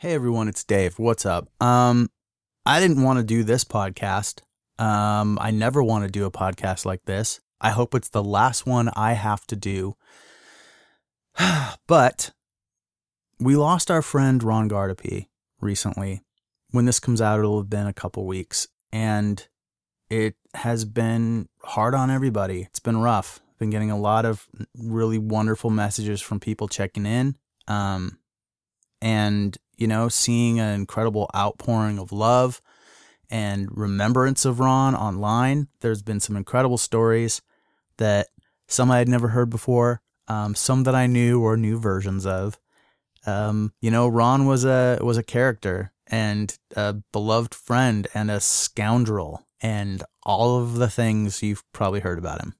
Hey everyone, it's Dave. What's up? Um, I didn't want to do this podcast. Um, I never want to do a podcast like this. I hope it's the last one I have to do. but we lost our friend Ron Guardipee recently. When this comes out, it'll have been a couple weeks, and it has been hard on everybody. It's been rough. Been getting a lot of really wonderful messages from people checking in. Um, and you know, seeing an incredible outpouring of love and remembrance of Ron online. There's been some incredible stories that some I had never heard before, um, some that I knew or knew versions of. Um, you know, Ron was a was a character and a beloved friend and a scoundrel and all of the things you've probably heard about him.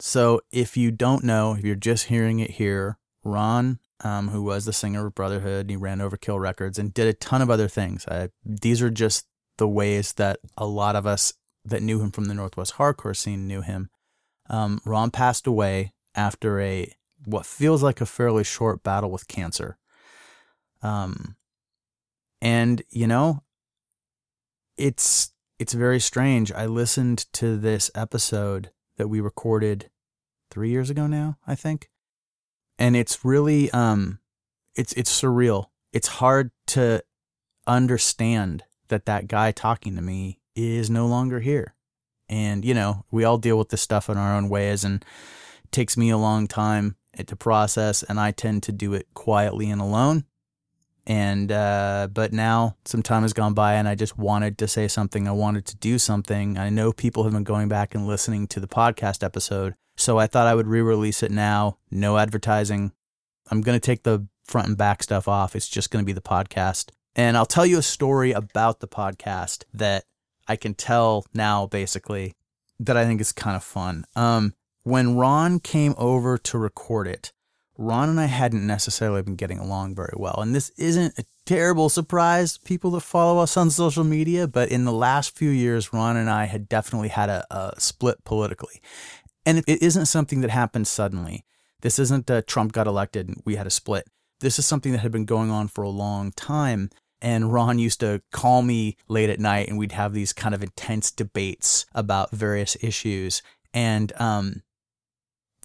So if you don't know, if you're just hearing it here, Ron um, who was the singer of Brotherhood. He ran Overkill Records and did a ton of other things. I, these are just the ways that a lot of us that knew him from the Northwest hardcore scene knew him. Um, Ron passed away after a what feels like a fairly short battle with cancer. Um, and you know, it's it's very strange. I listened to this episode that we recorded three years ago now, I think and it's really um it's it's surreal. It's hard to understand that that guy talking to me is no longer here. And you know, we all deal with this stuff in our own ways and it takes me a long time to process and I tend to do it quietly and alone. And uh but now some time has gone by and I just wanted to say something. I wanted to do something. I know people have been going back and listening to the podcast episode so I thought I would re release it now. No advertising. I'm going to take the front and back stuff off. It's just going to be the podcast. And I'll tell you a story about the podcast that I can tell now, basically, that I think is kind of fun. Um, when Ron came over to record it, Ron and I hadn't necessarily been getting along very well. And this isn't a terrible surprise, people that follow us on social media, but in the last few years, Ron and I had definitely had a, a split politically. And it isn't something that happened suddenly. This isn't uh, Trump got elected and we had a split. This is something that had been going on for a long time. And Ron used to call me late at night and we'd have these kind of intense debates about various issues. And um,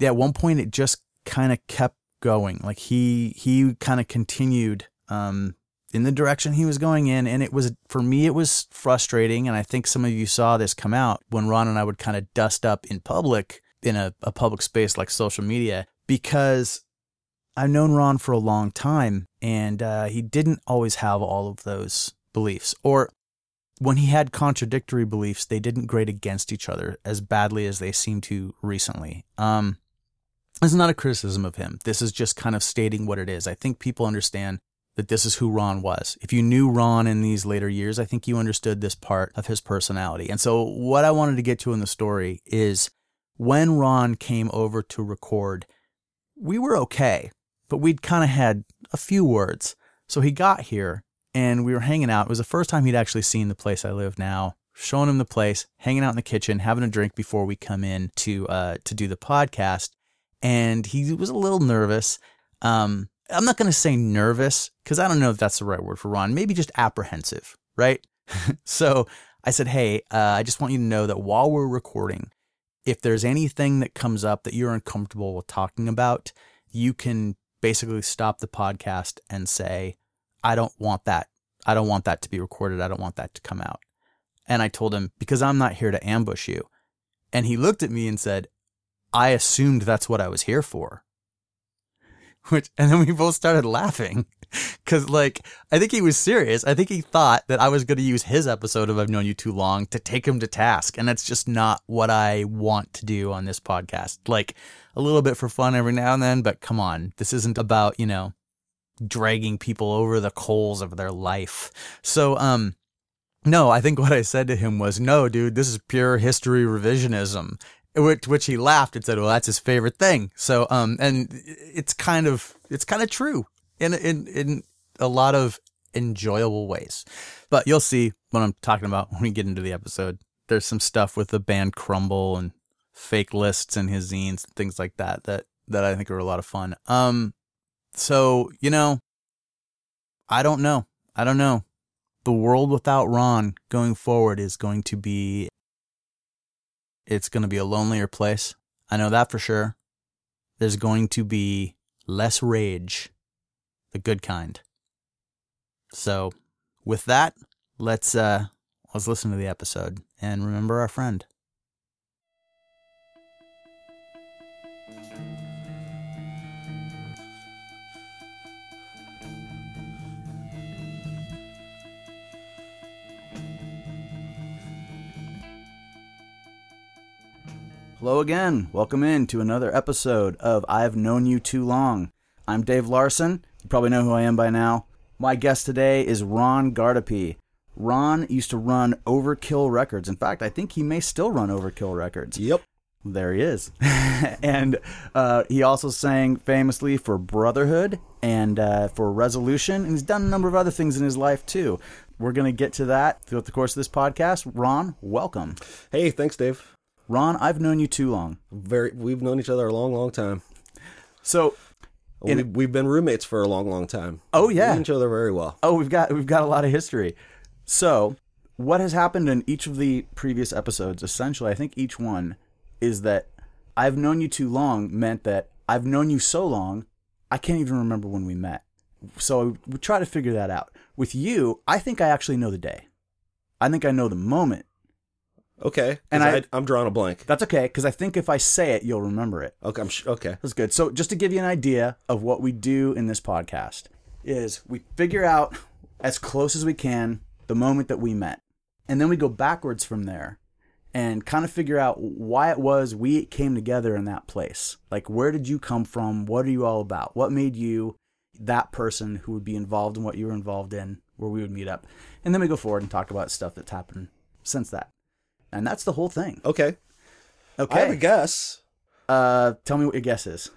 at one point it just kind of kept going. Like he he kind of continued um, in the direction he was going in. And it was, for me, it was frustrating. And I think some of you saw this come out when Ron and I would kind of dust up in public in a, a public space like social media because I've known Ron for a long time and uh, he didn't always have all of those beliefs. Or when he had contradictory beliefs, they didn't grade against each other as badly as they seem to recently. Um, this is not a criticism of him. This is just kind of stating what it is. I think people understand that this is who Ron was. If you knew Ron in these later years, I think you understood this part of his personality. And so, what I wanted to get to in the story is when Ron came over to record, we were okay, but we'd kind of had a few words. So he got here and we were hanging out. It was the first time he'd actually seen the place I live now. Showing him the place, hanging out in the kitchen, having a drink before we come in to uh, to do the podcast, and he was a little nervous. Um, I'm not going to say nervous because I don't know if that's the right word for Ron. Maybe just apprehensive, right? so I said, Hey, uh, I just want you to know that while we're recording, if there's anything that comes up that you're uncomfortable with talking about, you can basically stop the podcast and say, I don't want that. I don't want that to be recorded. I don't want that to come out. And I told him, because I'm not here to ambush you. And he looked at me and said, I assumed that's what I was here for. Which, and then we both started laughing. Cause like, I think he was serious. I think he thought that I was going to use his episode of I've Known You Too Long to take him to task. And that's just not what I want to do on this podcast. Like, a little bit for fun every now and then, but come on. This isn't about, you know, dragging people over the coals of their life. So, um, no, I think what I said to him was, no, dude, this is pure history revisionism which which he laughed and said, "Well, that's his favorite thing." So, um, and it's kind of it's kind of true in in in a lot of enjoyable ways. But you'll see what I'm talking about when we get into the episode. There's some stuff with the band Crumble and fake lists and his zines and things like that that that I think are a lot of fun. Um, so you know, I don't know. I don't know. The world without Ron going forward is going to be it's going to be a lonelier place. I know that for sure. There's going to be less rage, the good kind. So, with that, let's uh let's listen to the episode and remember our friend. Hello again. Welcome in to another episode of I've Known You Too Long. I'm Dave Larson. You probably know who I am by now. My guest today is Ron Guardipee. Ron used to run Overkill Records. In fact, I think he may still run Overkill Records. Yep. There he is. and uh, he also sang famously for Brotherhood and uh, for Resolution. And he's done a number of other things in his life, too. We're going to get to that throughout the course of this podcast. Ron, welcome. Hey, thanks, Dave. Ron, I've known you too long. Very, we've known each other a long, long time. So, we, we've been roommates for a long, long time. oh yeah, We know each other very well. oh we've got we've got a lot of history. So, what has happened in each of the previous episodes? Essentially, I think each one is that I've known you too long meant that I've known you so long I can't even remember when we met. So we try to figure that out. With you, I think I actually know the day. I think I know the moment. Okay, And I- I, I'm drawing a blank. That's okay because I think if I say it, you'll remember it. Okay, I'm sh- okay. That's good. So just to give you an idea of what we do in this podcast is we figure out as close as we can the moment that we met. And then we go backwards from there and kind of figure out why it was we came together in that place. Like where did you come from? What are you all about? What made you that person who would be involved in what you were involved in where we would meet up. And then we go forward and talk about stuff that's happened since that. And that's the whole thing. Okay. Okay. I have a guess. Uh tell me what your guess is.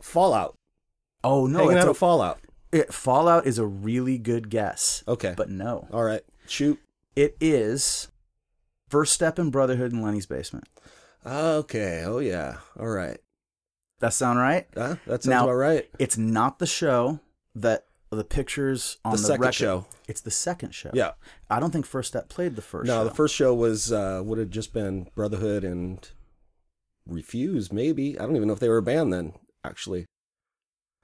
Fallout. Oh no, Hanging it's out a, at Fallout. It, Fallout is a really good guess. Okay. But no. All right. Shoot. It is First Step in Brotherhood in Lenny's Basement. Okay. Oh yeah. All right. That sound right? Huh? That sounds Now- about right. It's not the show that the pictures on The the, second record. show. It's the second show. Yeah. I don't think First Step played the first No, show. the first show was uh, would have just been Brotherhood and Refuse. Maybe I don't even know if they were a band then. Actually.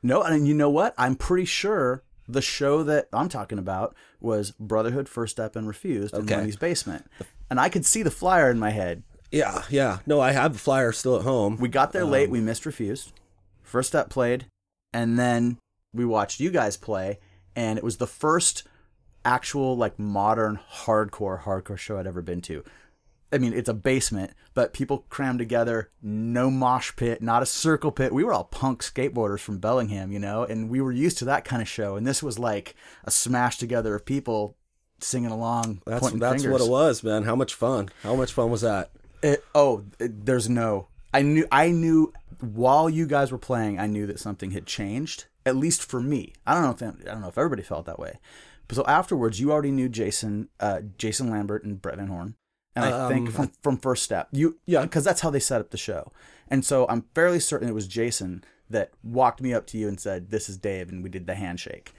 No, and you know what? I'm pretty sure the show that I'm talking about was Brotherhood, First Step, and Refused in Okay. Lenny's Basement. And I could see the flyer in my head. Yeah. Yeah. No, I have the flyer still at home. We got there late. Um, We missed Refused. First Step played, and then we watched you guys play, and it was the first actual like modern hardcore hardcore show I'd ever been to. I mean, it's a basement, but people crammed together, no mosh pit, not a circle pit. We were all punk skateboarders from Bellingham, you know, and we were used to that kind of show. And this was like a smash together of people singing along, That's that's fingers. what it was, man. How much fun? How much fun was that? It, oh, it, there's no. I knew. I knew while you guys were playing. I knew that something had changed. At least for me. I don't know if I don't know if everybody felt that way. But so afterwards, you already knew Jason, uh, Jason Lambert and Brett Van Horn, and I think Um, from from First Step, you yeah, because that's how they set up the show. And so I'm fairly certain it was Jason that walked me up to you and said, "This is Dave," and we did the handshake.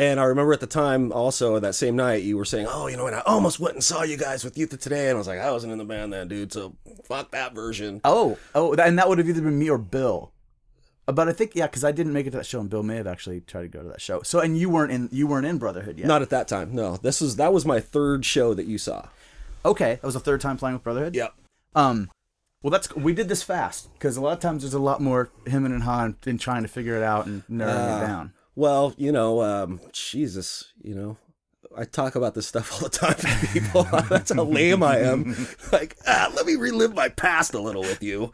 And I remember at the time, also that same night, you were saying, "Oh, you know, and I almost went and saw you guys with Youth of Today," and I was like, "I wasn't in the band then, dude. So fuck that version." Oh, oh, and that would have either been me or Bill. Uh, But I think yeah, because I didn't make it to that show, and Bill may have actually tried to go to that show. So and you weren't in you weren't in Brotherhood yet. Not at that time. No, this was that was my third show that you saw. okay. That was the third time playing with Brotherhood. Yep. Um, well, that's we did this fast because a lot of times there's a lot more him and Han in trying to figure it out and narrowing Ah. it down. Well, you know, um, Jesus, you know, I talk about this stuff all the time to people. That's how lame I am. Like, ah, let me relive my past a little with you.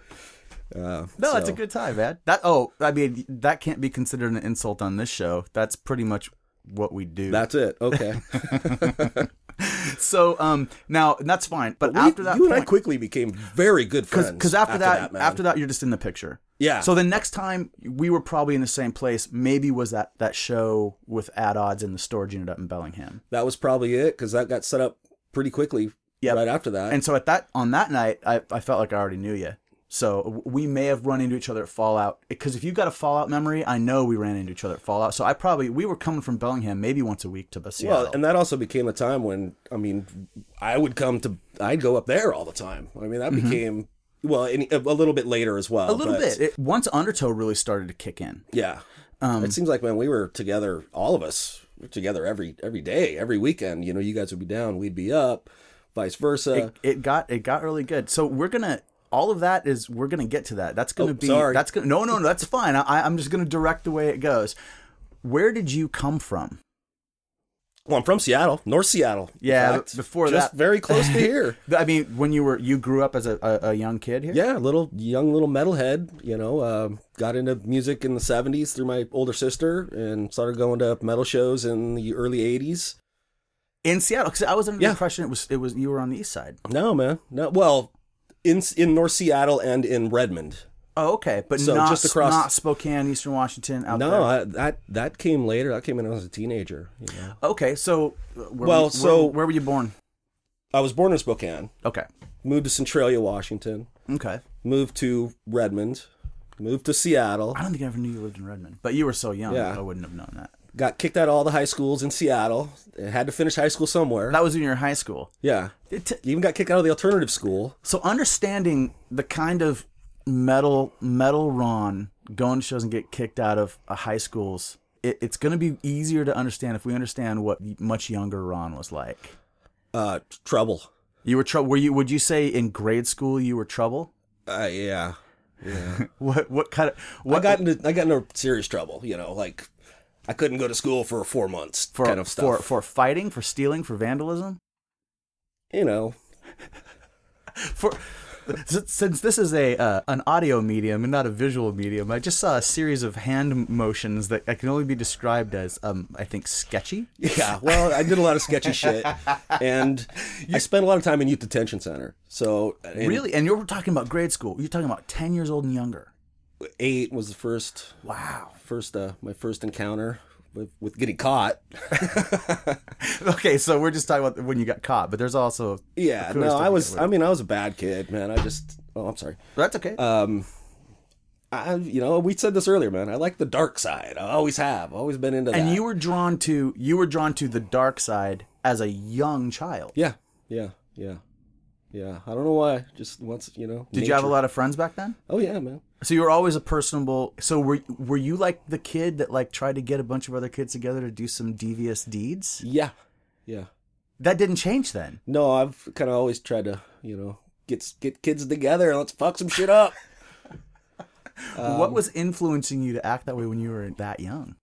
Uh, No, it's a good time, man. That oh, I mean that can't be considered an insult on this show. That's pretty much what we do. That's it. Okay. so um now that's fine. But We- after that you and I quickly became very good friends. because after, that, man. after that you're just in the picture. Yeah. So the next time we were probably in the same place, maybe was that that show with Ad Odds in the storage unit up in Bellingham. that was probably it because that got set up pretty quickly Yep. right after that. And so at that on that night, I, I felt like I already knew you. So we may have run into each other at Fallout because if you've got a Fallout memory, I know we ran into each other at Fallout. So I probably we were coming from Bellingham maybe once a week to Seattle. Well, and that also became a time when I mean, I would come to, I'd go up there all the time. I mean, that became well, any, a little bit later as well. Mm-hmm. a little but- bit. It, once Undertow really started to kick in. Yeah. Um, it seems like when we were together, all of us were together every every day, every weekend. You know, you guys would be down, we'd be up, vice versa. it, it got it got really good. So we're gonna all of that is we're gonna get to that. That's gonna Oh, be sorry. that's gonna no no no that's fine. I, I'm just gonna direct the way it goes. Where did you come from? well, I'm from Seattle, North Seattle. Yeah, fact. before just that- very close to here. I mean, when you were you grew up as a, a, a young kid here. Yeah, a little young little metalhead. You know, um, got into music in the '70s through my older sister, and started going to metal shows in the early '80s. in Seattle. Because I was under the Yeah. impression it was it was you were on the east side. No, man, no. Well, in in North Seattle and in Redmond. Oh, okay, but So not just across- not Spokane, Eastern Washington. Out No, there. I, that that came later. That came when I was a teenager. You know, Okay, so uh, where Well, were you- so- where, where were you born? I was born in Spokane. Okay, Moved to Centralia, Washington. okay. Moved to Redmond. Moved to Seattle. I don't think I ever knew you lived in Redmond, but you were so young, Yeah. I wouldn't have known that. Got kicked out of all the high schools in Seattle. Had to finish high school somewhere. That was in your high school. Yeah. It t- Even got kicked out of the alternative school. so understanding the kind of metal metal Ron going to shows and get kicked out of uh, high schools, it, it's going to be easier to understand if we understand what much younger Ron was like. Uh, trouble. You were trouble. Were you? Would you say in grade school you were trouble? Uh, yeah. Yeah. What what kind of I what got into I got into serious trouble. You know, like I couldn't go to school for four months. for kind of stuff. for for fighting, for stealing, for vandalism? you know, For since this is a uh, an audio medium and not a visual medium, I just saw a series of hand motions that can only be described as um I think sketchy. Yeah, well, I did a lot of sketchy shit, and I spent a lot of time in youth detention center. So and Really? And you're talking about grade school. You're talking about 10 years old and younger. Eight was the first Wow. first uh, my first encounter with, with getting caught. Okay, so we're just talking about when you got caught, but there's also Yeah, no, I was. I mean, I was a bad kid, man. I just. Oh, I'm sorry. That's okay. Um, I you know we said this earlier, man. I like the dark side. I always have. Always been into that. and you were drawn to you were drawn to the dark side as a young child. Yeah, yeah, yeah, yeah. I don't know why. Just once, you know. Did you have a lot of friends back then? Oh yeah, man. So you were always a personable. So were were you like the kid that like tried to get a bunch of other kids together to do some devious deeds? Yeah, yeah. That didn't change then. No, I've kind of always tried to, you know, get get kids together and let's fuck some shit up. what Um, was influencing you to act that way when you were that young?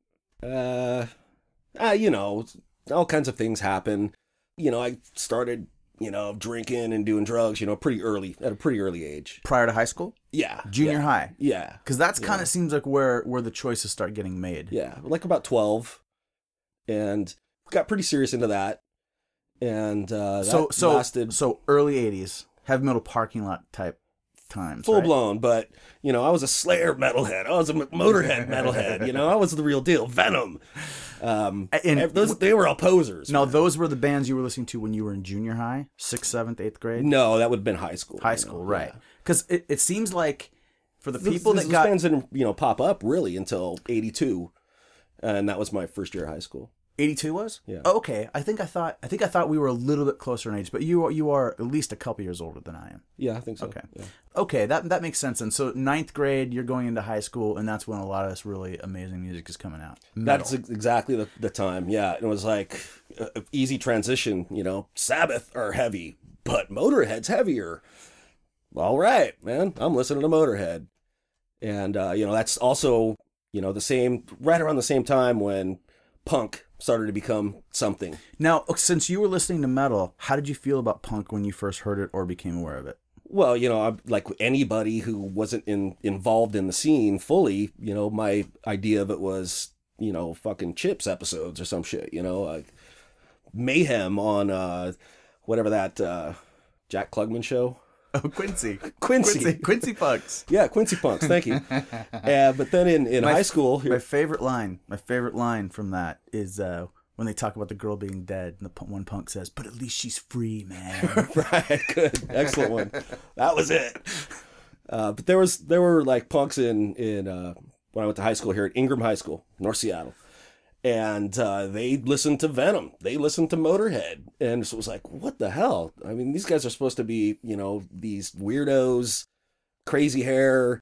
uh, uh, you know, all kinds of things happen. You know, I started, you know, drinking and doing drugs, you know, pretty early at a pretty early age. Prior to high school, Yeah, junior yeah, high, Yeah, because that's kind of seems like where where the choices start getting made. yeah, like about twelve, and got pretty serious into that. And uh, that So so lasted so early '80s heavy metal parking lot type times. full right? blown, but you know, I was a Slayer metalhead. I was a Motorhead metalhead. You know, I was the real deal. Venom. Um, And- those they were all posers. Now those were the bands you were listening to when you were in junior high, sixth, seventh, eighth grade. no, that would have been high school. high school, know, right? yeah. Because it, it seems like for the Those- people those that got bands didn't you know pop up really until '82, and that was my first year of high school. 82 was Yeah. Oh, okay i think i thought i think i thought we were a little bit closer in age but you are you are at least a couple years older than i am Yeah, I think so. Okay. Yeah. okay that that makes sense and so ninth grade you're going into high school and that's when a lot of this really amazing music is coming out Metal. That's exactly the, the time. Yeah, it was like a, a easy transition. You know, Sabbath are heavy, but Motorhead's heavier. All right, man, I'm listening to Motorhead, and uh, you know that's also you know the same right around the same time when punk started to become something. now since you were listening to metal how did you feel about punk when you first heard it or became aware of it Well, you know, like anybody who wasn't in involved in the scene fully, you know, my idea of it was, you know, fucking Chips episodes or some shit, you know, like mayhem on uh whatever that uh Jack Klugman show. Oh quincy Quincy. quincy quincy punks Yeah, Quincy Punks, thank you. uh, but then in, in My- high school, my favorite line my favorite line from that is uh when they talk about the girl being dead and the one punk says but at least she's free man right, good, excellent one. That was it. Uh, but there was there were like punks in in uh, when I went to high school here at Ingraham High School, North Seattle, and uh, they listened to Venom, they listened to Motorhead, and so it was like, what the hell? I mean, these guys are supposed to be you know these weirdos, crazy hair,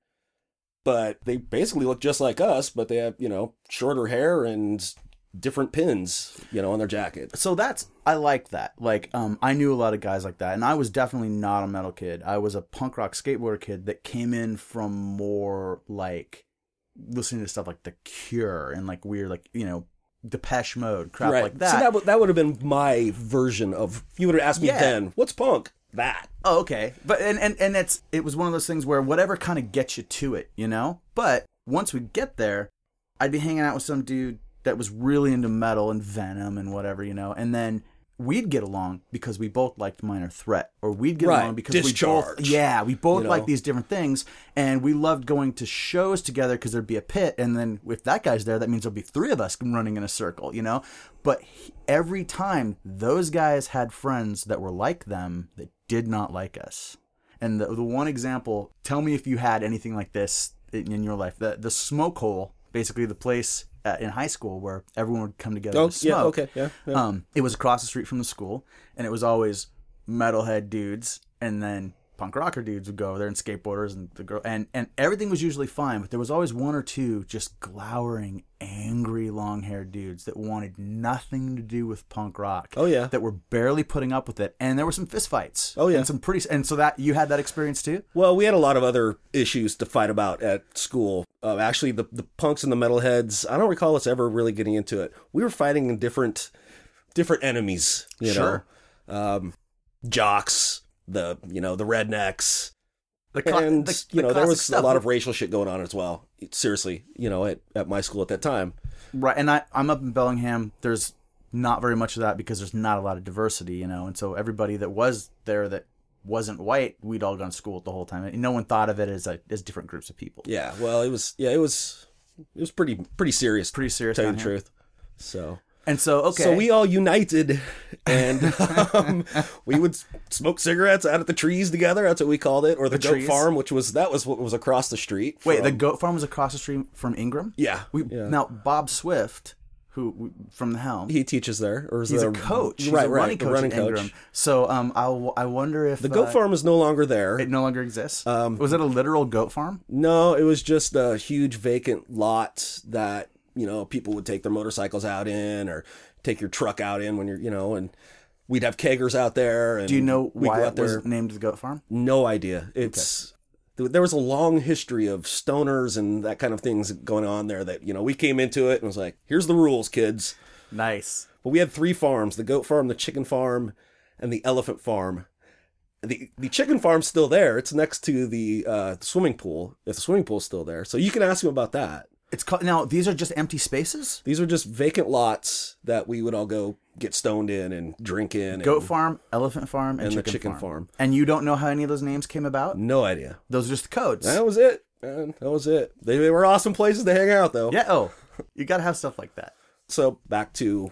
but they basically look just like us, but they have you know shorter hair and different pins, you know, on their jacket. so that's I like that. Like, um, I knew a lot of guys like that, and I was definitely not a metal kid. I was a punk rock skateboarder kid that came in from more like listening to stuff like The Cure and like weird, like you know, Depeche Mode crap right. like that. So that would that would have been my version of. If you would have asked me Yeah. then, what's punk? That. Oh, okay. But and and and it's it was one of those things where whatever kind of gets you to it, you know. But once we get there, I'd be hanging out with some dude that was really into metal and Venom and whatever, you know, and then we'd get along because we both liked Minor Threat, or we'd get Right. along because we both yeah we both You know? liked these different things, and we loved going to shows together because there'd be a pit, and then if that guy's there, that means there'll be three of us running in a circle, you know. But he- every time those guys had friends that were like them that did not like us, and the, the one example, tell me if you had anything like this in, in your life. The the smoke hole, basically the place uh, in high school where everyone would come together Oh, to smoke. yeah, okay, yeah, yeah. Um, it was across the street from the school, and it was always metalhead dudes, and then punk rocker dudes would go over there, and skateboarders, and the girl, and and everything was usually fine, but there was always one or two just glowering, angry, long-haired dudes that wanted nothing to do with punk rock. Oh, yeah. that were barely putting up with it, and there were some fistfights. Oh, yeah. and some pretty, and so that you had that experience too. Well, we had a lot of other issues to fight about at school. Uh, actually, the the punks and the metalheads. I don't recall us ever really getting into it. We were fighting in different different enemies. You Sure. know, um, jocks, the you know the rednecks, The cla- and the- you know there was stuff. a lot of racial shit going on as well. Seriously, you know, at at my school at that time. Right, and I I'm up in Bellingham. There's not very much of that because there's not a lot of diversity, you know, and so everybody that was there that wasn't white, we'd all gone to school the whole time. And no one thought of it as a, as different groups of people. Yeah, well, it was yeah, it was it was pretty pretty serious. Pretty serious to tell you the here. truth. So And so okay, So we all united, and um, we would smoke cigarettes out at the trees together. That's what we called it, or the, goat trees? farm, which was that was what was across the street. wait, from- the goat farm was across the street from Ingraham. yeah, We yeah. now Bob Swift, who from the Helm. he teaches there, or is He's the, a coach. He's right? a right, running the coach running at coach. Ingraham. So um, I I wonder if The goat uh, farm is no longer there. it no longer exists. Um, was it a literal goat farm? no, it was just a huge vacant lot that you know people would take their motorcycles out in, or take your truck out in when you're you know, and we'd have keggers out there. And Do you know why it was named the goat farm? No idea. It's th- there was a long history of stoners and that kind of things going on there. That you know we came into it and was like, here's the rules, kids. Nice. But we had three farms: the goat farm, the chicken farm, and the elephant farm. The the chicken farm's still there. It's next to the uh, swimming pool. If the swimming pool's still there, so you can ask him about that. It's called now. These are just empty spaces. These are just vacant lots that we would all go get stoned in and drink in. Goat and farm, elephant farm, and, And the chicken, chicken farm. farm. And you don't know how any of those names came about? No idea. Those are just the codes. That was it. Man, that was it. They, they were awesome places to hang out, though. yeah. Oh, you gotta have stuff like that. So back to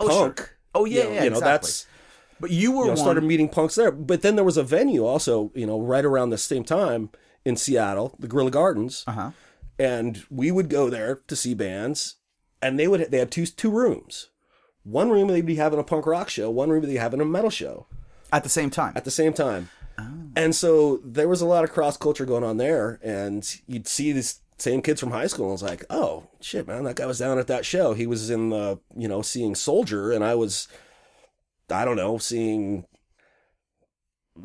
Oh, sure. punk. Oh, yeah, you know, yeah, you know exactly. that's But you were you know, started meeting punks there. But then there was a venue also, you know, right around the same time in Seattle, the Gorilla Gardens, uh huh. And we would go there to see bands, and they would they had two two rooms. One room they'd be having a punk rock show, one room they'd be having a metal show At the same time. at the same time. Oh. And so there was a lot of cross culture going on there, and you'd see these same kids from high school. And I was like, oh shit, man, that guy was down at that show. He was in the, you know, seeing Soldier, and I was, I don't know, seeing.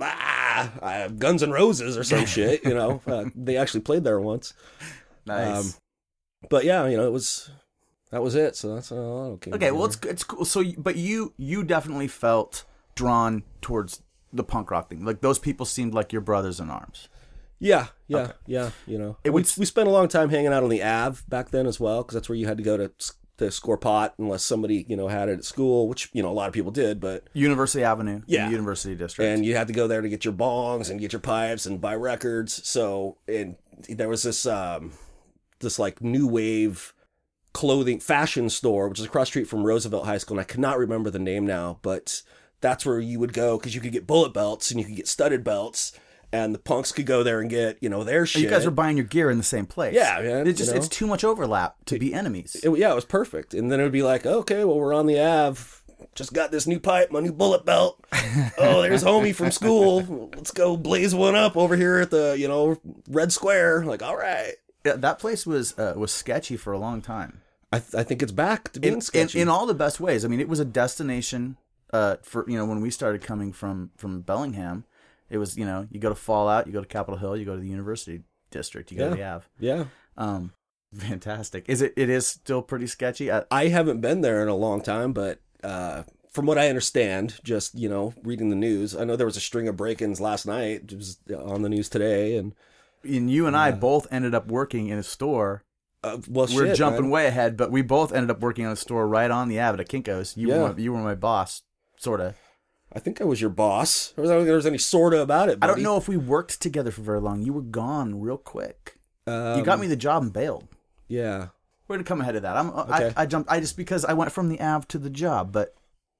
Ah, uh, Guns and Roses or some shit, you know. Uh, they actually played there once. Nice. Um, but yeah, you know, it was that was it. So that's uh, okay. okay. Well, it's it's cool. So, but you you definitely felt drawn towards the punk rock thing. Like those people seemed like your brothers in arms. Yeah, yeah, yeah. You know, It we, would- we spent a long time hanging out on the Ave back then as well, because that's where you had to go to to score pot unless somebody you know had it at school, which you know a lot of people did, but University Avenue. in Yeah. the University District. and you had to go there to get your bongs and get your pipes and buy records. So and there was this um this like new wave clothing fashion store, which is across the street from Roosevelt High School, and I cannot remember the name now, but that's where you would go because you could get bullet belts and you could get studded belts. and the punks could go there and get you know their shit. You guys are buying your gear in the same place. Yeah, man, It's just you know? it's too much overlap to be enemies. It- yeah, it was perfect. And then it would be like, okay, well, we're on the Ave. Just got this new pipe, my new bullet belt. Oh, there's homie from school. Let's go blaze one up over here at the, you know, Red Square. Like, all right. Yeah, that place was uh, was sketchy for a long time. I, th- I think it's back to being in, in, sketchy. in all the best ways. I mean, it was a destination uh, for you know when we started coming from from Bellingham. It was you know you go to Fallout, you go to Capitol Hill, you go to the University District, you go to the Ave. yeah. Um, fantastic. Is it? It is still pretty sketchy. I, I haven't been there in a long time, but uh, from what I understand, just, you know, reading the news, I know there was a string of break ins last night. It was on the news today. And, and you and I both ended up working in a store. uh, well, We're shit, jumping man. way ahead, but we both ended up working on a store right on the Ave at Kinko's. You Yeah. were my, you were my boss, sort of. I think I was your boss. Or was there was any sorta about it. I don't know if we worked together for very long. You were gone real quick. Um, you got me the job and bailed. Yeah. we're gonna come ahead of that. I'm Okay. I, I jumped I just because I went from the Av to the job, but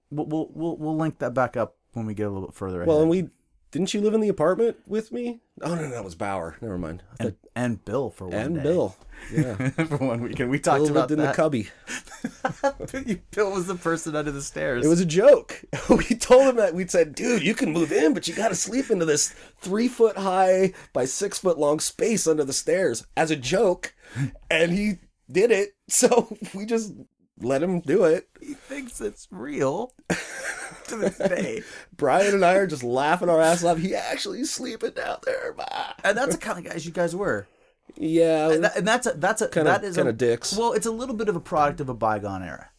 we'll we'll we'll, we'll link that back up when we get a little bit further ahead. Well, and we didn't you live in the apartment with me? Oh no, no, that was Bauer. Never mind. And, thought- and Bill for one week. and day. Bill. Yeah, for one weekend. We talked Bill about lived in the cubby. Bill was the person under the stairs. It was a joke. we told him that we'd said, "Dude, you can move in, but you got to sleep into this three foot high by six foot long space under the stairs." As a joke, and he did it. So we just let him do it. he thinks it's real to this day. Brian and I are just laughing our ass off. He actually is sleeping down there. Bah. And that's the kind of guys you guys were. Yeah, And, that, and that's a that's a Kinda- that is kinda dicks. Well, it's a little bit of a product of a bygone era.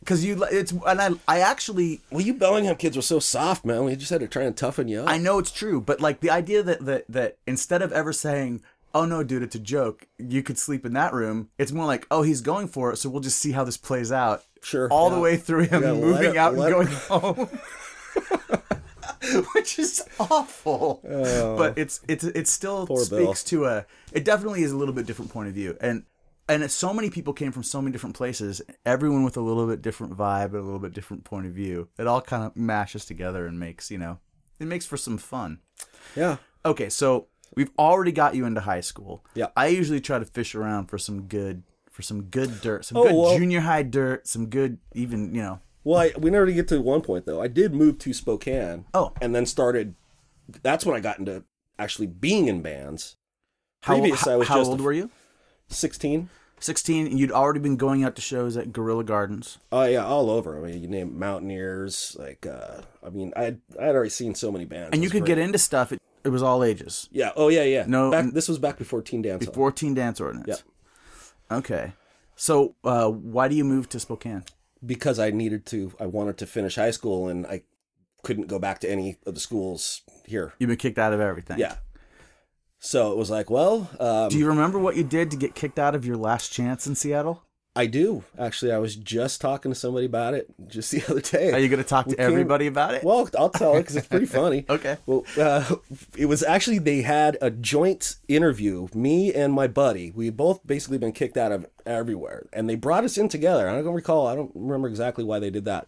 Because you, it's and I I actually well, you Bellingham kids were so soft, man. We just had to try and toughen you up. I know it's true, but like the idea that that that instead of ever saying, "Oh no, dude, it's a joke," you could sleep in that room. It's more like, "Oh, he's going for it, so we'll just see how this plays out." Sure, all the way through him Yeah, moving it- out and let it- going home. Which is awful, oh. but it's it's it still Oh. Poor Bill. speaks to a. It definitely is a little bit different point of view, and and so many people came from so many different places, everyone with a little bit different vibe and a little bit different point of view. It all kind of mashes together and makes you know, it makes for some fun. yeah. Okay, so we've already got you into high school. Yeah. I usually try to fish around for some good for some good dirt, some Oh, good well- junior high dirt, some good even you know. Well, I, we never get to one point though. I did move to Spokane. Oh. and then started. That's when I got into actually being in bands. How, Previous, how, I was how just old a- were you? Sixteen. 16 and you'd already been going out to shows at Gorilla Gardens. Oh yeah, all over. I mean, you name Mountaineers. Like, uh, I mean, I I had already seen so many bands. And you could get into stuff it, it was all ages. Yeah. Oh yeah, yeah. No- Back, this was back before Teen Dance. Hall. 14 dance ordinance. Yeah. Okay. So, uh, why do you move to Spokane? because I needed to. I wanted to finish high school, and I couldn't go back to any of the schools here. You've been kicked out of everything. Yeah. So it was like, well, um, Do you remember what you did to get kicked out of your last chance in Seattle? I do actually. I was just talking to somebody about it just the other day. Are you going to talk to We came- everybody about it? Well, I'll tell it because it's pretty funny. Okay. Well, uh, it was actually they had a joint interview. Me and my buddy, we both basically been kicked out of everywhere, and they brought us in together. I don't recall. I don't remember exactly why they did that.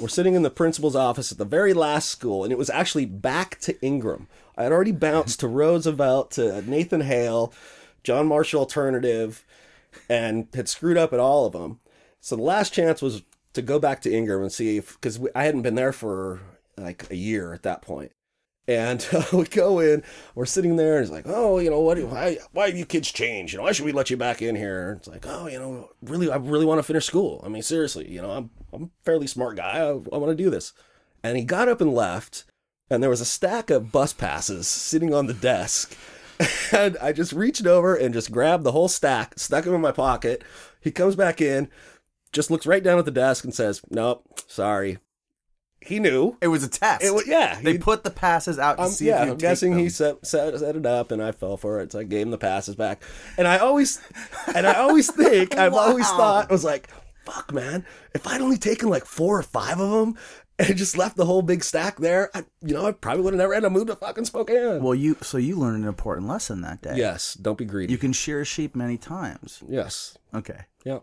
We're sitting in the principal's office at the very last school, and it was actually back to Ingraham. I had already bounced to Roosevelt, to Nathan Hale, John Marshall Alternative, and had screwed up at all of them. So the last chance was to go back to Ingraham and see if, because I hadn't been there for like a year at that point. And uh, we go in, we're sitting there, and it's like, oh, you know, what? Why, why have you kids changed? You know, why should we let you back in here? It's like, oh, you know, really, I really want to finish school. I mean, seriously, you know, I'm, I'm a fairly smart guy. I, I want to do this. And he got up and left, and there was a stack of bus passes sitting on the desk. And I just reached over and just grabbed the whole stack, stuck them in my pocket. He comes back in, just looks right down at the desk and says, nope, sorry. He knew. it was a test. It was, yeah. they put the passes out to I'm, see yeah, if you I'm guessing he set, set set it up, and I fell for it. So I gave him the passes back, and I always, and I always think, I've always thought, I was like, "Fuck, man! If I'd only taken like four or five of them, and just left the whole big stack there, I, you know, I probably would have never had to move to fucking Spokane." Well, you so you learned an important lesson that day. yes, don't be greedy. You can shear a sheep many times. yes, Okay. yeah.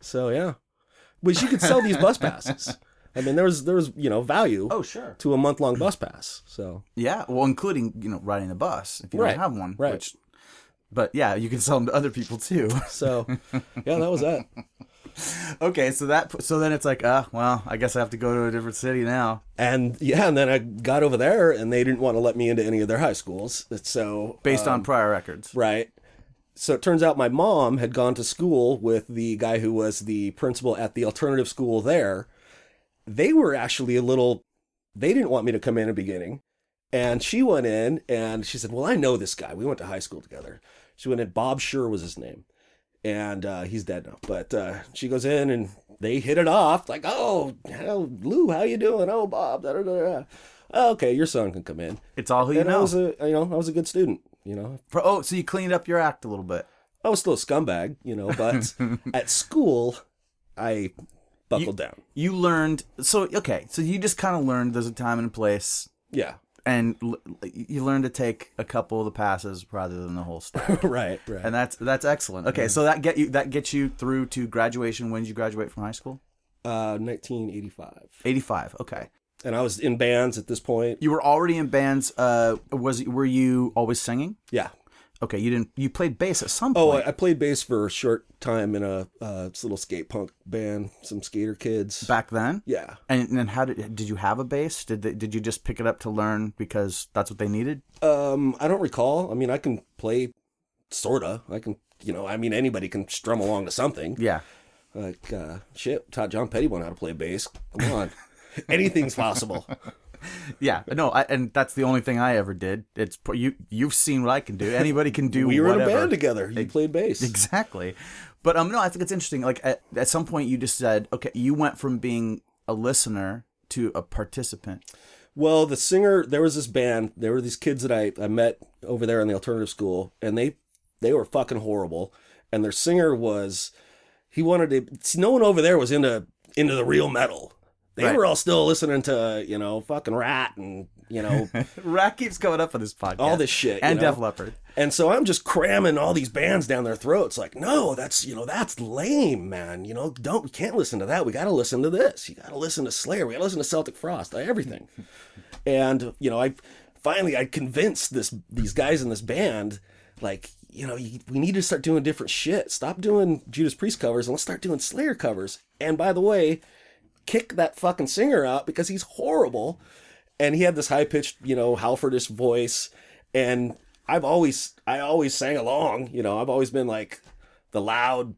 So yeah, which you could sell these bus passes. I mean, there was there was you know value Oh, sure. to a month long bus pass. So Yeah, well, including you know riding the bus if you Right, don't have one. right. Which, but yeah, you can sell them to other people too. so yeah, that was that. okay, so that so then it's like, uh, well, I guess I have to go to a different city now. And yeah, and then I got over there, and they didn't want to let me into any of their high schools. So Based uh, on prior records. right. So it turns out my mom had gone to school with the guy who was the principal at the alternative school there. They were actually a little. They didn't want me to come in at the beginning, and she went in and she said, "Well, I know this guy. We went to high school together." She went in. Bob Sure was his name, and uh, he's dead now. But uh, she goes in and they hit it off. Like, "Oh, how, Lou, how you doing? Oh, Bob, da da da." da. Okay, your son can come in. It's all who you and I know. was a, you know, I was a good student. You know, Pro- oh, so you cleaned up your act a little bit. I was still a scumbag. You know, but at school, I buckled down. You learned. So okay, so you just kind of learned there's a time and a place, Yeah, and l- you learn to take a couple of the passes rather than the whole stack. right, right. and that's that's excellent. Okay, so that get you that gets you through to graduation. When did you graduate from high school? uh, 1985, Eighty five. Okay. and I was in bands at this point. You were already in bands. Uh, was were you always singing? Yeah. Okay, you didn't. You played bass at some Oh, point. I, I played bass for a short time in a uh, little skate punk band, some skater kids. back then. yeah. And then how did did you have a bass? Did they, did you just pick it up to learn because that's what they needed? Um, I don't recall. I mean, I can play, sorta. I can, you know, I mean, anybody can strum along to something. Yeah. Like, uh, shit, taught John Pettibone how to play bass. Come on. Anything's possible. Yeah, no, I, and that's the only thing I ever did. It's you. You've seen what I can do. Anybody can do. We were whatever. in a band together. You played bass. Exactly, but um, no, I think it's interesting. Like at, at some point, you just said, okay, you went from being a listener to a participant. Well, the singer, there was this band. There were these kids that I, I met over there in the alternative school, and they they were fucking horrible. And their singer was, he wanted to. see, No one over there was into into the real metal. They Right. were all still listening to you know fucking Rat and you know Rat keeps coming up on this podcast. all this shit. you and know? Def Leppard. And so I'm just cramming all these bands down their throats. Like, no, that's you know that's lame, man. You know, don't we can't listen to that. We got to listen to this. You got to listen to Slayer. We got to listen to Celtic Frost. Uh, everything. and you know, I finally I convinced this these guys in this band, like you know, you, we need to start doing different shit. Stop doing Judas Priest covers and let's start doing Slayer covers. And by the way, kick that fucking singer out because he's horrible. And he had this high pitched, you know, Halfordish voice. And I've always, I always sang along. You know, I've always been like the loud,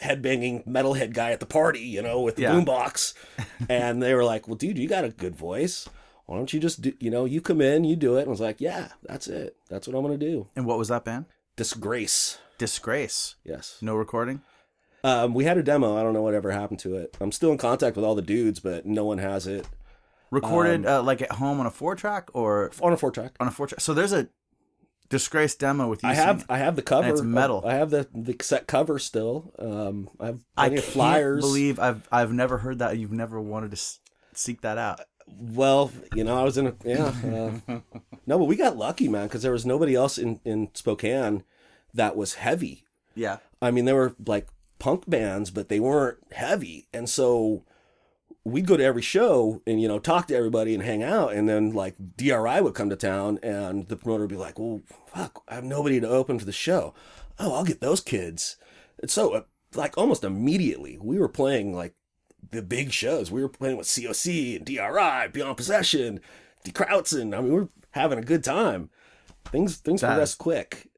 headbanging metalhead guy at the party, you know, with the Yeah. boombox. and they were like, well, dude, you got a good voice. Why don't you just do, you know, you come in, you do it. And I was like, yeah, that's it. That's what I'm going to do. And what was that band? Disgrace. Disgrace. Yes. No recording. Um, we had a demo. I don't know whatever happened to it. I'm still in contact with all the dudes, but no one has it Recorded Um, uh, like at home on a four track or on a four track. on a four track. So there's a Disgrace demo with you. I have. I have the cover. it's metal. I have the the cassette cover still. Um, I have I can't of flyers. believe I've I've never heard that. You've never wanted to s- seek that out. Well, you know, I was in a yeah. Uh, no, but we got lucky, man, because there was nobody else in in Spokane that was heavy. Yeah. I mean, there were like punk bands, but they weren't heavy, and so we'd go to every show and you know talk to everybody and hang out, and then like DRI would come to town, and the promoter would be like, "Well, fuck, I have nobody to open for the show. Oh, I'll get those kids." And so, uh, like almost immediately, we were playing like the big shows. We were playing with COC and DRI, Beyond Possession, D Krautzen. I mean, we were having a good time. Things things progressed quick,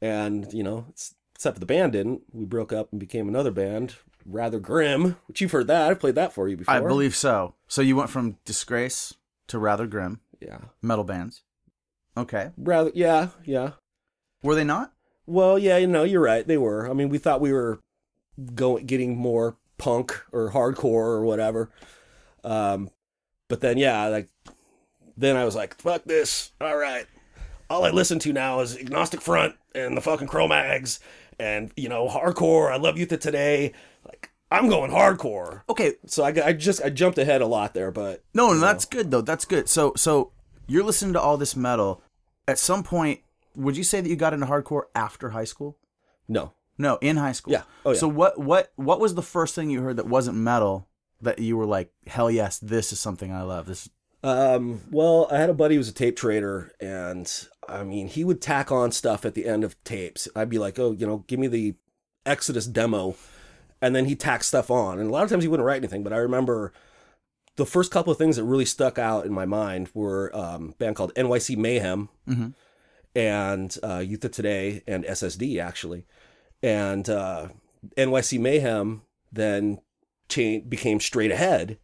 and you know, it's, except for the band didn't. We broke up and became another band, rather grim. Which you've heard that. I've played that for you before. I believe so. So you went from Disgrace to rather grim Yeah, metal bands. Okay. rather. Yeah, yeah. Were they not? Well, yeah, you know, you're right. They were. I mean, we thought we were going getting more punk or hardcore or whatever. Um, but then, yeah, like then I was like, "Fuck this! All right, all I listen to now is Agnostic Front and the fucking Cro-Mags and you know hardcore. I love Youth of Today. Like I'm going hardcore. Okay. So I, I just I jumped ahead a lot there, but No, no, that's good though. That's good. So so you're listening to all this metal. At some point, would you say that you got into hardcore after high school? no, No, in high school. Yeah. Oh, yeah. So what what what was the first thing you heard that wasn't metal that you were like, hell yes, this is something I love. This Um, well, I had a buddy who was a tape trader, and I mean, he would tack on stuff at the end of tapes. I'd be like, oh, you know, give me the Exodus demo, and then he tacked stuff on. And a lot of times he wouldn't write anything, but I remember the first couple of things that really stuck out in my mind were um, a band called NYC Mayhem Mhm. and uh, Youth of Today and SSD actually, and uh, NYC Mayhem then cha- became Straight Ahead,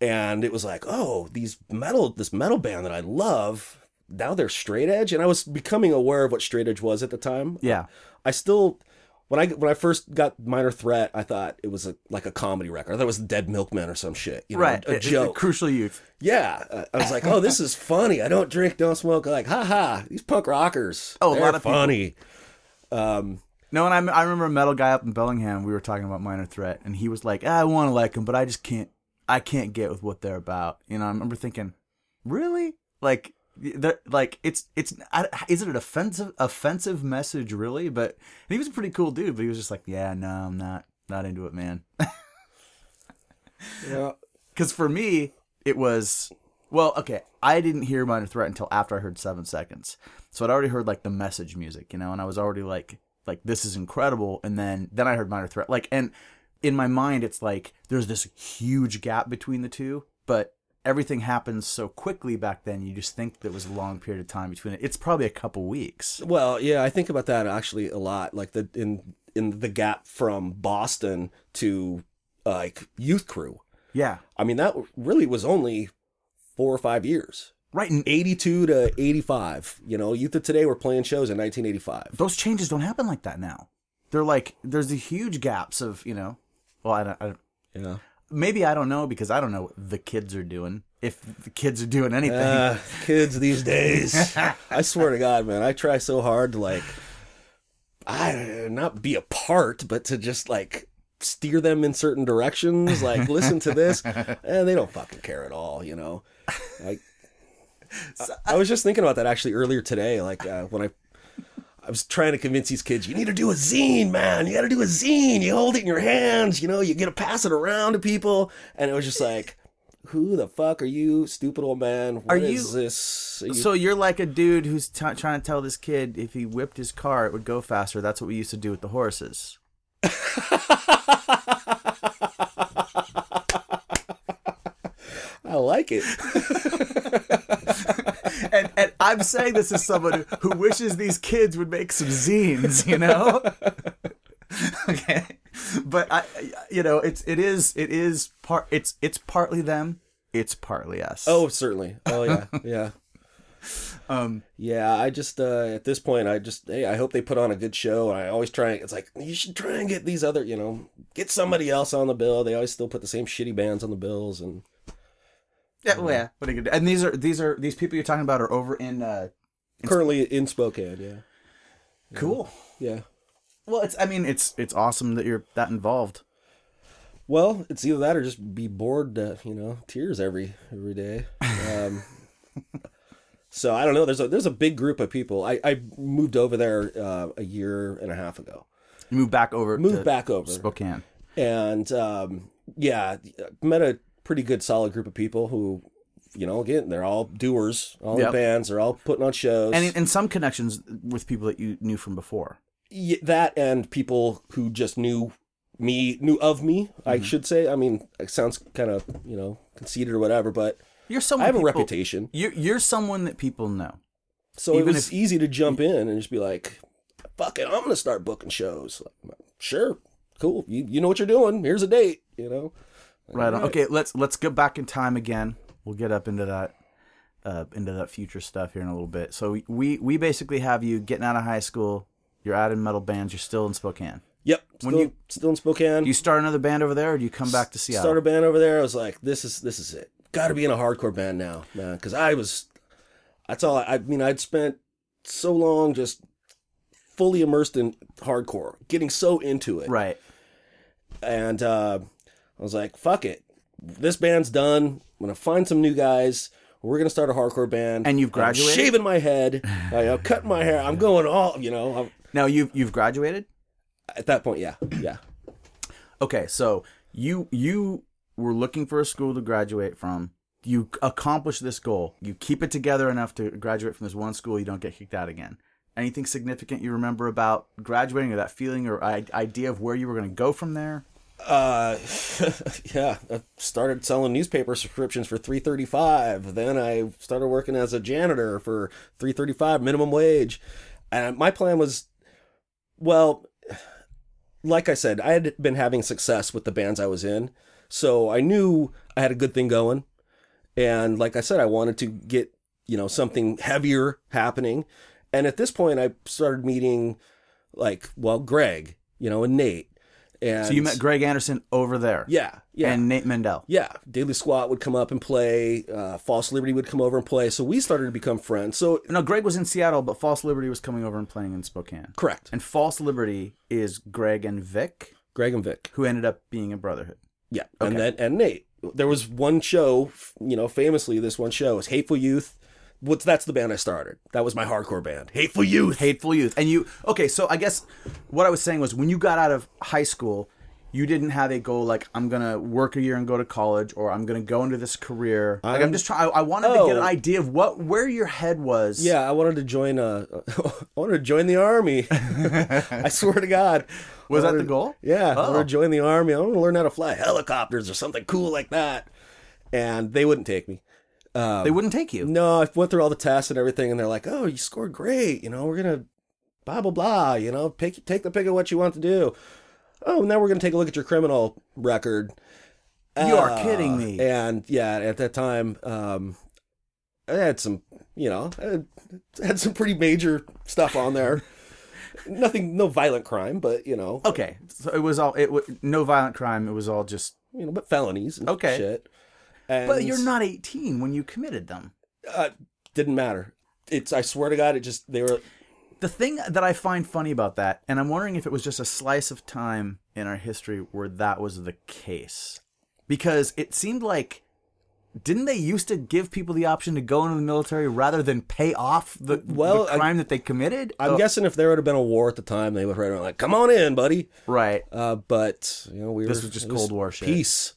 and it was like, oh, these metal, this metal band that I love, now they're straight edge, and I was becoming aware of what straight edge was at the time. yeah. I still when I when I first got Minor Threat, I thought it was a like a comedy record. I thought it was Dead Milkman or some shit, you know, right. A, it- joke. crucial youth. yeah, uh, I was like, oh, this is funny. I don't drink, don't smoke. Like, ha ha, these punk rockers. Oh, a lot of people- funny. Um, No, and I, I remember a metal guy up in Bellingham. We were talking about Minor Threat, and he was like, "I want to like them, but I just can't. I can't get with what they're about." You know, I remember thinking, "Really? Like, they're like it's it's I- is it an offensive offensive message really?" But and he was a pretty cool dude, but he was just like, "Yeah, no, I'm not not into it, man." yeah, Because for me, it was well, okay. I didn't hear Minor Threat until after I heard Seven Seconds, so I'd already heard like the message music, you know, and I was already like, like this is incredible. And then then I heard Minor Threat, like, and in my mind, it's like there's this huge gap between the two, but everything happens so quickly back then. You just think there was a long period of time between it. It's probably a couple weeks. Well, yeah, I think about that actually a lot. Like the in in the gap from Boston to uh, like Youth Crew. Yeah, I mean, that really was only four or five years. right. in 82 to 85. You know, Youth of Today were playing shows in 1985. those changes don't happen like that now. They're like there's the huge gaps of you know. Well, I don't. I don't Yeah. Maybe I don't know because I don't know what the kids are doing. If the kids are doing anything, Uh, kids these days. I swear to God, man, I try so hard to like, I not be a part, but to just like steer them in certain directions. Like, listen to this, and they don't fucking care at all. You know, like. I, I was just thinking about that actually earlier today. Like uh, when I, I was trying to convince these kids, you need to do a zine, man. You got to do a zine. You hold it in your hands. You know, you get to pass it around to people, and it was just like, who the fuck are you, stupid old man? What Are is you- this? Are you- so you're like a dude who's t- trying to tell this kid if he whipped his car, it would go faster. That's what we used to do with the horses. I like it. and, and I'm saying this as someone who, wishes these kids would make some zines, you know. okay, but I, you know, it's it is it is part it's it's partly them, it's partly us. Oh, certainly. Oh yeah, yeah, um, yeah. I just uh, at this point, I just hey, I hope they put on a good show. And I always try. It's like you should try and get these other, you know, get somebody else on the bill. They always still put the same shitty bands on the bills, and yeah, well, yeah. What are you gonna do? And these are these are these people you're talking about are over in. uh currently in Spokane. Yeah, Cool. yeah. Well, it's I mean it's it's awesome that you're that involved. Well, it's either that or just be bored to, you know, tears every every day. Um, so I don't know. There's a there's a big group of people. I, I moved over there uh, a year and a half ago. You moved back over. Moved to back over, Spokane. and um, yeah, met a pretty good solid group of people who, you know, again they're all doers, all Yep. in bands, they're all putting on shows. And and some connections with people that you knew from before. Y- that and people who just knew me, knew of me. Mm-hmm. I should say. I mean, it sounds kind of you know conceited or whatever, but. You're someone I have a reputation, You're you're someone that people know. so it was if- easy to jump in and just be like, "Fuck it, I'm gonna start booking shows." Like, sure, cool. You you know what you're doing. Here's a date. You know. Right. on. Okay. Let's let's go back in time again. We'll get up into that uh, into that future stuff here in a little bit. So we we basically have you getting out of high school. You're out in metal bands. You're still in Spokane. Yep. When you- still in Spokane. Do you start another band over there, or do you come back to Seattle? start a band over there. I was like, this is this is it. Got to be in a hardcore band now, man. Because I was, that's all. I, I mean, I'd spent so long just fully immersed in hardcore, getting so into it. right. and uh, I was like, "Fuck it, this band's done. I'm gonna find some new guys. We're gonna start a hardcore band." And you've I'm graduated? shaving my head, I, am cutting my hair. I'm going all, you know. I'm, Now you've you've graduated. at that point, yeah, yeah. Okay, so you you were looking for a school to graduate from. You accomplish this goal. You keep it together enough to graduate from this one school. You don't get kicked out again. Anything significant you remember about graduating, or that feeling, or I- idea of where you were going to go from there? Uh, yeah, I started selling newspaper subscriptions for three thirty five. Then I started working as a janitor for three thirty five minimum wage, and my plan was, well, like I said, I had been having success with the bands I was in, so I knew I had a good thing going, and like I said, I wanted to get you know something heavier happening, and at this point, I started meeting like well, Greg, you know, and Nate. And So you met Greg Anderson over there, yeah, yeah, and Nate Mendel. yeah. Daily Squat would come up and play. Uh, False Liberty would come over and play. So we started to become friends. So No, Greg was in Seattle, but False Liberty was coming over and playing in Spokane. correct. And False Liberty is Greg and Vic, Greg and Vic. who ended up being a brotherhood. Yeah, and Okay. then and Nate. There was one show, you know, famously this one show was Hateful Youth. What's that's the band I started. That was my hardcore band. Hateful Youth. Hateful Youth. And you, okay, so I guess what I was saying was when you got out of high school, you didn't have a goal like, I'm going to work a year and go to college, or I'm going to go into this career. I'm, I'm- just trying, I, I wanted to get an Oh. idea of what, where your head was. Yeah, I wanted to join. Uh, I wanted to join the army. I swear to God. Was I that the goal? Yeah, I Oh. wanted to join the army. I want to learn how to fly helicopters or something cool like that. And they wouldn't take me. Um, They wouldn't take you. No, I went through all the tests and everything, and they're like, "Oh, you scored great. You know, we're gonna blah blah blah. You know, pick take the pick of what you want to do. Oh, now we're gonna take a look at your criminal record. You are Uh, kidding me. And yeah, at that time, um, I had some, you know, I had, some pretty major stuff on there. Nothing, no violent crime, but you know, Okay, so it was all, it was no violent crime. It was all just, you know, but felonies and Okay. shit. And, but you're not 18 when you committed them. Uh, didn't matter. It's. I swear to God, it just they were. The thing that I find funny about that, and I'm wondering if it was just a slice of time in our history where that was the case, because it seemed like didn't they used to give people the option to go into the military rather than pay off the, Well, the I- crime that they committed? I'm Oh, guessing if there would have been a war at the time, they would have right like, "Come on in, buddy." right. Uh, but you know, we This were was just Cold War shit. peace.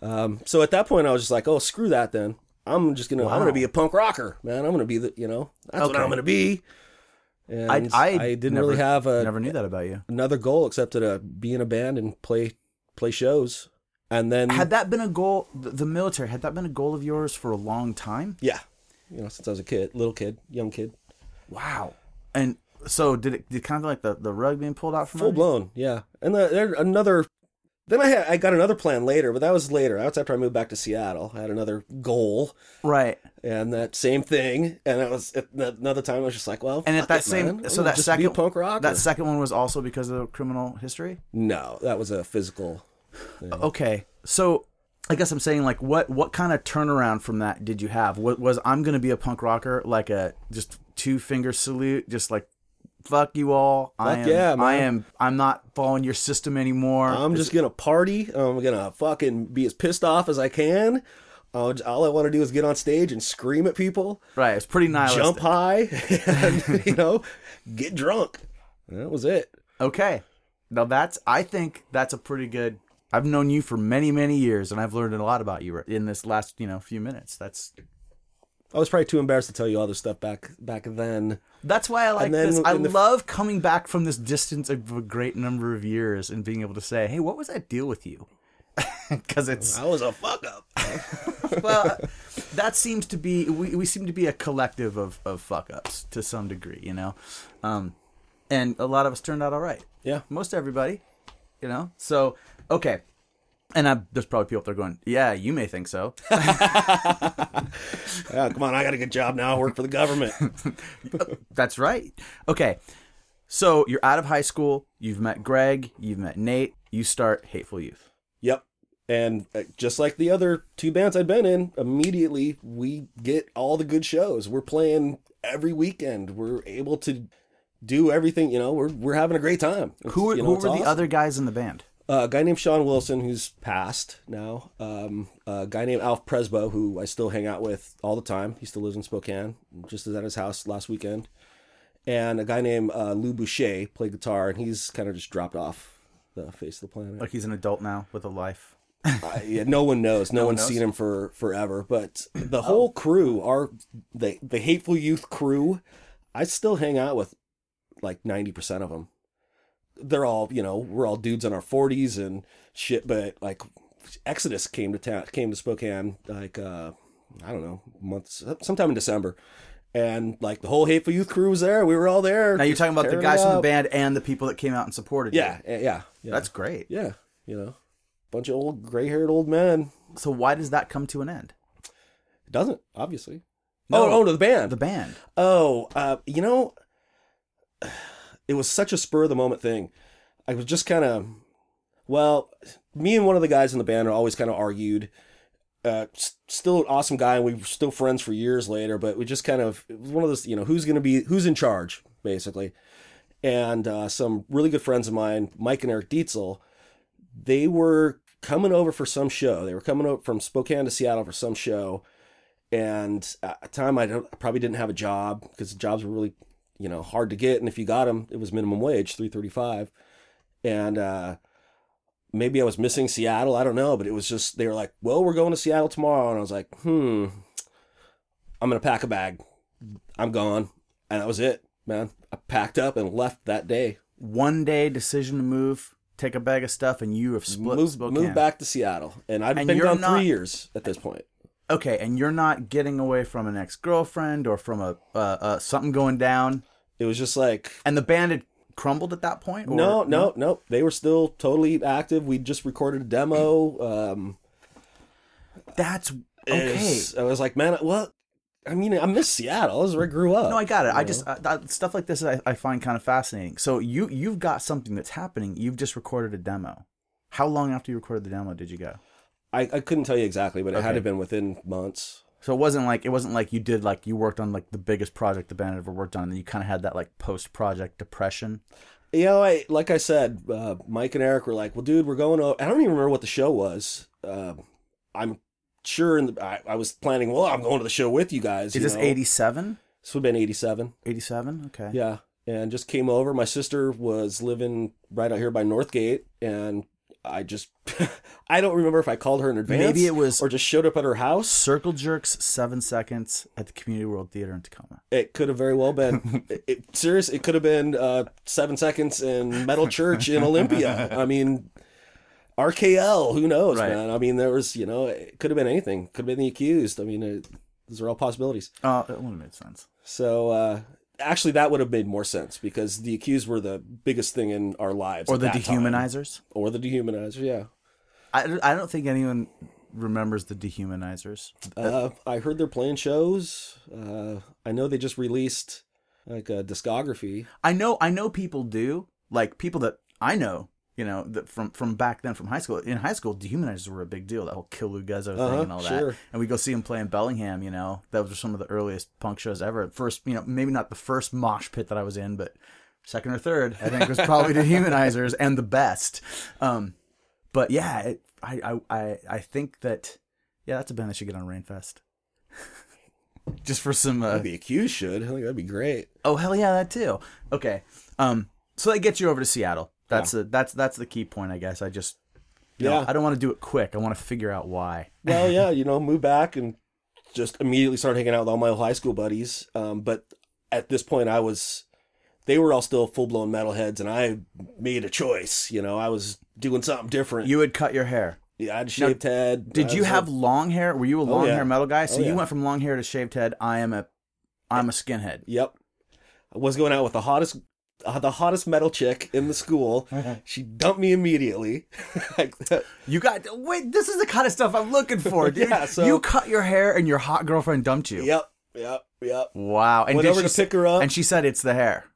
Um, so at that point, I was just like, "Oh, screw that!" Then I'm just gonna, I'm gonna be a punk rocker, man. I'm gonna be the, you know, that's what I'm gonna be. And I, I, I, didn't never- really have a, never knew that about you. another goal except to be in a band and play play shows. And then, Had that been a goal, the, military, had that been a goal of yours for a long time? yeah, you know, since I was a kid, little kid, young kid, Wow. And so did it did kind of like the, the rug being pulled out from full under you? blown, yeah. And the, there another. Then I had I got another plan later, but that was later. That was after I moved back to Seattle. I had another goal. Right. and that same thing. And it was at another time I was just like, well, And at that it, same, man. so that second punk rocker. that second one was also because of the criminal history. no, that was a physical. Okay, so I guess I'm saying like, what what kind of turnaround from that did you have? What was I'm gonna be a punk rocker like a just two finger salute, just like fuck you all. I am, yeah, I am. I'm not following your system anymore. I'm just gonna party. I'm gonna fucking be as pissed off as I can. Uh, all I want to do is get on stage and scream at people, right. It's pretty nihilistic. jump high, and you know, get drunk. That was it. Okay. Now that's I think that's a pretty good I've known you for many, many years and I've learned a lot about you in this last, you know, few minutes. That's I was probably too embarrassed to tell you all this stuff back back then. that's why I like this. I the- love coming back from this distance of a great number of years and being able to say, "Hey, what was that deal with you?" Because it's I was a fuck up. well, that seems to be we, we seem to be a collective of, of fuck ups to some degree, you know, um, and a lot of us turned out all right. Yeah. most everybody, you know. So okay, and I, there's probably people up there going, "Yeah, you may think so." Yeah, come on, I got a good job now. I work for the government. That's right. Okay, so you're out of high school. You've met Greg. You've met Nate. You start Hateful Youth. Yep. And uh, just like the other two bands I'd been in, immediately we get all the good shows. We're playing every weekend. We're able to do everything. You know, we're we're having a great time. It's- Who, you know, who were it's the other guys in the band? Uh, a guy named Sean Wilson, who's passed now. Um, a guy named Alf Presbo, who I still hang out with all the time. He still lives in Spokane. Just was at his house last weekend. And a guy named uh, Lou Boucher played guitar, and he's kind of just dropped off the face of the planet. Like he's an adult now with a life. I, yeah, no one knows. No, one one's knows? seen him for forever. But the whole crew, our the the hateful youth crew, I still hang out with like ninety percent of them. They're all you know we're all dudes in our forties and shit. But like Exodus came to town, came to Spokane like uh I don't know months sometime in December. And like the whole hateful youth crew was there. We were all there. Now you're talking about the guys from the band and the people that came out and supported you. Yeah, yeah, yeah. That's great. yeah. You know, bunch of old gray-haired old men. So why does that come to an end? It doesn't, obviously. No. oh, oh, no, the band. The band. oh, uh, you know, it was such a spur of the moment thing. I was just kind of, well, me and one of the guys in the band always kind of argued. Uh, s- still an awesome guy, and we were still friends for years later. But we just kind of it was one of those, you know, who's going to be who's in charge, basically. And uh, some really good friends of mine, Mike and Eric Dietzel, they were coming over for some show. They were coming over from Spokane to Seattle for some show, and at the time I I probably didn't have a job because jobs were really, you know, hard to get, and if you got them, it was minimum wage, three thirty five, and uh, maybe I was missing Seattle. I don't know, but it was just they were like, "Well, we're going to Seattle tomorrow," and I was like, "Hmm, I'm gonna pack a bag. I'm gone," and that was it, man. I packed up and left that day. One day decision to move, take a bag of stuff, and you have split moved, Spokane. moved back to Seattle, and I've And been gone not- three years at this point. Okay, and you're not getting away from an ex girlfriend or from a uh, uh, something going down, It was just like and the band had crumbled at that point. Or, no, no, no. They were still totally active. We just recorded a demo. Um, That's okay. I was like, man, what? I mean, I miss Seattle. This is where I grew up. No, I got it. I you just know? uh, that, stuff like this I, I find kind of fascinating. So you you've got something that's happening. You've just recorded a demo. How long after you recorded the demo did you go? I, I couldn't tell you exactly, but it had to have been within months. So it wasn't like it wasn't like you did like you worked on like the biggest project the band had ever worked on, and then you kind of had that like post project depression. You know, I like I said, uh, Mike and Eric were like, "Well, dude, we're going to." I don't even remember what the show was. Uh, I'm sure, in the, I, I was planning. Well, I'm going to the show with you guys. Is you this 87? This would have been '87. 87? Okay. Yeah, and just came over. My sister was living right out here by Northgate, and I just I don't remember if I called her in advance. Maybe it was- or just showed up at her house. Circle Jerks, seven seconds at the Community World Theater in Tacoma. It could have very well been. it, it, serious, it could have been uh, seven seconds in Metal Church in Olympia. I mean, RKL. Who knows, Right. man? I mean, there was you know, it could have been anything. Could have been the accused. I mean, it, those are all possibilities. Oh, it would have made sense. So uh, actually, that would have made more sense because the accused were the biggest thing in our lives, Or at the that time. dehumanizers. or the dehumanizer. Yeah, I, I don't think anyone remembers the dehumanizers. uh, I heard they're playing shows. Uh, I know they just released like a discography. I know I know people do like people that I know you know that from from back then from high school in high school dehumanizers were a big deal that whole kill Lou Guzzo thing Uh-huh, and all that and we go see them play in Bellingham you know that was some of the earliest punk shows ever first you know maybe not the first mosh pit that I was in but second or third I think was probably dehumanizers and the best um but yeah it, I, I I I think that yeah that's a band that should get on Rainfest just for some uh, The accused should. I think that'd be great. Oh hell yeah, that too. Okay. Um. So that gets you over to Seattle. That's the that's that's the key point, I guess. I just you know, Yeah. I don't want to do it quick. I want to figure out why. Well, yeah, you know, move back and just immediately start hanging out with all my old high school buddies. Um, but at this point, I was, they were all still full blown metalheads, and I made a choice. You know, I was doing something different. You had cut your hair. yeah, I had a shaved head. Did you have long hair? Were you a long yeah. hair metal guy? So Oh, you went from long hair to shaved head. I am a I'm a skinhead. Yep. I was going out with the hottest, uh, the hottest metal chick in the school. she dumped me immediately. You got wait. This is the kind of stuff I'm looking for, dude. Yeah, so- you cut your hair and your hot girlfriend dumped you. yep, yep, yep. Wow. And Went over she to s- pick her up. And she said it's the hair.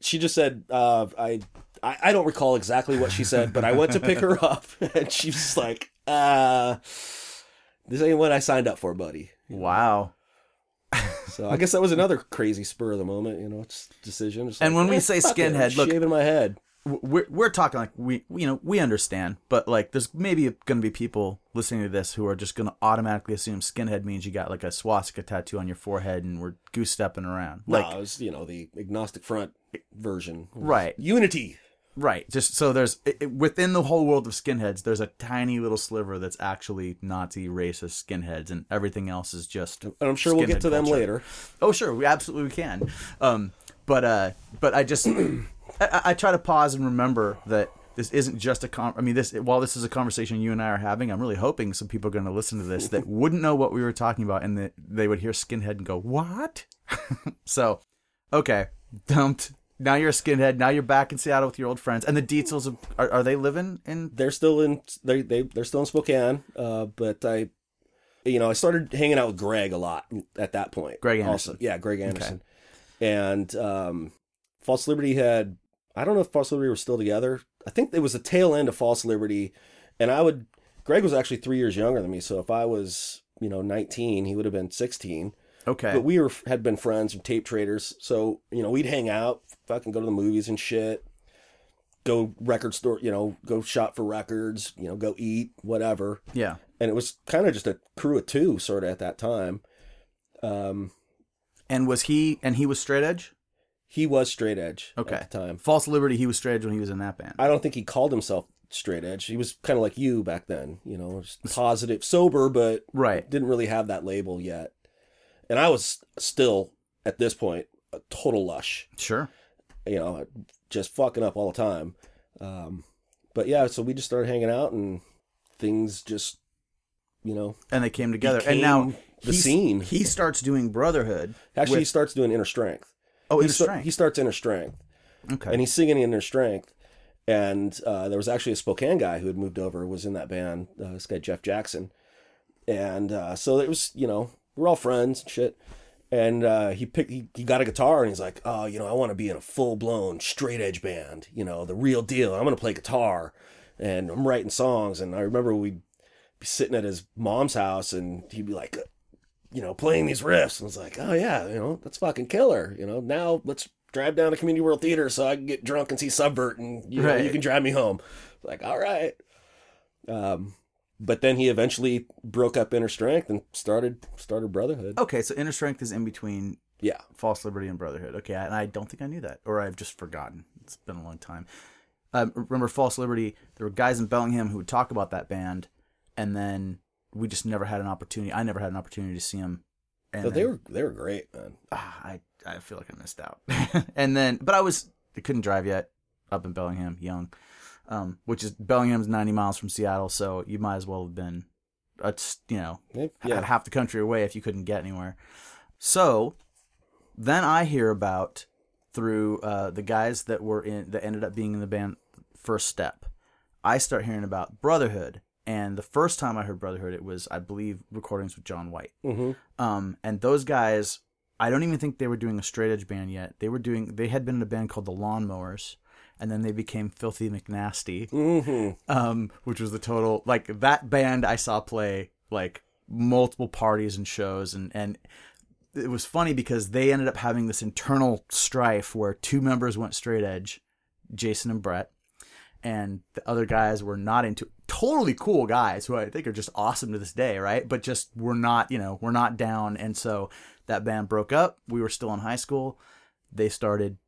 she just said, uh, I, I, I don't recall exactly what she said, but I went to pick her up, and she was like, uh, this ain't what I signed up for, buddy. Wow. So I guess that was another crazy spur of the moment, you know, it's decision. It's And like, when we eh, say fuck it, skinhead, look- shaving my head. we're we're talking like we you know we understand, but like there's maybe going to be people listening to this who are just going to automatically assume skinhead means you got like a swastika tattoo on your forehead and we're goose stepping around. Like no, it was you know the agnostic front version, Right. Unity. Right. Just so there's it, it- within the whole world of skinheads, there's a tiny little sliver that's actually Nazi racist skinheads, and everything else is just. And I'm sure we'll get to them later. Oh, sure, we absolutely can. Um, but uh, but I just I, I- I try to pause and remember that this isn't just a con. I mean, this while this is a conversation you and I are having, I'm really hoping some people are going to listen to this that wouldn't know what we were talking about, and that they would hear skinhead and go, "What?" so, okay, dumped. Now you're a skinhead. Now you're back in Seattle with your old friends. And the Dietzels are, are they living in? They're still in they they they're still in Spokane. Uh, but I, you know, I started hanging out with Greg a lot at that point. Greg Also, Anderson. yeah, Greg Anderson, Okay. and um, False Liberty had. I don't know if False Liberty were still together. I think it was the tail end of False Liberty, and I would. Greg was actually three years younger than me, so if I was, you know, 19, he would have been 16. Okay. But we were had been friends and tape traders, so you know we'd hang out, fucking go to the movies and shit, go record store, you know, go shop for records, you know, go eat, whatever. yeah. And it was kind of just a crew of two, sort of at that time. Um, And was he? And he was straight edge. he was straight edge Okay. at the time. False Liberty. He was straight edge when he was in that band. I don't think he called himself straight edge. He was kind of like you back then, you know, just positive, sober, but Right. didn't really have that label yet. And I was still at this point a total lush. Sure. you know, just fucking up all the time. Um, but yeah, so we just started hanging out and things just, you know, and they came together. and now the scene. He starts doing Brotherhood. actually he starts doing inner strength. oh, he, in sta- strength. he starts inner strength okay. and he's singing inner strength. And uh, there was actually a Spokane guy who had moved over, was in that band. Uh, this guy Jeff Jackson, and uh, so it was, you know, we're all friends and shit. And uh, he picked, he, he got a guitar and he's like, oh, you know, I want to be in a full blown straight edge band, you know, the real deal. I'm gonna play guitar, and I'm writing songs. And I remember we'd be sitting at his mom's house and he'd be like, you know, playing these riffs. And I was like, oh yeah, you know, that's fucking killer. You know, now let's drive down to Community World Theater so I can get drunk and see Subvert and you know, Right. you can drive me home. Like, all right. Um, but then he eventually broke up Inner Strength and started started Brotherhood. okay, so inner strength is in between Yeah. false liberty and brotherhood. Okay, and I don't think I knew that, or I've just forgotten. It's been a long time. Um, remember false liberty? There were guys in Bellingham who would talk about that band, and then we just never had an opportunity. I never had an opportunity to see them. And So they then- were they were great, man. ah, I I feel like I missed out. and then, but I was I couldn't drive yet up in Bellingham, young, um, which is Bellingham's ninety miles from Seattle, so you might as well have been, uh, you know, Yeah. half the country away if you couldn't get anywhere. So then I hear about through uh, the guys that were in that ended up being in the band First Step. I start hearing about Brotherhood, and the first time I heard Brotherhood, it was I believe recordings with John White. hmm Um, and those guys, I don't even think they were doing a straight edge band yet. They were doing. They had been in a band called the Lawnmowers, and then they became Filthy McNasty hmm um, which was the total like that band I saw play like multiple parties and shows and and it was funny because they ended up having this internal strife where two members went straight edge, Jason and Brett, and the other guys were not into totally cool guys who I think are just awesome to this day, right? But just were not, you know, we're not down and so that band broke up. We were still in high school. They started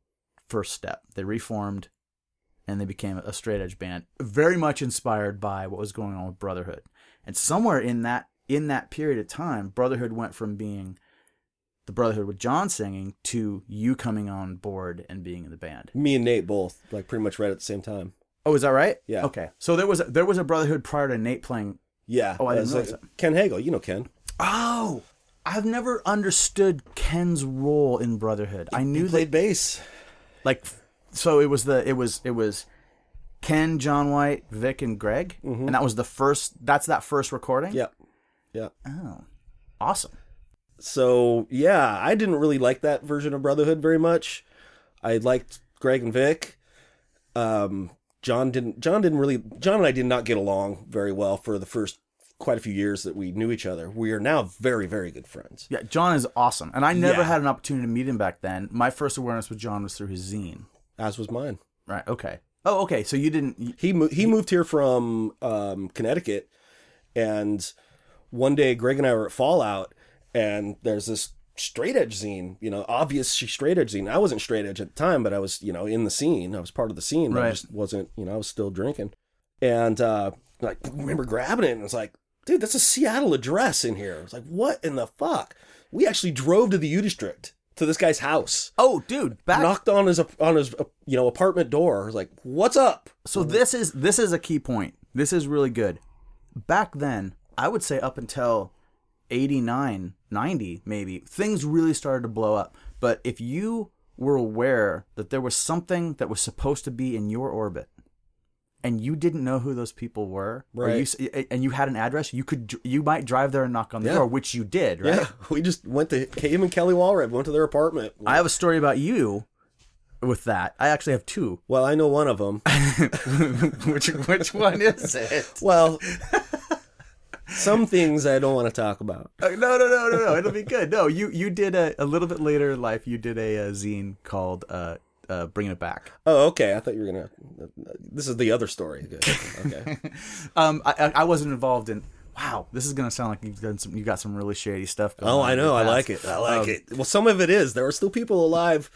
First Step. They reformed and they became a straight edge band, very much inspired by what was going on with Brotherhood. And somewhere in that in that period of time, Brotherhood went from being the Brotherhood with John singing to you coming on board and being in the band. Me and Nate both like pretty much right at the same time. Oh, is that right? Yeah. Okay. So there was a, there was a Brotherhood prior to Nate playing. Yeah. Oh, I didn't realize uh, Ken Hagel, you know Ken. Oh, I've never understood Ken's role in Brotherhood. I knew He that played bass. like so it was the it was it was Ken, John White, Vic, and Greg, and that was the first. That's that first recording. Yep. Yeah. Oh, awesome. So yeah, I didn't really like that version of Brotherhood very much. I liked Greg and Vic. Um, John didn't. John didn't really. John and I did not get along very well for the first quite a few years that we knew each other. We are now very, very good friends. Yeah, John is awesome, and I never Yeah. had an opportunity to meet him back then. My first awareness with John was through his zine. As was mine. Right. Okay. Oh, okay. So you didn't. you- He mo- he moved here from um, Connecticut, and one day Greg and I were at Fallout, and there's this straight edge zine, you know, obvious straight edge zine. I wasn't straight edge at the time, but I was, you know, in the scene. I was part of the scene. But I just wasn't, you know, I was still drinking. And uh like remember grabbing it and it's like, dude, that's a Seattle address in here. I was like, what in the fuck? We actually drove to the U District to this guy's house. Oh, dude, back Knocked on his on his uh, you know apartment door. I was like, "What's up?" So this is this is a key point. This is really good. Back then, I would say up until 89, 90 maybe, things really started to blow up. But if you were aware that there was something that was supposed to be in your orbit and you didn't know who those people were or you, Right. and you had an address, you could you might drive there and knock on the Yeah. door, which you did, right? Yeah, we just went to him and Kelly Walred went to their apartment. I have a story about you with that. I actually have two. well, I know one of them. which which one is it? Well, some things I don't want to talk about. Uh, no, no, no, no, no. It'll be good. No, you you did a, a little bit later in life. You did a, uh zine called uh, uh, "Bringing It Back." Oh, okay. I thought you were gonna. This is the other story. Okay. Um, I, I wasn't involved in. Wow, this is gonna sound like you've done some. You got some really shady stuff. Going oh, I know. I like it. I like Um, it. Well, some of it is. There are still people alive.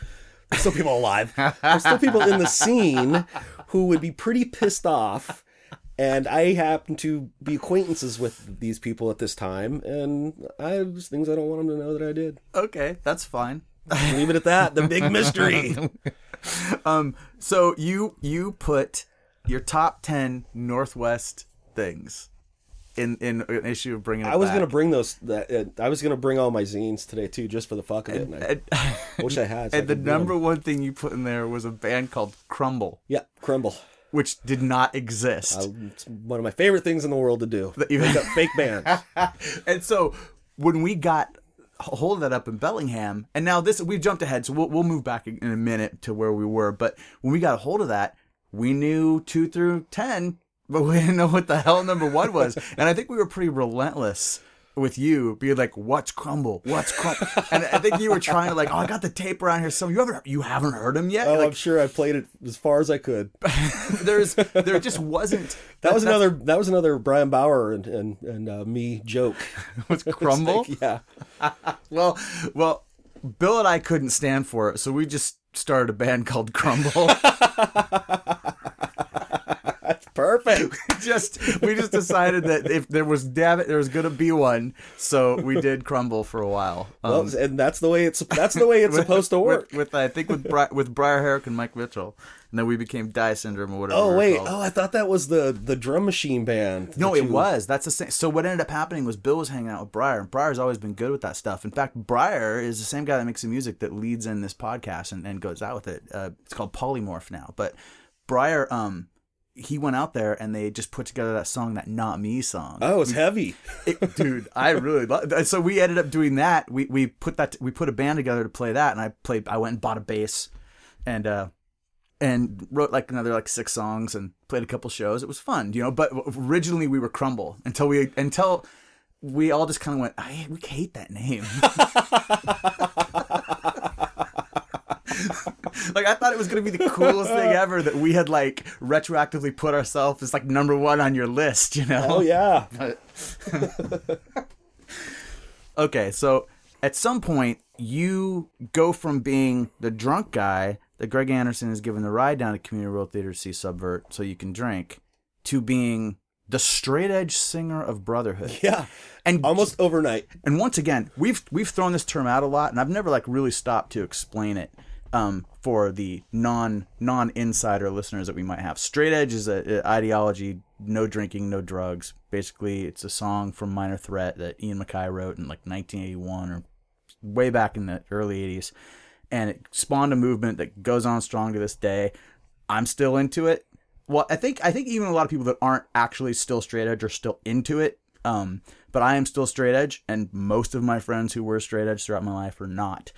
There's still people alive. There's still people in the scene who would be pretty pissed off. And I happen to be acquaintances with these people at this time, and I have things I don't want them to know that I did. Okay, that's fine. Leave it at that. The big mystery. Um, so you you put your top ten Northwest things in in an issue of bringing it. I was back. gonna bring those. That uh, I was gonna bring all my zines today too, just for the fuck of it. And I And, wish I had. so I and the read 'em. number one thing you put in there was a band called Crumble, Yeah, crumble. which did not exist. Uh, it's one of my favorite things in the world to do. That you- Make up fake bands. and so when we got hold that up in Bellingham, and now this we've jumped ahead, so we'll we'll move back in a minute to where we were. But when we got a hold of that, we knew two through ten, but we didn't know what the hell number one was. and I think we were pretty relentless with you being like, "What's crumble? What's crumble?" and I think you were trying to like, "Oh, I got the tape around here. So you haven't you haven't heard him yet?" Oh, I'm like sure I played it as far as I could. there's there just wasn't That was another. That was another Brian Bauer and and, and uh, me joke. was crumble. yeah. Well, well, Bill and I couldn't stand for it, so we just started a band called Crumble. Perfect. just we just decided that if there was damn it, there was gonna be one, so we did Crumble for a while. Um, Well, and that's the way it's. That's the way it's supposed to work. with, with I think with Bri- with Briar Herrick and Mike Mitchell, and then we became Die Syndrome or whatever. Oh wait. Oh, I thought that was the the drum machine band. No, it you- was. That's the same. So what ended up happening was Bill was hanging out with Briar, and Briar's always been good with that stuff. In fact, Briar is the same guy that makes the music that leads in this podcast and, and goes out with it. Uh, it's called Polymorph now. But Briar, um, he went out there and they just put together that song, that Not Me song. Oh, it's heavy. It- dude, I really love. So we ended up doing that. We we put that we put a band together to play that, and I played. I went and bought a bass, and uh, and wrote like another like six songs and played a couple shows. It was fun, you know. But originally we were Crumble until we until we all just kind of went. I we hate that name. like I thought it was gonna be the coolest thing ever that we had like retroactively put ourselves as like number one on your list, you know. Oh yeah. Okay, so at some point you go from being the drunk guy that Greg Anderson is giving the ride down to Community World Theater to see Subvert so you can drink to being the straight edge singer of Brotherhood. Yeah. And Almost overnight. and once again, we've we've thrown this term out a lot, and I've never like really stopped to explain it um, for the non non insider listeners that we might have. Straight edge is a, a ideology: no drinking, no drugs. Basically, it's a song from Minor Threat that Ian MacKaye wrote in like 1981 or way back in the early 80s, and it spawned a movement that goes on strong to this day. I'm still into it. Well, I think I think even a lot of people that aren't actually still straight edge are still into it. Um, but I am still straight edge, and most of my friends who were straight edge throughout my life are not.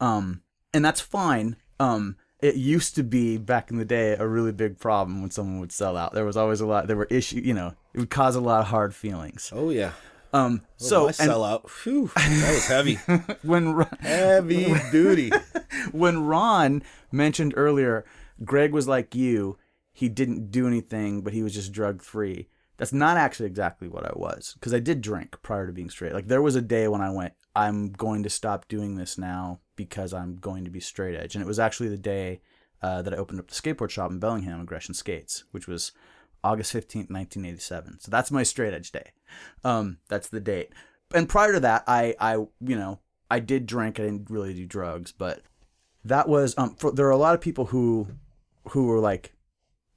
Um, and that's fine. Um, it used to be back in the day a really big problem when someone would sell out. There was always a lot. There were issues. You know, it would cause a lot of hard feelings. Oh yeah. Um, So so my sellout. Phew, that was heavy. when Ron- heavy duty. when Ron mentioned earlier, Greg was like you. He didn't do anything, but he was just drug free. That's not actually exactly what I was because I did drink prior to being straight. Like there was a day when I went, I'm going to stop doing this now because I'm going to be straight edge, and it was actually the day uh, that I opened up the skateboard shop in Bellingham, Aggression Skates, which was August 15th, 1987. So that's my straight edge day. Um, that's the date. And prior to that, I, I, you know, I did drink. I didn't really do drugs, but that was, um, for, there are a lot of people who, who were like,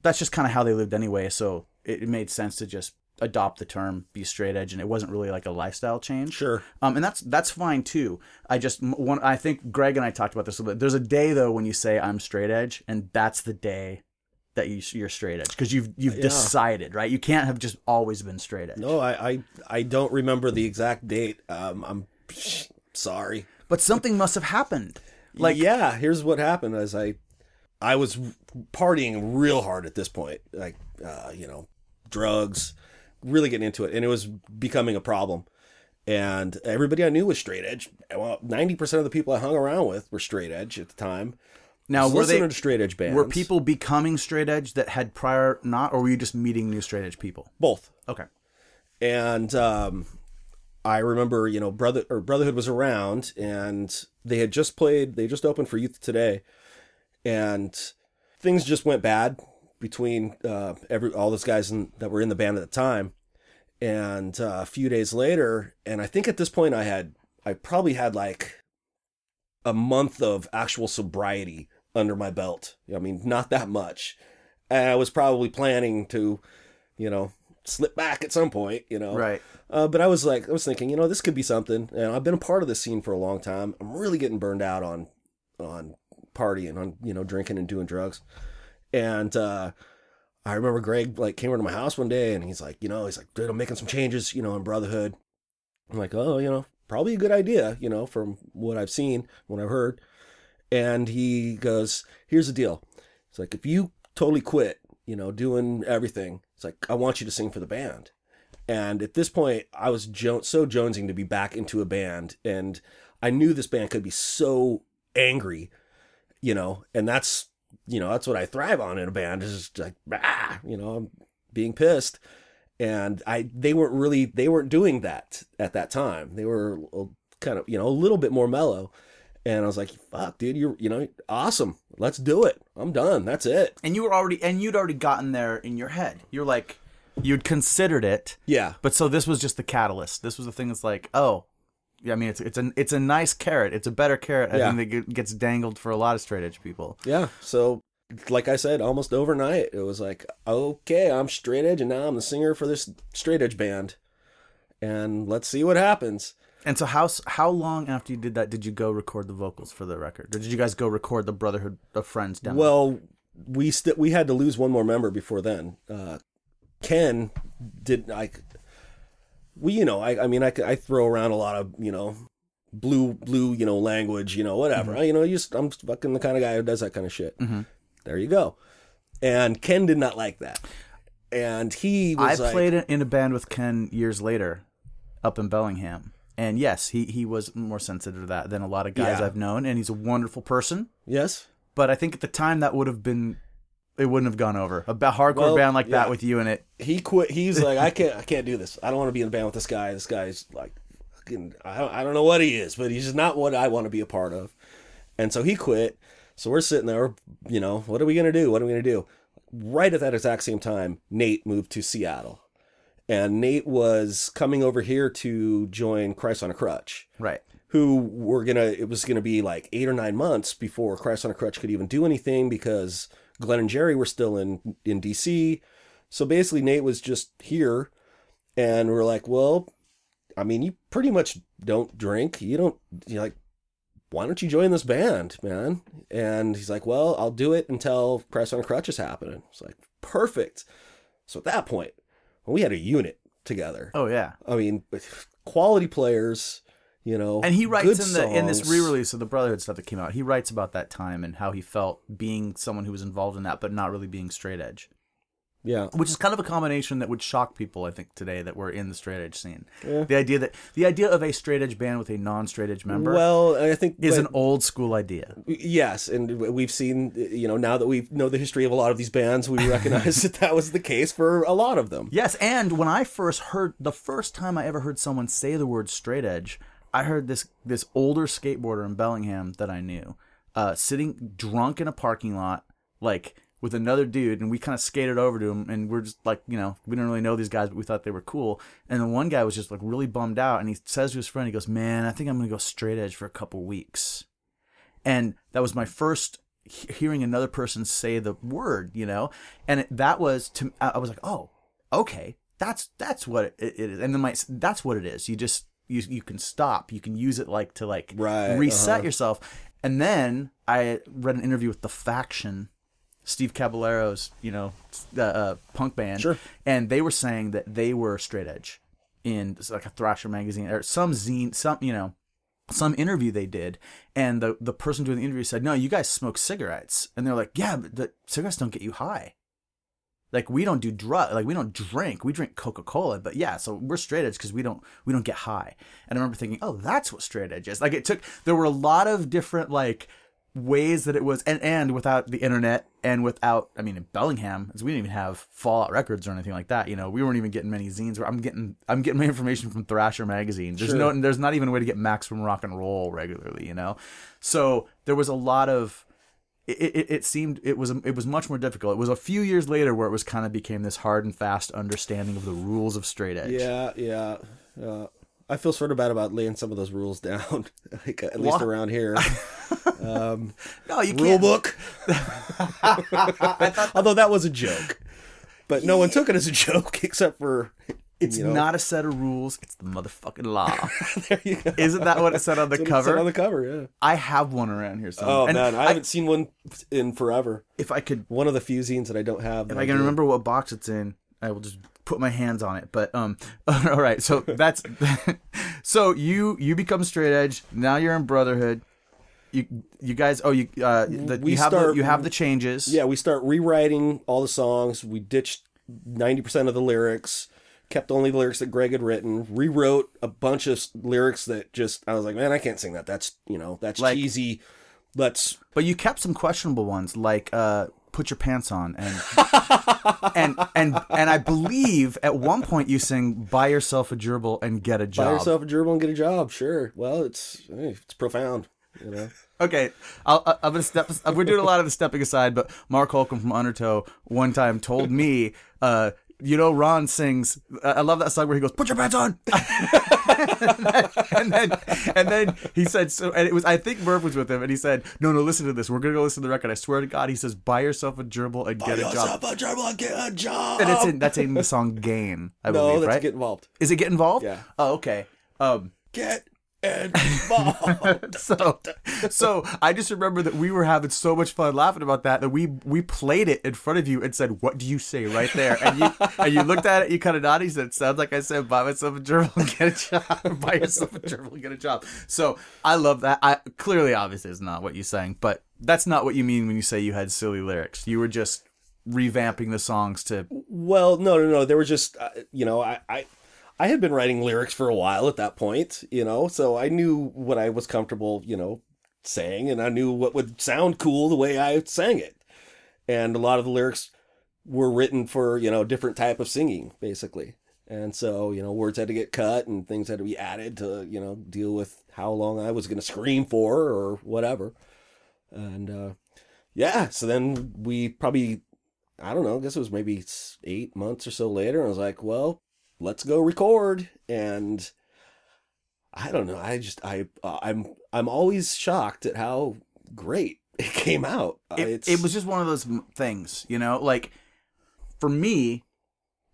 that's just kind of how they lived anyway. So it, made sense to just adopt the term be straight edge and it wasn't really like a lifestyle change Sure. um, and that's that's fine too i just one i think greg and i talked about this a little bit there's a day though when you say i'm straight edge and that's the day that you, you're straight edge because you've you've Yeah. decided right you can't have just always been straight edge No, I, I I don't remember the exact date. Um, I'm sorry. but something must have happened like yeah, here's what happened: as I I was partying real hard at this point, like uh, you know, drugs, really getting into it, and it was becoming a problem. And everybody I knew was straight edge. Well, ninety percent of the people I hung around with were straight edge at the time. now were they straight edge bands? were people becoming straight edge that had prior not or were you just meeting new straight edge people both? okay and um, I remember, you know, brother or Brotherhood was around, and they had just played. They just opened for Youth Today, and things just went bad between uh, every all those guys in, that were in the band at the time. And uh, a few days later, and I think at this point I had I probably had like a month of actual sobriety under my belt. I mean, not that much. And I was probably planning to, you know, slip back at some point, you know. right Uh, but I was like, I was thinking, you know, this could be something. And I've been a part of this scene for a long time. I'm really getting burned out on, on partying, on you know, drinking and doing drugs. And uh, I remember Greg like came over to my house one day, and he's like, you know, he's like, dude, I'm making some changes, you know, in Brotherhood. I'm like, oh, you know, probably a good idea, you know, from what I've seen, what I've heard. And he goes, here's the deal. It's like if you totally quit, you know, doing everything, it's like I want you to sing for the band. And at this point, I was jo- so jonesing to be back into a band, and I knew this band could be so angry, you know, and that's you know that's what I thrive on in a band is just like ah, you know, I'm being pissed, and I they weren't really they weren't doing that at that time. They were kind of you know a little bit more mellow, and I was like, fuck, dude, you're you know awesome, let's do it. I'm done. That's it. and you were already and you'd already gotten there in your head you're like you'd considered it Yeah. But so this was just the catalyst. This was the thing that's like, oh, yeah. I mean, it's it's a it's a nice carrot. It's a better carrot. I Yeah. think that gets dangled for a lot of straight edge people. Yeah. So, like I said, almost overnight, it was like, okay, I'm straight edge, and now I'm the singer for this straight edge band, and let's see what happens. And so how s- how long after you did that did you go record the vocals for the record? Or did you guys go record the Brotherhood of Friends demo? Well, we st- we had to lose one more member before then. Uh, Ken did like we you know I I mean I, I throw around a lot of you know blue blue you know language you know whatever mm-hmm. i you know you just I'm fucking the kind of guy who does that kind of shit. Mm-hmm. There you go. And Ken did not like that, and he I like, played in a band with Ken years later, up in Bellingham. And yes, he, he was more sensitive to that than a lot of guys Yeah. I've known, and he's a wonderful person. yes. But I think at the time that would have been, it wouldn't have gone over. A hardcore Well, band like yeah. that with you in it, he quit. He's like, I can't, I can't do this. I don't want to be in a band with this guy. This guy's like, fucking, I don't, I don't know what he is, but he's just not what I want to be a part of. And so he quit. So we're sitting there, you know, what are we gonna do? What are we gonna do? Right at that exact same time, Nate moved to Seattle, and Nate was coming over here to join Christ on a Crutch right? who were gonna it was gonna be like eight or nine months before Christ on a Crutch could even do anything because Glenn and Jerry were still in in DC. So basically Nate was just here and we're like, well, I mean, you pretty much don't drink. You don't you're like why don't you join this band, man? And he's like, well, I'll do it until Christ on Crutch is happening. It's like, perfect. So at that point, we had a unit together. Oh yeah. I mean, quality players, you know. And he writes in the in this re-release of the Brotherhood stuff that came out. He writes about that time and how he felt being someone who was involved in that, but not really being straight edge. Yeah. which is kind of a combination that would shock people i think today that were in the straight edge scene the idea that the idea of a straight edge band with a non-straight edge member Well, I think is but- an old school idea yes, and we've seen you know now that we know the history of a lot of these bands, we recognize that that was the case for a lot of them. yes and when i first heard the first time i ever heard someone say the word straight edge i heard this this older skateboarder in bellingham that i knew uh, sitting drunk in a parking lot like with another dude and we kind of skated over to him and we're just like you know we didn't really know these guys but we thought they were cool. And the one guy was just like really bummed out and he says to his friend he goes man i think i'm gonna go straight edge for a couple weeks. And that was my first hearing another person say the word you know? And it, that was to i was like oh okay. That's that's what it, it is. And then my that's what it is. You just you, you can stop. You can use it like to like Right, reset uh-huh. yourself. And then i read an interview with the faction steve caballero's you know uh, uh, punk band. Sure. and they were saying that they were straight edge in like a thrasher magazine or some zine some you know some interview they did. And the the person doing the interview said no you guys smoke cigarettes. And they're like yeah but the cigarettes don't get you high like we don't do drug like we don't drink we drink coca-cola but yeah so we're straight edge because we don't we don't get high. And i remember thinking oh that's what straight edge is. Like it took there were a lot of different like ways that it was and and without the internet and without i mean in bellingham we didn't even have fallout records or anything like that you know we weren't even getting many zines where i'm getting i'm getting my information from thrasher magazine. There's Sure. no there's not even a way to get Maximumrocknroll regularly you know? So there was a lot of it, it, it seemed it was it was much more difficult. It was a few years later where it was kind of became this hard and fast understanding of the rules of straight edge. Yeah, yeah. Uh, I feel sort of bad about laying some of those rules down, like at least around here. No, you Rule can't. book. Although that was a joke, but no one took it as a joke except for It's you know. not a set of rules. It's the motherfucking law. there you go. Isn't that what it said on the That's what it said cover? on the cover, yeah. I have one around here somewhere. Oh and man, I I- haven't seen one in forever. if I could, One of the few zines that I don't have. if I can remember what box it's in, I will just put my hands on it. But um, all right. So that's so you you become straight edge. Now you're in Brotherhood. You you guys. Oh, you uh, the, We you have the, start- you have the changes. Yeah, we start rewriting all the songs. We ditched ninety percent of the lyrics, kept only the lyrics that Greg had written. Rewrote a bunch of lyrics that just I was like, man, I can't sing that. That's you know that's Like- cheesy. Let's But you kept some questionable ones, like uh, "Put your pants on," and and and and I believe at one point you sing "Buy yourself a gerbil and get a Job." buy yourself a gerbil and get a job. Sure. Well, it's it's profound. You know. Okay, I'll, I'm gonna step. We're doing a lot of the stepping aside, but Mark Holcomb from Undertow one time told me, uh, you know, Ron sings. I love that song where he goes, "Put your pants on," and then and then he said so, and it was I think Murph was with him, and he said, "No, no, listen to this. We're gonna go listen to the record. I swear to God." He says, "Buy yourself a gerbil and get a job." Buy yourself a gerbil and get a job. And it's in that's in the song "Gain," I no, believe, that's right? get involved. Is it get involved? Yeah. Oh, okay. Um, Get involved. so so I just remember that we were having so much fun laughing about that that we we played it in front of you and said, "What do you say right there?" And you and you looked at it, you kind of nodded, you said, "Sounds like I said, buy myself a gerbil and get a job. buy yourself a gerbil and get a job." So I love that. I clearly, obviously, is not what you're saying, but that's not what you mean when you say you had silly lyrics. You were just revamping the songs to Well, no, no, no. They were just, uh, you know, I, I, I had been writing lyrics for a while at that point, you know, so I knew what I was comfortable, you know, saying, and I knew what would sound cool the way I sang it. And a lot of the lyrics were written for, you know, different type of singing, basically. And so, you know, words had to get cut and things had to be added to, you know, deal with how long I was going to scream for or whatever. And, uh, yeah, so then we probably I don't know, I guess it was maybe eight months or so later. And I was like, well, let's go record. And I don't know. I just, I, uh, I'm, I'm always shocked at how great it came out. Uh, it, it's, it was just one of those things, you know, like for me,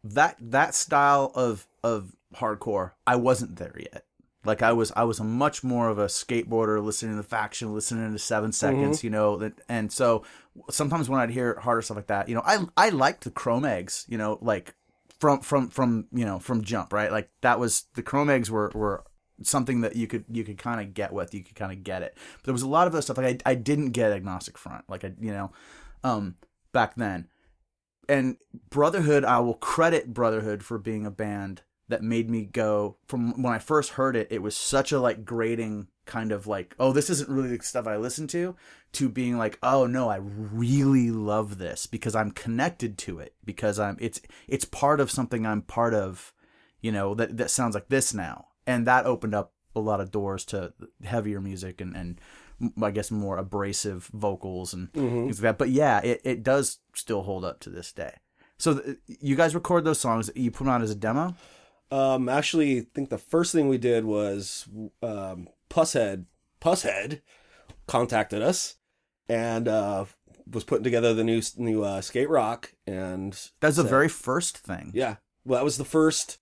that that style of of hardcore, I wasn't there yet. Like I was, I was a much more of a skateboarder, listening to the faction, listening to Seven Seconds, you know, that, and so sometimes when I'd hear harder stuff like that, you know, I I liked the Cro-Mags, you know, like from from from you know from Jump, right? Like that was the Cro-Mags were were something that you could you could kind of get with, you could kind of get it. But there was a lot of other stuff like I I didn't get Agnostic Front, like I you know, um back then. and Brotherhood, I will credit Brotherhood for being a band that made me go from when I first heard it, it was such a like grating kind of like, oh, this isn't really the stuff I listen to, to being like, oh no, I really love this because I'm connected to it because I'm it's it's part of something I'm part of, you know, that that sounds like this now. And that opened up a lot of doors to heavier music and and I guess more abrasive vocals and mm-hmm. things like that. But yeah, it, it does still hold up to this day. So th- you guys record those songs. You put them out as a demo. Um, actually, I think the first thing we did was um, Pushead. Pushead contacted us and uh, was putting together the new new uh, skate rock, and That's the very first thing. yeah. Well, that was the first.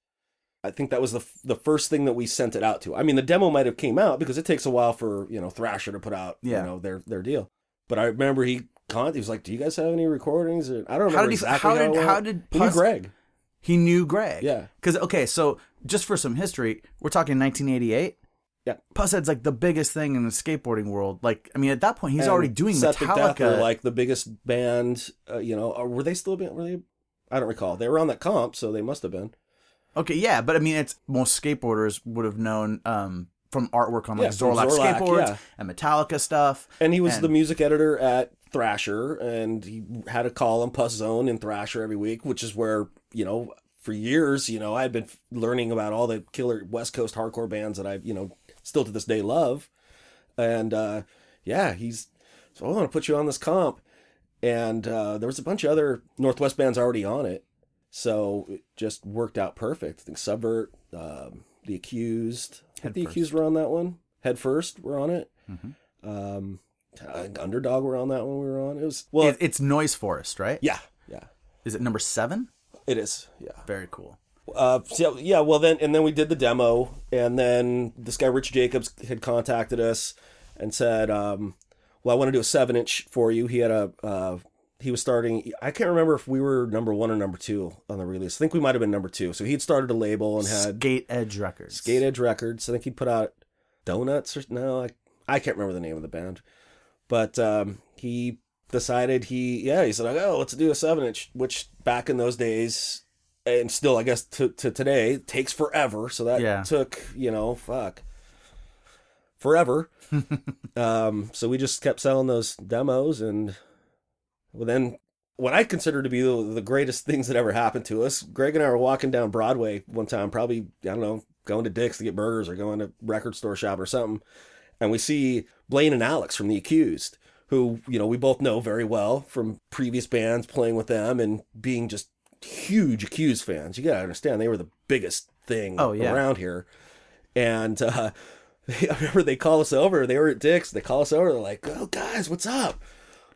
I think that was the the first thing that we sent it out to. I mean, the demo might have came out because it takes a while for you know Thrasher to put out Yeah. you know their their deal. But I remember he con- he was like, "Do you guys have any recordings?" Or, I don't remember How did he? exactly how did? it How did? Puss- Greg? He knew Greg. Yeah. Because okay, so just for some history, we're talking 1988. Yeah. Pushead's like the biggest thing in the skateboarding world. Like, I mean, at that point, he's And already doing Death Metallica. were like the biggest band. Uh, you know, or were they still Being. Were they? I don't recall. They were on that comp, so they must have been. Okay, yeah, but I mean, it's most skateboarders would have known um, from artwork on like Yeah, Zorlac, Zorlac, skateboards yeah. and Metallica stuff. And he was And- the music editor at Thrasher, and he had a column Puss Zone in Thrasher every week, which is where you know for years, you know, I had been learning about all the killer West Coast hardcore bands that I, you know, still to this day love. And uh, yeah, he's so I want to put you on this comp, and uh, there was a bunch of other Northwest bands already on it, so it just worked out perfect. I think Subvert, um, The Accused, Head The First. Accused were on that one. Head First we're on it. Mhm. Um, Underdog were on that one. We were on. It was well, It, it's Noise Forest, right? yeah, yeah, Is it number seven? it is. Yeah. Very cool. Uh, so, yeah, well then, and then we did the demo, and then this guy Rich Jacobs had contacted us and said, um, "Well, I want to do a seven inch for you." He had a, uh, he was starting. I can't remember if we were number one or number two on the release. I think we might have been number two. So he'd started a label and had Skate Edge Records. Skate Edge Records. I think he put out Donuts or no, I, I can't remember the name of the band, but um, he decided he yeah he said like oh let's do a seven inch which back in those days and still I guess to, to today takes forever so that Yeah. took you know fuck forever um so we just kept selling those demos and then what I consider to be the, the greatest things that ever happened to us Greg and I were walking down Broadway one time probably I don't know going to Dick's to get burgers or going to record store shop or something and we see Blaine and Alex from The Accused, who you know we both know very well from previous bands playing with them and being just huge Accused fans. You gotta understand they were the biggest thing Oh, yeah. around here, and uh, I remember they call us over. They were at Dick's. They call us over. They're like, "Oh guys, what's up?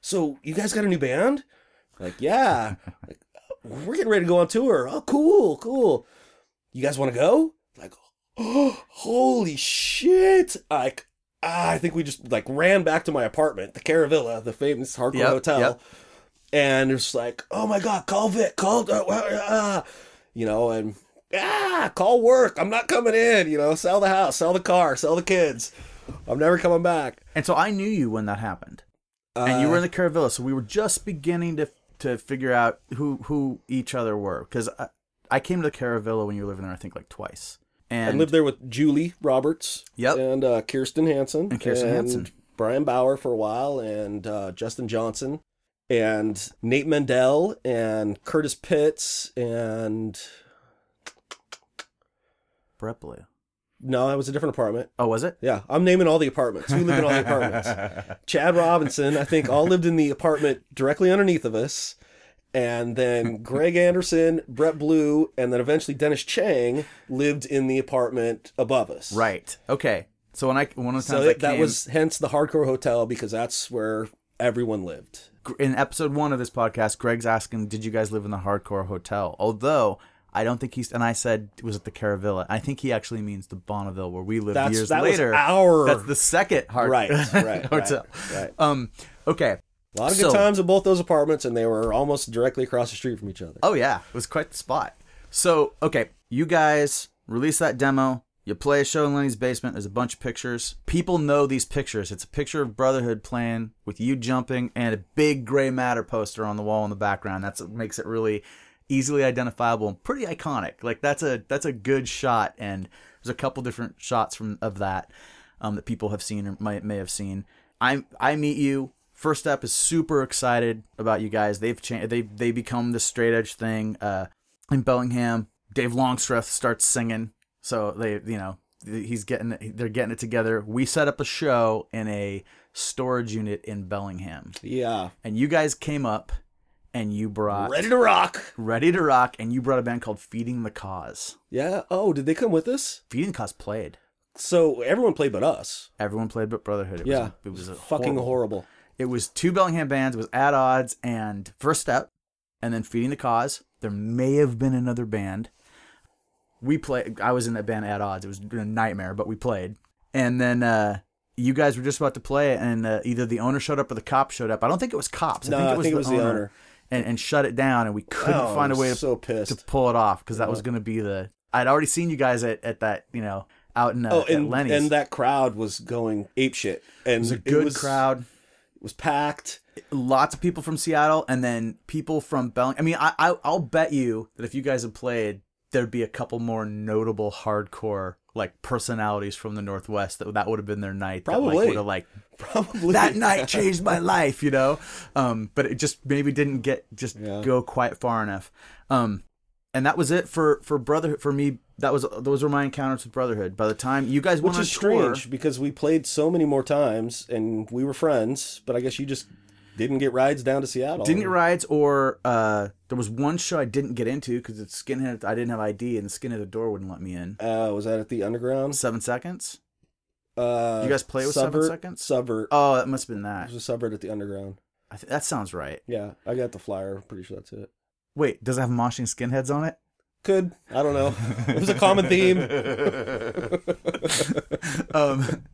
So you guys got a new band?" Like, yeah. like, we're getting ready to go on tour. Oh, cool, cool. You guys want to go? Like, oh, holy shit! Like, ah, I think we just like ran back to my apartment, the Caravilla, the famous hardcore Yep, hotel, yep. and it's like, oh my god, call Vic, call, uh, uh, uh, you know, and ah, call work. I'm not coming in. You know, sell the house, sell the car, sell the kids. I'm never coming back. And so I knew you when that happened. And you were in Uh, the Caravilla, so we were just beginning to to figure out who who each other were. Because I, I came to the Caravilla when you were living there, I think like twice. And I lived there with Julie Roberts. Yep. And uh, Kirsten Hansen. And Kirsten Hansen. Brian Bauer for a while, and uh, Justin Johnson, and Nate Mendel, and Curtis Pitts, and Brett Blue. No, that was a different apartment. Oh, was it? Yeah, I'm naming all the apartments. Who lived in all the apartments? Chad Robinson, I think, all lived in the apartment directly underneath of us. And then Greg Anderson, Brett Blue, and then eventually Dennis Chang lived in the apartment above us. Right. Okay. So when I one of the So times I it- that was hence the hardcore hotel because that's where everyone lived. in episode one of this podcast. Greg's asking, "Did you guys live in the hardcore hotel?" Although I don't think he's, and I said, "Was it the Caravilla?" I think he actually means the Bonneville where we lived That's years that later. was our That's the second hard right, right, hotel. Right, right. Um. Okay. A lot of So- good times in both those apartments, and they were almost directly across the street from each other. Oh yeah, it was quite the spot. So okay, you guys release that demo. You play a show in Lenny's basement. There's a bunch of pictures. People know these pictures. It's a picture of Brotherhood playing with you jumping and a big gray matter poster on the wall in the background. That's what makes it really easily identifiable and pretty iconic. Like that's a that's a good shot. And there's a couple different shots from of that um, that people have seen or might may have seen. I I meet you. First step is super excited about you guys. They've changed. They they become this straight edge thing. Uh, in Bellingham, Dave Longstreth starts singing. So they, you know, he's getting, they're getting it together. We set up a show in a storage unit in Bellingham, Yeah. and you guys came up, and you brought Ready to rock. Ready to Rock, and you brought a band called Feeding the Cause. Yeah. Oh, did they come with us? Feeding the Cause played. So everyone played but us. Everyone played but Brotherhood. It Yeah. was, it was a Fucking horrible- horrible. It was two Bellingham bands. It was At Odds and First Step, and then Feeding the Cause. There may have been another band. We played. I was in that band At Odds. It was a nightmare, but we played. And then uh, you guys were just about to play, and uh, either the owner showed up or the cop showed up. I don't think it was cops. No, I think it was, think the, it was the owner, owner. And, and shut it down. And we couldn't Oh, find a way was to, so to pull it off because that was going to be the. I'd already seen you guys at, at that you know out in uh, Oh, at and, Lenny's. and that crowd was going ape shit. And it was a good crowd. It was packed. lots of people from Seattle and then people from Belling. I mean, I, I I'll bet you that if you guys had played, there'd be a couple more notable hardcore like personalities from the Northwest that that would have been their night. That, Probably. like, would have like Probably that night changed my life, you know. Um, but it just maybe didn't get just Yeah. go quite far enough. Um, and that was it for for brotherhood for me. That was those were my encounters with Brotherhood. By the time you guys Which on is tour, strange because we played so many more times and we were friends, but I guess you just didn't get rides down to Seattle. Didn't get rides, or uh, there was one show I didn't get into because it's skinhead. I didn't have ID, and the skinhead at the door wouldn't let me in. Uh, was that at the underground? Seven seconds. Uh, You guys play with Seven Subvert- Seconds? Subvert. Oh, that must have been that. It was a subvert at the underground. I th- that sounds right. Yeah, I got the flyer. Pretty sure that's it. Wait, does it have moshing skinheads on it? Could I don't know. It was a common theme. um,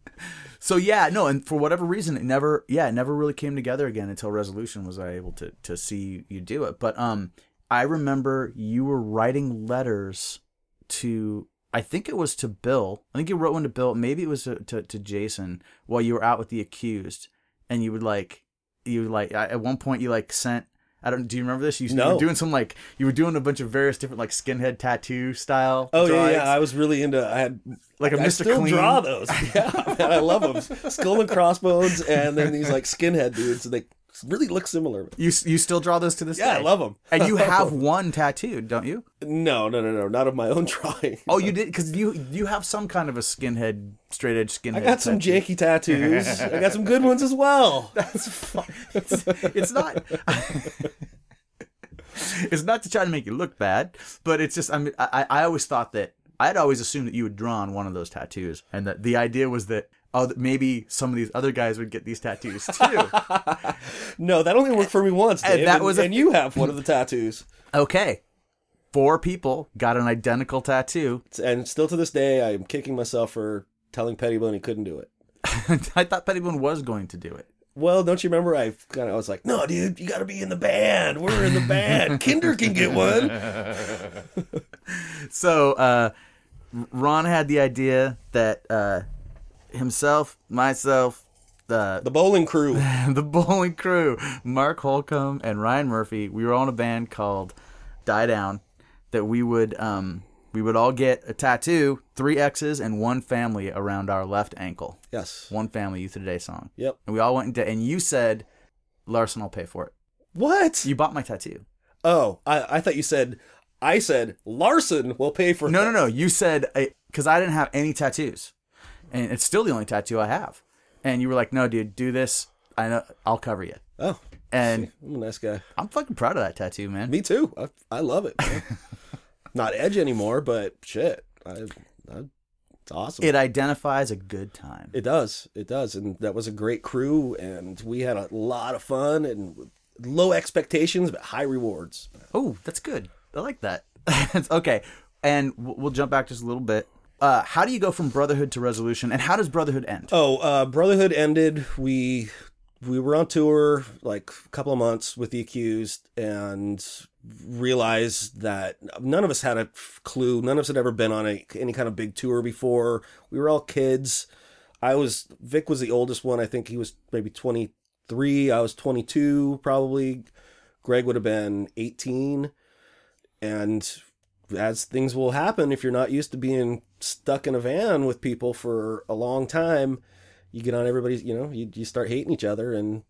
so yeah, no, and for whatever reason, it never, yeah, it never really came together again until Resolution was I able to to see you do it. But um, I remember you were writing letters to, I think it was to Bill. I think you wrote one to Bill. Maybe it was to to, to Jason while you were out with the accused, and you would like, you would like at one point you like sent. I don't. Do you remember this? You, you No. were doing some like you were doing a bunch of various different like skinhead tattoo style. Oh yeah, yeah. I was really into. I had like a I Mr. still Clean. draw those. Yeah, man, I love them. Skull and crossbones, and then these like skinhead dudes. And They really look similar. You you still draw those to this Yeah, day? I love them. and you have one tattooed, don't you? No, no, no, no, not of my own drawing. Oh, you did because you you have some kind of a skinhead, straight edge skinhead. I got some tattoo. janky tattoos. I got some good ones as well. That's fine. It's, it's not. it's not to try to make you look bad, but it's just I mean I I always thought that I'd always assumed that you had drawn one of those tattoos, and that the idea was that oh maybe some of these other guys would get these tattoos too. No, that only worked for me once. And Dave, that and, was a- and you have one of the tattoos. okay, four people got an identical tattoo. And still to this day, I'm kicking myself for telling Pettibone he couldn't do it. I thought Pettibone was going to do it. Well, don't you remember? I kind of I was like, "No, dude, you got to be in the band. We're in the band. Kinder can get one." So uh, Ron had the idea that uh, himself, myself, the The bowling crew. the bowling crew, Mark Holcomb and Ryan Murphy, we were on a band called Die Down. That we would um, we would all get a tattoo, three X's and one family around our left ankle. Yes. One family Youth of Today song. Yep. And we all went into and you said, Larson, I'll pay for it. What? You bought my tattoo. Oh, I, I thought you said. I said Larson will pay for. No, no, no. You said because I didn't have any tattoos, and it's still the only tattoo I have. And you were like, "No, dude, do this. I know I'll cover you." Oh, And I'm a nice guy. I'm fucking proud of that tattoo, man. Me too. I, I love it. Not edge anymore, but shit, I, I, it's awesome. It identifies a good time. It does. It does. And that was a great crew, and we had a lot of fun and low expectations, but high rewards. Oh, that's good. I like that. okay, and we'll we'll jump back just a little bit. Uh, how do you go from Brotherhood to Resolution, and how does Brotherhood end? Oh, uh, Brotherhood ended. We we were on tour like a couple of months with the accused, and realized that none of us had a clue. None of us had ever been on a, any kind of big tour before. We were all kids. I was Vic was the oldest one. I think he was maybe 23. I was 22 probably. Greg would have been 18. And as things will happen if you're not used to being stuck in a van with people for a long time, you get on everybody's, you know, you, you start hating each other and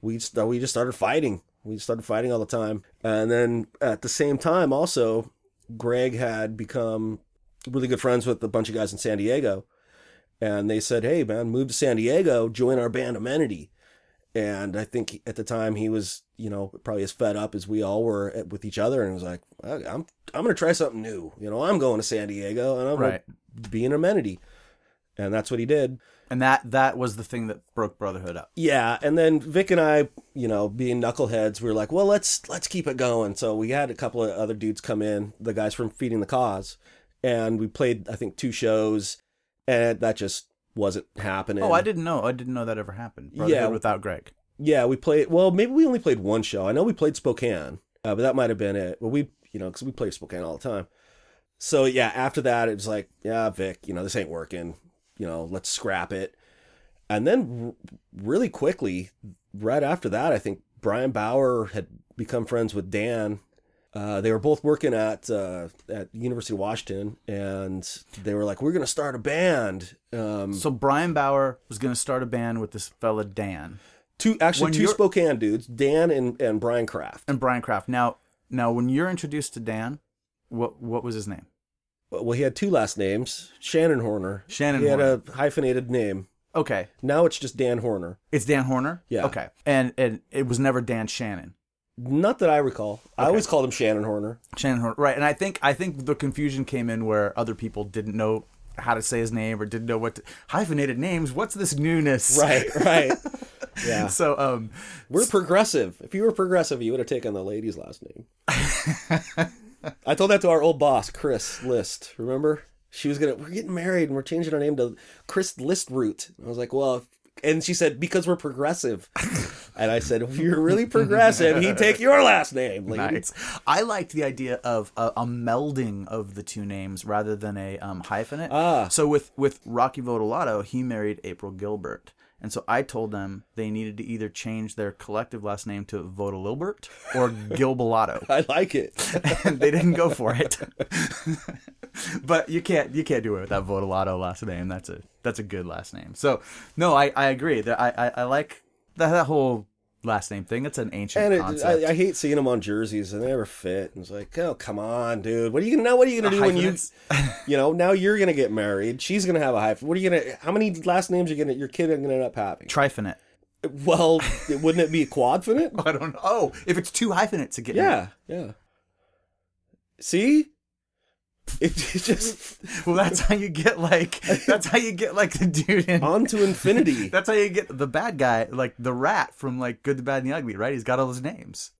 we we just started fighting. We started fighting all the time. And then at the same time also Greg had become really good friends with a bunch of guys in San Diego. And they said, "Hey man, move to San Diego, join our band Amenity." And I think at the time he was, you know, probably as fed up as we all were with each other, and was like, "I'm, I'm going to try something new. You know, I'm going to San Diego, and I'm right. going to be an amenity." And that's what he did. And that that was the thing that broke Brotherhood up. Yeah, and then Vic and I, you know, being knuckleheads, we were like, "Well, let's let's keep it going." So we had a couple of other dudes come in, the guys from Feeding the Cause, and we played I think two shows, and that just wasn't happening. Oh, I didn't know. I didn't know that ever happened. Brotherhood yeah, without Greg. Yeah, we played. Well, maybe we only played one show. I know we played Spokane, uh, but that might have been it. Well, we, you know, because we play Spokane all the time. So yeah, after that, it was like, yeah, Vic, you know, this ain't working. You know, let's scrap it. And then, r- really quickly, right after that, I think Brian Bauer had become friends with Dan. Uh, they were both working at uh, at University of Washington, and they were like, "We're going to start a band." Um, so Brian Bauer was going to start a band with this fella Dan. Two actually when two Spokane dudes, Dan and, and Brian Kraft. And Brian Kraft. Now now when you're introduced to Dan, what what was his name? Well, he had two last names. Shannon Hoerner. Shannon. He Hoerner. had a hyphenated name. Okay. Now it's just Dan Hoerner. It's Dan Hoerner. Yeah. Okay. And and it was never Dan Shannon. Not that I recall. Okay. I always called him Shannon Hoerner. Shannon Hoerner. Right. And I think I think the confusion came in where other people didn't know how to say his name or didn't know what to, hyphenated names. What's this newness? Right. Right. Yeah. So um, we're progressive. If you were progressive, you would have taken the lady's last name. I told that to our old boss, Chris List. Remember? She was gonna. We're getting married and we're changing our name to Chris List Root. I was like, well, and she said because we're progressive. And I said, if you're really progressive, he'd take your last name. Nice. I liked the idea of a, a, melding of the two names rather than a um, hyphenate. Ah. So with with Rocky Votolato, he married April Gilbert. And so I told them they needed to either change their collective last name to Vodalilbert or Gilbalato. I like it. and they didn't go for it. but you can't you can't do it with that Votolato last name. That's a that's a good last name. So no, I, I agree. That I, I, I like that, that whole last name thing. It's an ancient and it, concept. I, I, hate seeing them on jerseys and they never fit. And it's like, oh come on, dude. What are you gonna now? What are you gonna do when you, you know, now you're gonna get married. She's gonna have a hyphen. What are you gonna? How many last names are you gonna? Your kid gonna end up having? Trifinite. Well, wouldn't it be quadfinite? I don't know. Oh, if it's two hyphenates again. Yeah, yeah. See, it, just well, that's how you get like that's how you get like the dude in on to infinity. that's how you get the bad guy, like the rat from like Good, the Bad, and the Ugly. Right? He's got all those names.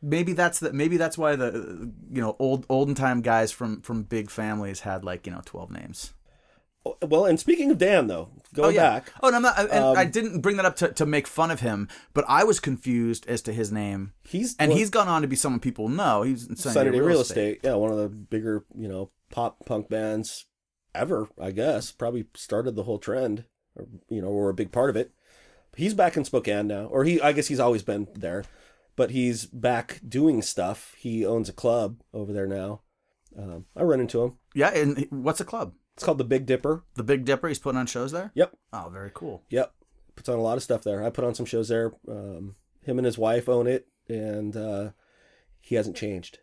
Maybe that's the maybe that's why the you know old olden time guys from from big families had like you know twelve names. Well, and speaking of Dan, though, going oh, yeah. back. Oh, and, I'm not, and um, I didn't bring that up to, to make fun of him, but I was confused as to his name. He's and well, he's gone on to be someone people know. He's in Sunny, Sunny Real, Real estate. estate. Yeah, one of the bigger, you know, pop punk bands ever. I guess probably started the whole trend, or you know, or a big part of it. He's back in Spokane now, or he. I guess he's always been there, but he's back doing stuff. He owns a club over there now. Um, I run into him. Yeah, and what's a club? It's called the Big Dipper. The Big Dipper. He's putting on shows there. Yep. Oh, very cool. Yep. Puts on a lot of stuff there. I put on some shows there. Um, him and his wife own it, and uh, he hasn't changed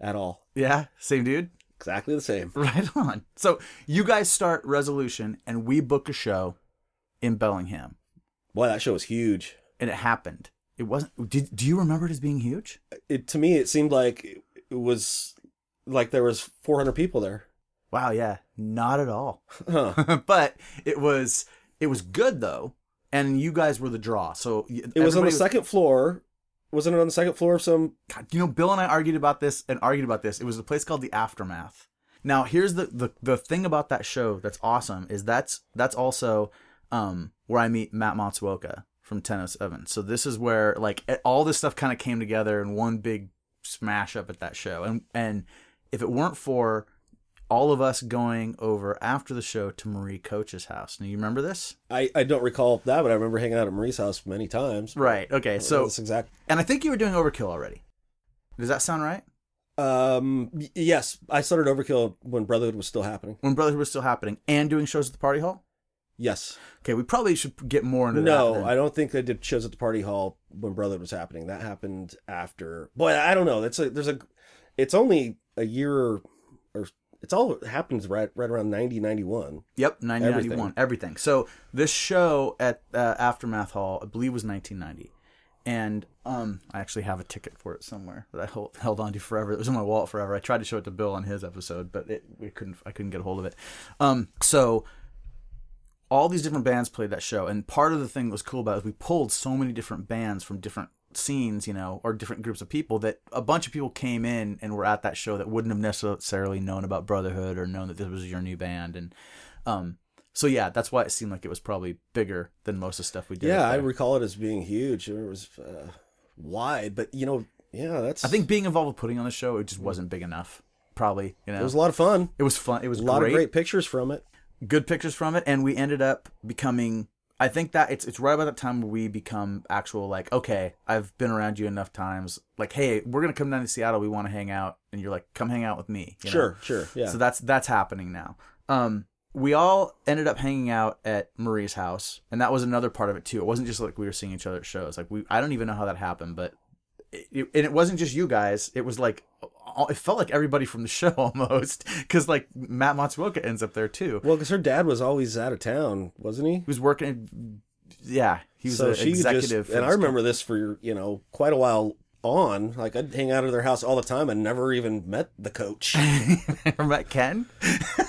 at all. Yeah, same dude. Exactly the same. Right on. So you guys start Resolution, and we book a show in Bellingham. Boy, that show was huge, and it happened. It wasn't. Did Do you remember it as being huge? It to me, it seemed like it was like there was 400 people there. Wow, yeah, not at all. Huh. but it was it was good though, and you guys were the draw. So it was on the was, second floor. Wasn't it on the second floor of some? God, you know, Bill and I argued about this and argued about this. It was a place called the Aftermath. Now, here's the the the thing about that show that's awesome is that's that's also um, where I meet Matt Matsuoka from 1007. So this is where like all this stuff kind of came together in one big smash up at that show. And and if it weren't for all of us going over after the show to Marie Coach's house. Now you remember this? I, I don't recall that, but I remember hanging out at Marie's house many times. Right. Okay. So that's exact. And I think you were doing Overkill already. Does that sound right? Um. Yes, I started Overkill when Brotherhood was still happening. When Brotherhood was still happening, and doing shows at the party hall. Yes. Okay, we probably should get more into no, that. No, I don't think they did shows at the party hall when Brotherhood was happening. That happened after. Boy, I don't know. That's a there's a. It's only a year it's all happens right right around 90 91 yep 90 everything. 91 everything so this show at uh, aftermath hall i believe was 1990 and um, I actually have a ticket for it somewhere that I hold, held on to forever. It was in my wallet forever. I tried to show it to Bill on his episode, but it, we couldn't. I couldn't get a hold of it. Um, so all these different bands played that show, and part of the thing that was cool about it is we pulled so many different bands from different scenes, you know, or different groups of people that a bunch of people came in and were at that show that wouldn't have necessarily known about Brotherhood or known that this was your new band, and um, so yeah, that's why it seemed like it was probably bigger than most of the stuff we did. Yeah, I recall it as being huge. It was uh, wide, but you know, yeah, that's. I think being involved with putting on the show, it just wasn't big enough. Probably, you know, it was a lot of fun. It was fun. It was a lot great. of great pictures from it. Good pictures from it, and we ended up becoming. I think that it's it's right about that time where we become actual like okay I've been around you enough times like hey we're gonna come down to Seattle we want to hang out and you're like come hang out with me sure know? sure yeah so that's that's happening now um we all ended up hanging out at Marie's house, and that was another part of it too. It wasn't just like we were seeing each other at shows. Like we, I don't even know how that happened, but it, it, and it wasn't just you guys. It was like it felt like everybody from the show almost, because like Matt Matsuoka ends up there too. Well, because her dad was always out of town, wasn't he? He was working. Yeah, he was so an executive. Just, and I remember company. this for you know quite a while on. Like I'd hang out at their house all the time and never even met the coach. Never met Ken.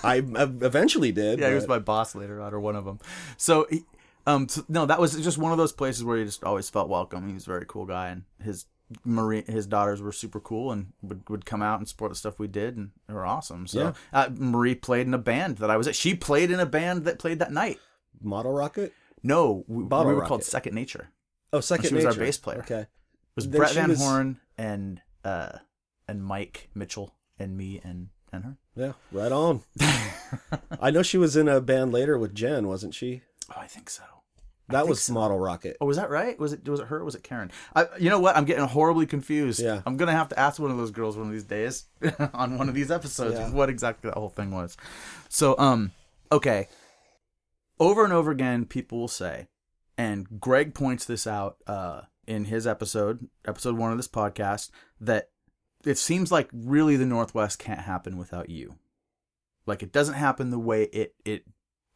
I, I, eventually did. Yeah, but... he was my boss later on, or one of them. So, he, um, so, no, that was just one of those places where he just always felt welcome. He was a very cool guy, and his Marie, his daughters were super cool and would, would come out and support the stuff we did, and they were awesome. So, yeah. uh, Marie played in a band that I was at. She played in a band that played that night. Model Rocket. No, we, we were Rocket. called Second Nature. Oh, Second she Nature. was our bass player. Okay It was then Brett Van was... Horn and uh and Mike Mitchell and me and and her. Yeah, right on. I know she was in a band later with Jen, wasn't she? Oh, I think so. That was so. Model Rocket. Oh, was that right? Was it was it her? or Was it Karen? I, you know what? I'm getting horribly confused. Yeah. I'm gonna have to ask one of those girls one of these days on one of these episodes yeah. what exactly that whole thing was. So, um, okay. Over and over again, people will say, and Greg points this out. Uh, in his episode, episode one of this podcast, that it seems like really the Northwest can't happen without you. Like it doesn't happen the way it it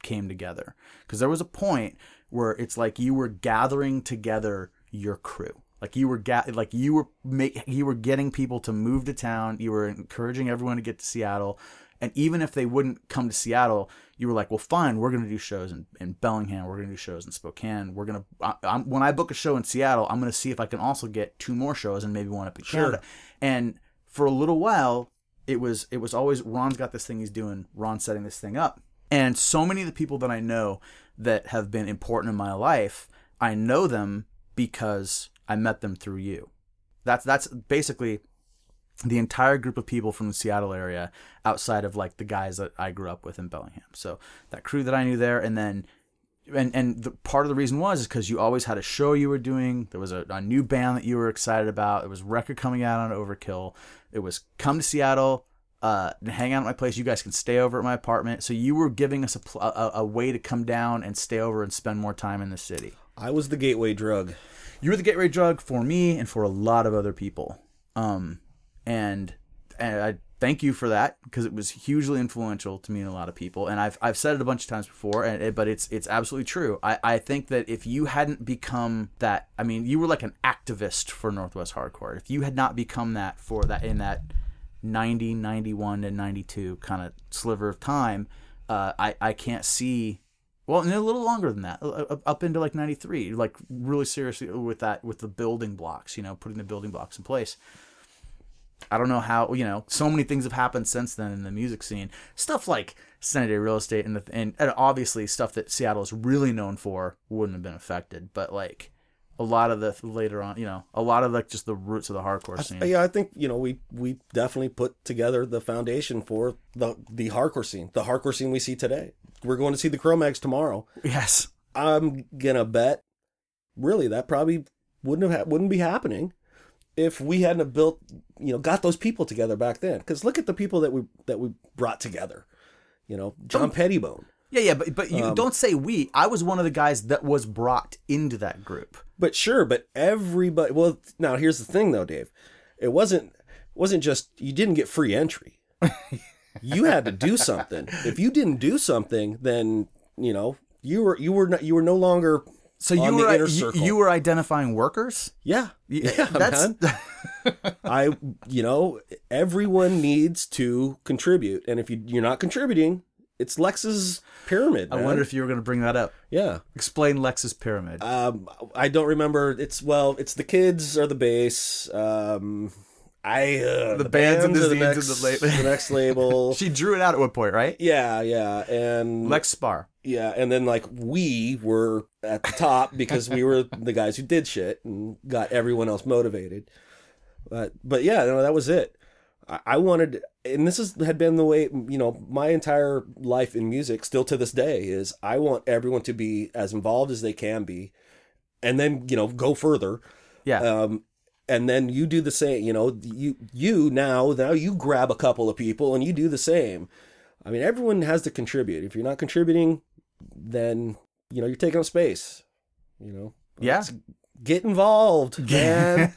came together. Because there was a point where it's like you were gathering together your crew. Like you were ga- like you were make you were getting people to move to town. You were encouraging everyone to get to Seattle. And even if they wouldn't come to Seattle, you were like, well, fine, we're going to do shows in, in Bellingham. We're going to do shows in Spokane. We're going to, when I book a show in Seattle, I'm going to see if I can also get two more shows and maybe one up in sure. Canada. And for a little while, it was, it was always, Ron's got this thing he's doing, Ron's setting this thing up. And so many of the people that I know that have been important in my life, I know them because I met them through you. That's, that's basically the entire group of people from the Seattle area outside of like the guys that I grew up with in Bellingham. So that crew that I knew there, and then and and the part of the reason was is because you always had a show you were doing. There was a, a new band that you were excited about. There was record coming out on Overkill. It was come to Seattle, uh, hang out at my place. You guys can stay over at my apartment. So you were giving us a, a, a way to come down and stay over and spend more time in the city. I was the gateway drug. You were the gateway drug for me and for a lot of other people. Um, and, and I thank you for that because it was hugely influential to me and a lot of people. And I've I've said it a bunch of times before, and it, but it's it's absolutely true. I I think that if you hadn't become that, I mean, you were like an activist for Northwest Hardcore. If you had not become that for that in that 90, 91, and 92 kind of sliver of time, uh, I I can't see. Well, and a little longer than that, up into like '93, like really seriously with that, with the building blocks, you know, putting the building blocks in place. I don't know how you know. So many things have happened since then in the music scene. Stuff like Sunny Real Estate and the and, and obviously stuff that Seattle is really known for wouldn't have been affected. But like, a lot of the later on, you know, a lot of like just the roots of the hardcore scene. Yeah, I think you know we we definitely put together the foundation for the the hardcore scene, the hardcore scene we see today. We're going to see the Cro-Mags tomorrow. Yes. I'm gonna bet, really, that probably wouldn't have ha- wouldn't be happening if we hadn't have built, you know, got those people together back then. Because look at the people that we that we brought together. You know, John Pettibone. Yeah, yeah, but but you Um, don't say we. I was one of the guys that was brought into that group. But sure, but everybody. Well, now here's the thing, though, Dave. It wasn't wasn't just you didn't get free entry. you had to do something. If you didn't do something, then you know you were you were not, you were no longer. So you were the inner you, circle. you were identifying workers. Yeah, yeah, that's. I you know everyone needs to contribute, and if you you're not contributing, it's Lex's pyramid. I wonder if you were going to bring that up. yeah. Explain Lex's pyramid. Um, I don't remember. It's well, it's the kids are the base. Um, I uh, The bands and the the next, and the la- the next label. she drew it out at one point, right? yeah, yeah, and Lex Spar. yeah, and then like we were at the top because we were the guys who did shit and got everyone else motivated. But but yeah, no, that was it. I, I wanted, and this is had been the way you know my entire life in music, still to this day, is I want everyone to be as involved as they can be, and then you know go further. Yeah. Um, and then you do the same. You know, you you now now you grab a couple of people and you do the same. I mean, everyone has to contribute. If you're not contributing, then you know you're taking up space. You know, yeah. Get involved, man.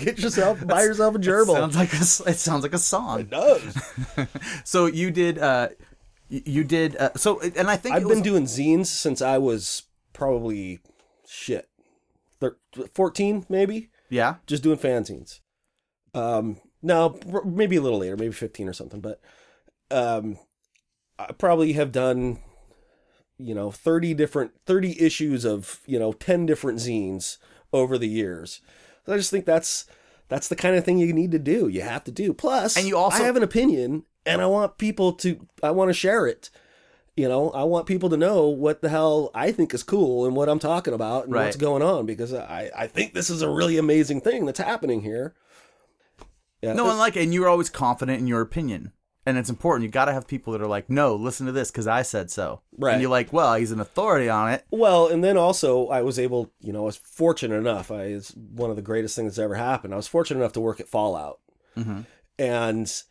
get yourself buy yourself a gerbil. Sounds like a, it sounds like a song. it does. So you did. uh You did. Uh, so and I think I've it been was, doing zines since I was probably shit, thir- 14 maybe. Yeah. just doing fanzines. Um, no, maybe a little later, maybe 15 or something, but um, I probably have done, you know, 30 different, 30 issues of, you know, 10 different zines over the years. So I just think that's, that's the kind of thing you need to do. You have to do. Plus, And you also- I have an opinion and I want people to, I want to share it. You know, I want people to know what the hell I think is cool and what I'm talking about and Right. what's going on because I, I think this is a really amazing thing that's happening here. Yeah. No, uh, and like, and you're always confident in your opinion, and it's important. You got to have people that are like, "No, listen to this because I said so." Right. And you're like, "Well, he's an authority on it." Well, and then also I was able, you know, I was fortunate enough. I it's one of the greatest things that's ever happened. I was fortunate enough to work at Fallout, mm-hmm. and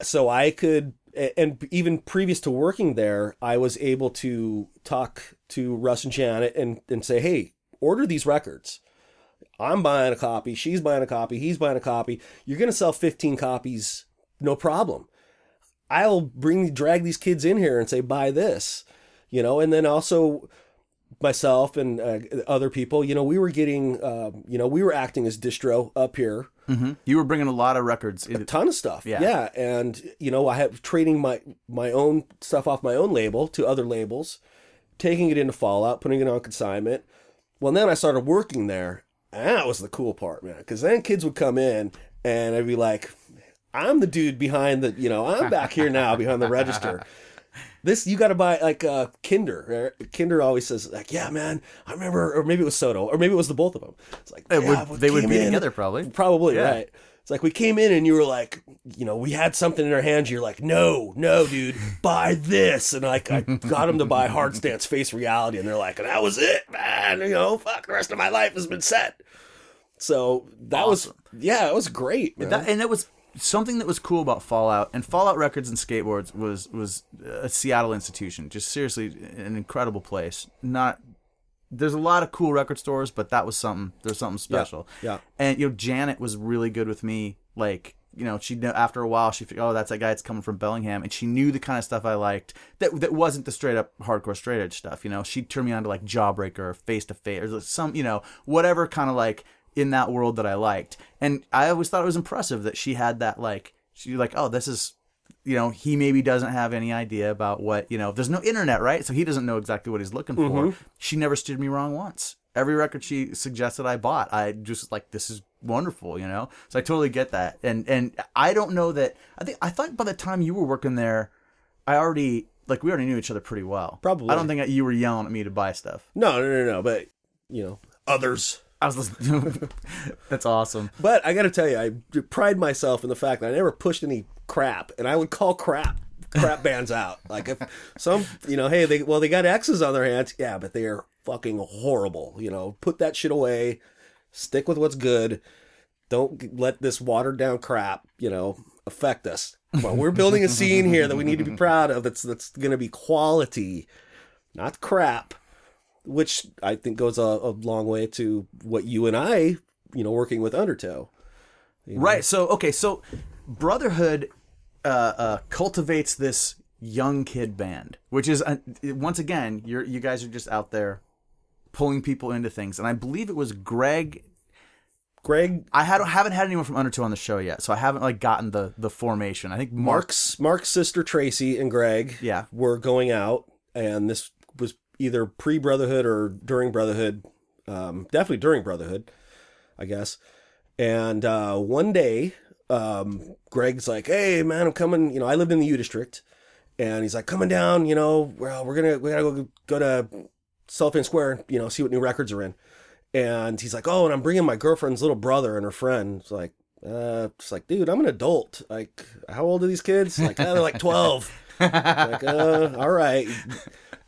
so I could, and even previous to working there, I was able to talk to Russ and Janet and and say, hey, order these records. I'm buying a copy. She's buying a copy. He's buying a copy. You're gonna sell 15 copies, no problem. I'll bring drag these kids in here and say buy this, you know, and then also myself and uh, other people, you know, we were getting, um, you know, we were acting as distro up here, hmm You were bringing a lot of records. a ton of stuff, Yeah. yeah, and you know, I have trading my my own stuff off my own label to other labels, taking it into Fallout, putting it on consignment. Well, then I started working there, and that was the cool part, man, because then kids would come in and I'd be like, I'm the dude behind the, you know, I'm back here now behind the register. This you got to buy like uh, Kinder. Kinder always says like, "Yeah, man, I remember," or maybe it was Soto, or maybe it was the both of them. It's like would- "Yeah, we they would be in- together probably. Probably Yeah. right. It's like we came in and you were like, you know, we had something in our hands. You're like, no, no, dude, buy this. And like, I got them to buy Hard Stance Face Reality, and they're like, that was it, man. You know, fuck, the rest of my life has been set. So that was, yeah, it was great, man. that, and it was something that was cool about Fallout and Fallout Records and Skateboards was was a Seattle institution. Just seriously, an incredible place. Not there's a lot of cool record stores, but that was something. There's something special. yeah. yeah. And you know, Janet was really good with me. Like you know, she knew after a while she figured, oh, that's that guy that's coming from Bellingham, and she knew the kind of stuff I liked that that wasn't the straight up hardcore straight edge stuff. You know, she'd turn me on to like Jawbreaker or Face to Face or some you know whatever kind of like in that world that I liked. And I always thought it was impressive that she had that like she like oh this is you know he maybe doesn't have any idea about what you know there's no internet right so he doesn't know exactly what he's looking for mm-hmm. she never steered me wrong once every record she suggested i bought i just like this is wonderful you know so i totally get that and and i don't know that i think i thought by the time you were working there i already like we already knew each other pretty well Probably. i don't think that you were yelling at me to buy stuff no, no, no, no. But you know, others. I was listening. That's awesome. But I got to tell you, I pride myself in the fact that I never pushed any crap, and I would call crap crap bands out. Like if some, you know, hey, they well they got X's on their hands, yeah, but they are fucking horrible. You know, put that shit away. Stick with what's good. Don't let this watered down crap, you know, affect us. Well, we're building a scene here that we need to be proud of. That's that's going to be quality, not crap. Which I think goes a, a long way to what you and I, you know, working with Undertow. you know. Right. So okay. So Brotherhood uh, uh, cultivates this young kid band, which is uh, once again, you're you guys are just out there pulling people into things, and I believe it was Greg. Greg I had, haven't had anyone from Undertow on the show yet, so I haven't like gotten the the formation. I think Mark. Mark's Mark's sister Tracy and Greg Yeah. were going out, and this was either pre Brotherhood or during Brotherhood. Um, definitely during Brotherhood, I guess. And uh, one day, um, Greg's like, "Hey, man, I'm coming." You know, I lived in the U District, and he's like, "Coming down." You know, well, we're gonna we gotta go go to Cellophane Square. You know, see what new records are in. And he's like, "Oh, and I'm bringing my girlfriend's little brother and her friend." It's like, uh, it's like, dude, I'm an adult. Like, how old are these kids? Like, oh, they're like twelve. like, uh, all right,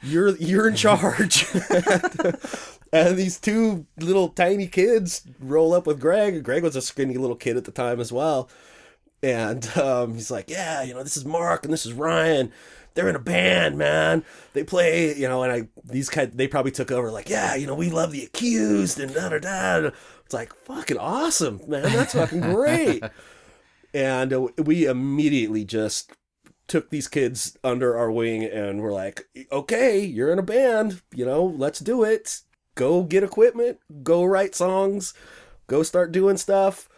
you're you're in charge. and these two little tiny kids roll up with Greg. Greg was a skinny little kid at the time as well. And um, he's like, yeah, you know, this is Mark and this is Ryan. They're in a band, man. They play, you know, and I these kind they probably took over like, yeah, you know, we love the accused and da da da. It's like fucking awesome, man. That's fucking great. and uh, we immediately just took these kids under our wing and we're like, okay, you're in a band, you know, let's do it. Go get equipment, go write songs, go start doing stuff.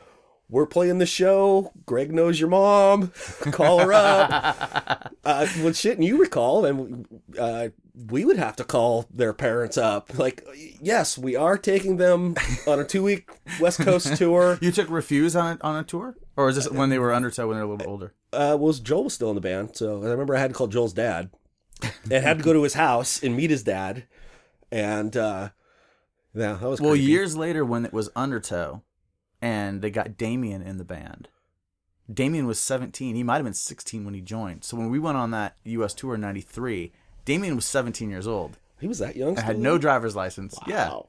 We're playing the show. Greg knows your mom. Call her up. uh, well, shit, and you recall, and uh, we would have to call their parents up. Like, yes, we are taking them on a two week West Coast tour. You took Refuse on a, on a tour, or is this when they were Undertow when they were a little bit older? Uh, was Joel was still in the band, so I remember I had to call Joel's dad, and had to go to his house and meet his dad, and uh, yeah, that was Well, creepy. years later, when it was Undertow, and they got Damien in the band. Damien was 17. He might have been 16 when he joined. So when we went on that U.S. tour in '93, Damien was 17 years old. He was that young. I had no driver's license. Yeah, Wow.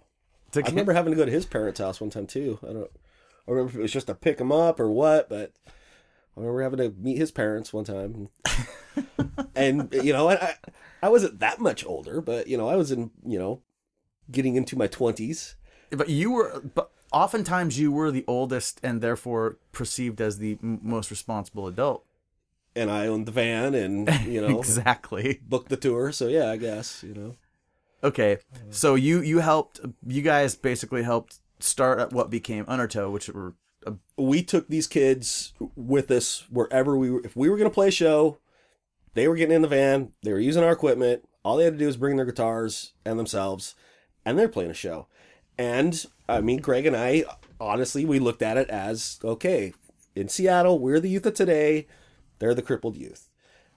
To I remember having to go to his parents' house one time too. I don't. I remember if it was just to pick him up or what, but I remember having to meet his parents one time. and you know, I I wasn't that much older, but you know, I was in you know, getting into my twenties. But you were, but oftentimes you were the oldest and therefore perceived as the m- most responsible adult. And I owned the van, and you know, exactly. booked the tour. So yeah, I guess you know. Okay, so you you helped, you guys basically helped start at what became Undertow, which were we took these kids with us wherever we were. If we were going to play a show, they were getting in the van. They were using our equipment. All they had to do was bring their guitars and themselves, and they're playing a show. And I mean, Greg and I, honestly, we looked at it as okay. In Seattle, we're the youth of today. They're the crippled youth.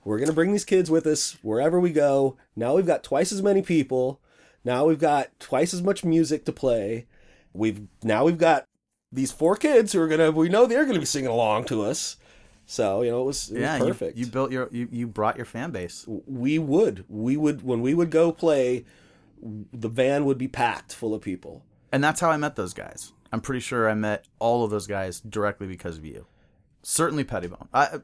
We're going to bring these kids with us wherever we go. Now we've got twice as many people. Now we've got twice as much music to play. We've now we've got these four kids who are gonna we know they're gonna be singing along to us. So you know it was, it yeah, you- perfect. You, built your you, you brought your fan base. we would we would when we would go play, the van would be packed full of people. And that's how I met those guys. I'm pretty sure I met all of those guys directly because of you. Certainly Pettibone. I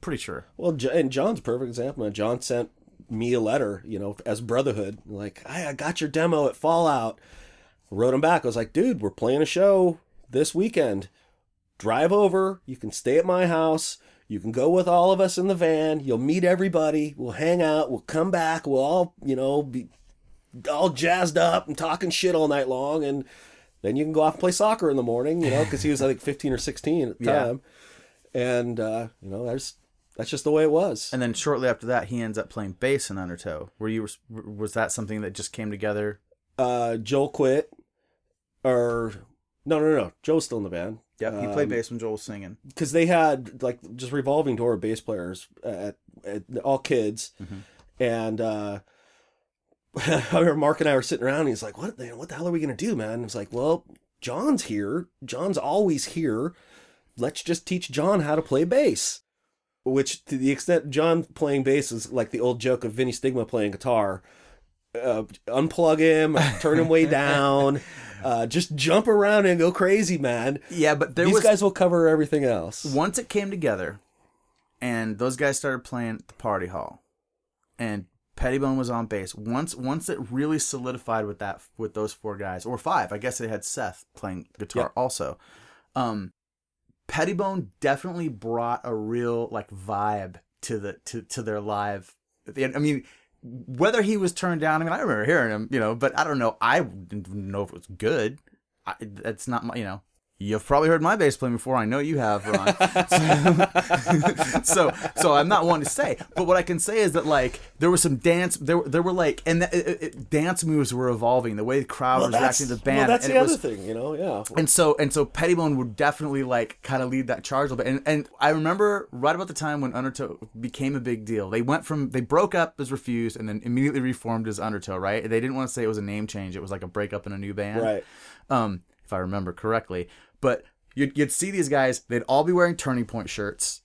pretty sure. Well, and John's a perfect example. John sent me a letter, you know, as Brotherhood, like, hey, I got your demo at Fallout. Wrote him back. I was like, dude, we're playing a show this weekend. Drive over. You can stay at my house. You can go with all of us in the van. You'll meet everybody. We'll hang out. We'll come back. We'll all, you know, be all jazzed up and talking shit all night long. And then you can go off and play soccer in the morning, you know, because he was, I think, 15 or 16 at the Yeah. time. And, uh, you know, there's, that's just the way it was. And then shortly after that, he ends up playing bass in Undertow. Were you was that something that just came together? uh, Joel quit, or no, no, no, Joe's still in the band. Yeah, he played bass when Joel was singing. because they had like just revolving door of bass players at, at all kids, and uh, I remember Mark and I were sitting around. And he's like, "What? the- What the hell are we gonna do, man?" And it's like, "Well, John's here. John's always here. Let's just teach John how to play bass. Which, to the extent John playing bass is like the old joke of Vinnie Stigma playing guitar. Uh, unplug him, turn him way down, uh, just jump around and go crazy, man. Yeah, but there These was guys will cover everything else. once it came together, and those guys started playing at the party hall, and Pettibone was on bass. Once once it really solidified with that with those four guys or five, I guess they had Seth playing guitar Yep. also. Um, Pettibone definitely brought a real like vibe to the to to their live. at the end. I mean. Whether he was turned down, I mean, I remember hearing him, you know, but I don't know. I didn't know if it was good. I, that's not my, you know. You've probably heard my bass playing before. I know you have, Ron. so, so I'm not one to say, but what I can say is that like there was some dance. There, were- there were like, and the, it, it, dance moves were evolving. The way the crowd was reacting to the band. well, that's and the it other was, thing, you know. Yeah, and so and so Pettibone would definitely like kind of lead that charge a little bit. And and I remember right about the time when Undertow became a big deal. They went from they broke up as Refused and then immediately reformed as Undertow. Right? They didn't want to say it was a name change. It was like a breakup in a new band. right. Um, if I remember correctly. But you'd you'd see these guys. They'd all be wearing Turning Point shirts.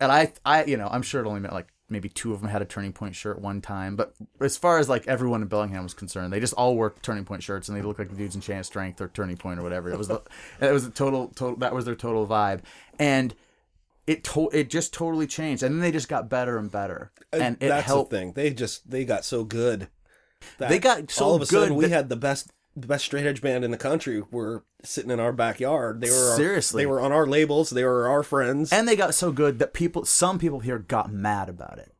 And I I you know I'm sure it only meant like maybe two of them had a Turning Point shirt one time. But as far as like everyone in Bellingham was concerned, they just all wore Turning Point shirts and they looked like the dudes in Chain of Strength or Turning Point or whatever. It was the it was a total total that was their total vibe. And it to- it just totally changed. And then they just got better and better. And it that's helped the thing. They just they got so good. They got so all of a sudden good we that- had the best the best straight edge band in the country were sitting in our backyard. They were our- Seriously. they were on our labels. They were our friends. and they got so good that people some people here got mad about it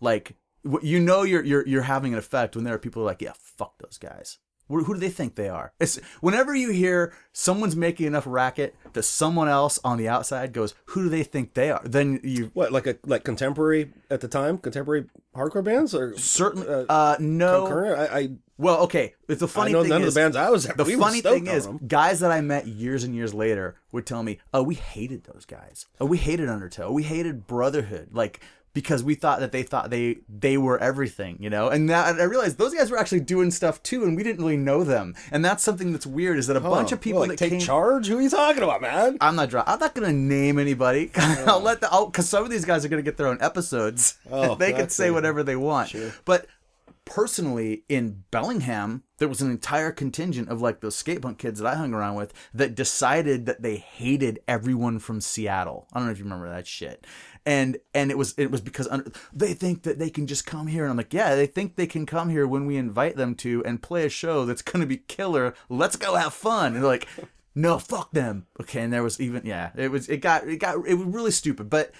like you know you're you're you're having an effect when there are people who are like yeah fuck those guys who, who do they think they are it's whenever you hear someone's making enough racket that someone else on the outside goes who do they think they are then you what like a like contemporary at the time contemporary hardcore bands or certainly uh, uh no current? I, I well okay it's the I funny know thing none is of the bands I was at. the we funny thing is, them. guys that I met years and years later would tell me, "Oh, we hated those guys. Oh, we hated Undertow. We hated Brotherhood." Like because we thought that they thought they they were everything, you know. And that, I realized those guys were actually doing stuff too, and we didn't really know them. And that's something that's weird is that a bunch of people like, that take came. charge. Who are you talking about, man? I'm not dry. I'm not gonna name anybody. I'll oh. let the because some of these guys are gonna get their own episodes. Oh, they can say whatever they want. Sure. But personally, in Bellingham, there was an entire contingent of like those skate punk kids that I hung around with that decided that they hated everyone from Seattle. I don't know if you remember that shit. And and it was it was because under, they think that they can just come here. And I'm like yeah they think they can come here when we invite them to and play a show that's gonna be killer. Let's go have fun. And they're like no fuck them. Okay and there was even yeah it was it got it got it was really stupid. But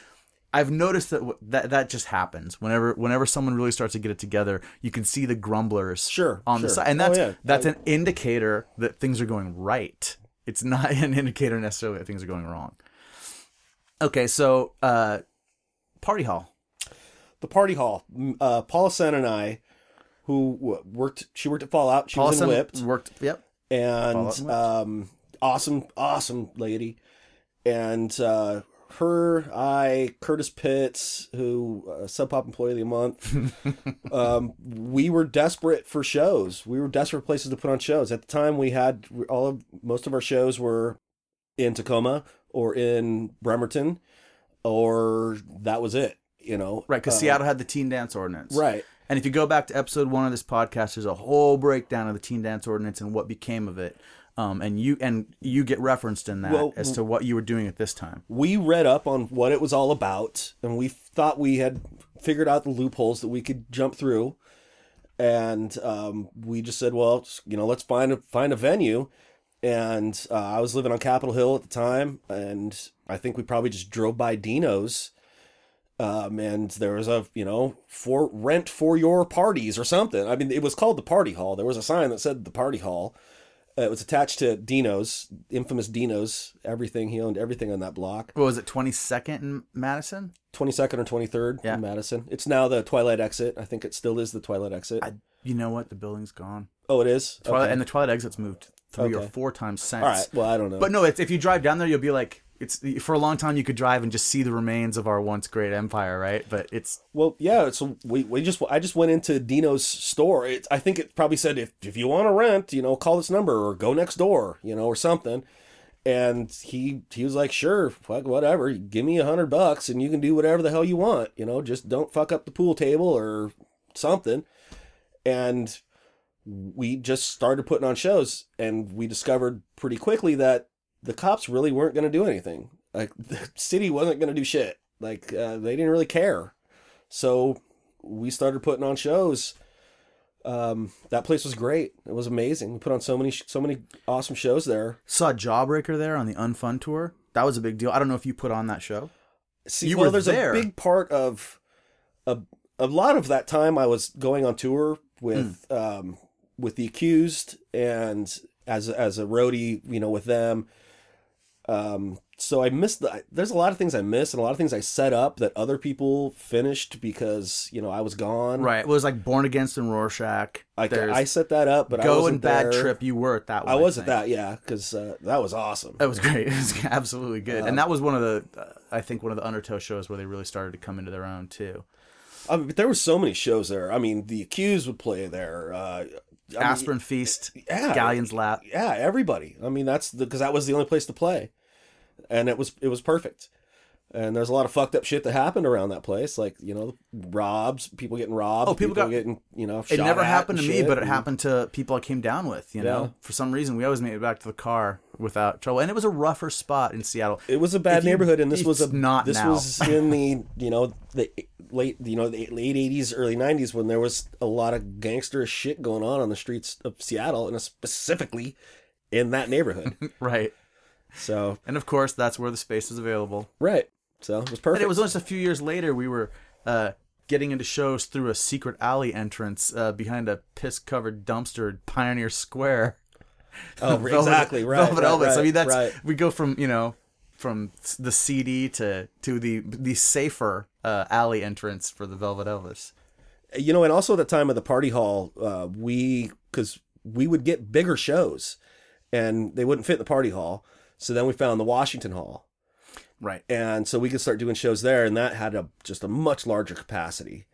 I've noticed that w- that that just happens whenever whenever someone really starts to get it together. You can see the grumblers Sure, on the side, and Oh, that's yeah. that's an indicator that things are going right. It's not an indicator necessarily that things are going wrong. Okay, so uh, party hall. the party hall. Uh, Paula Sen and I, who worked, she worked at Fallout. She was in Whipped, worked. Yep. and and Whipped. um, awesome, awesome lady. And uh, her, I, Curtis Pitts, who uh, Sub Pop Employee of the Month. um, we were desperate for shows. We were desperate places to put on shows. At the time, we had all of most of our shows were in Tacoma or in Bremerton, or that was it. You know, Right, because Uh, Seattle had the teen dance ordinance. Right. And if you go back to episode one of this podcast, there's a whole breakdown of the teen dance ordinance and what became of it. Um, and you and you get referenced in that Well, as to what you were doing at this time. we read up on what it was all about and we thought we had figured out the loopholes that we could jump through. And um, we just said well you know let's find a find a venue. And uh, i was living on capitol hill at the time and i think we probably just drove by dino's um, and there was a you know for rent for your parties or something. I mean it was called the party hall. There was a sign that said the party hall uh, it was attached to dino's infamous dino's everything he owned everything on that block What was it, 22nd in Madison? 22nd or 23rd Yeah. in Madison. It's now the Twilight exit. I think it still is the Twilight exit. I, you know what? The building's gone. oh, it is? Twilight, Okay. And the Twilight exit's moved three or Okay. four times since. All right. Well, I don't know. But no, it's, if you drive down there, you'll be like, it's for a long time you could drive and just see the remains of our once great empire, right? But it's Well, yeah. So we, we just I just went into Dino's store. It, I think it probably said if if you want to rent, you know, call this number or go next door, you know, or something. And he he was like, sure, fuck whatever. Give me a hundred bucks and you can do whatever the hell you want. You know, just don't fuck up the pool table or something. And we just started putting on shows, and we discovered pretty quickly that the cops really weren't going to do anything. Like the city wasn't going to do shit. Like uh, they didn't really care. So we started putting on shows. Um, that place was great. It was amazing. We put on so many so many awesome shows there. saw Jawbreaker there on the Unfun tour. That was a big deal. I don't know if you put on that show. See, You well, were there's there. a big part of a a lot of that time I was going on tour with Hmm. um with the accused and as as a roadie, you know, with them. Um, so I missed the. There's a lot of things I missed, and a lot of things I set up that other people finished because you know I was gone. Right. It was like Born Against and Rorschach. There's I set that up, but I Go and Bad there. Trip. You were at that one. I was at that, yeah, because uh, that was awesome. That was great. It was absolutely good. and that was one of the, uh, I think, one of the Undertow shows where they really started to come into their own too. I mean, but there were so many shows there. I mean, the accused would play there. Uh, I mean, Aspirin Feast, yeah. Galleon's Lap. yeah, everybody. I mean, that's because that was the only place to play, and it was it was perfect. And there's a lot of fucked up shit that happened around that place, like you know, robs, people getting robbed, Oh, people got- getting you know. It never happened to me, but it and- happened to people I came down with. You know, Yeah. for some reason, we always made it back to the car without trouble, and it was a rougher spot in Seattle. It was a bad If you- neighborhood, and this was a not This now. was in the you know the late you know the late '80s, early '90s when there was a lot of gangsterish shit going on on the streets of Seattle, and specifically in that neighborhood. Right, so and of course, that's where the space is available. right, so it was perfect. And it was just a few years later we were uh, getting into shows through a secret alley entrance uh, behind a piss-covered dumpster at Pioneer Square. oh Velvet- exactly right. Velvet right, Elvis. I mean, that's right. we go from you know from the CD to to the the safer uh, alley entrance for the Velvet Elvis. you know, and also at the time of the party hall, uh, we because we would get bigger shows, and they wouldn't fit in the party hall. So then we found the Washington Hall, Right. and so we could start doing shows there, and that had a just a much larger capacity.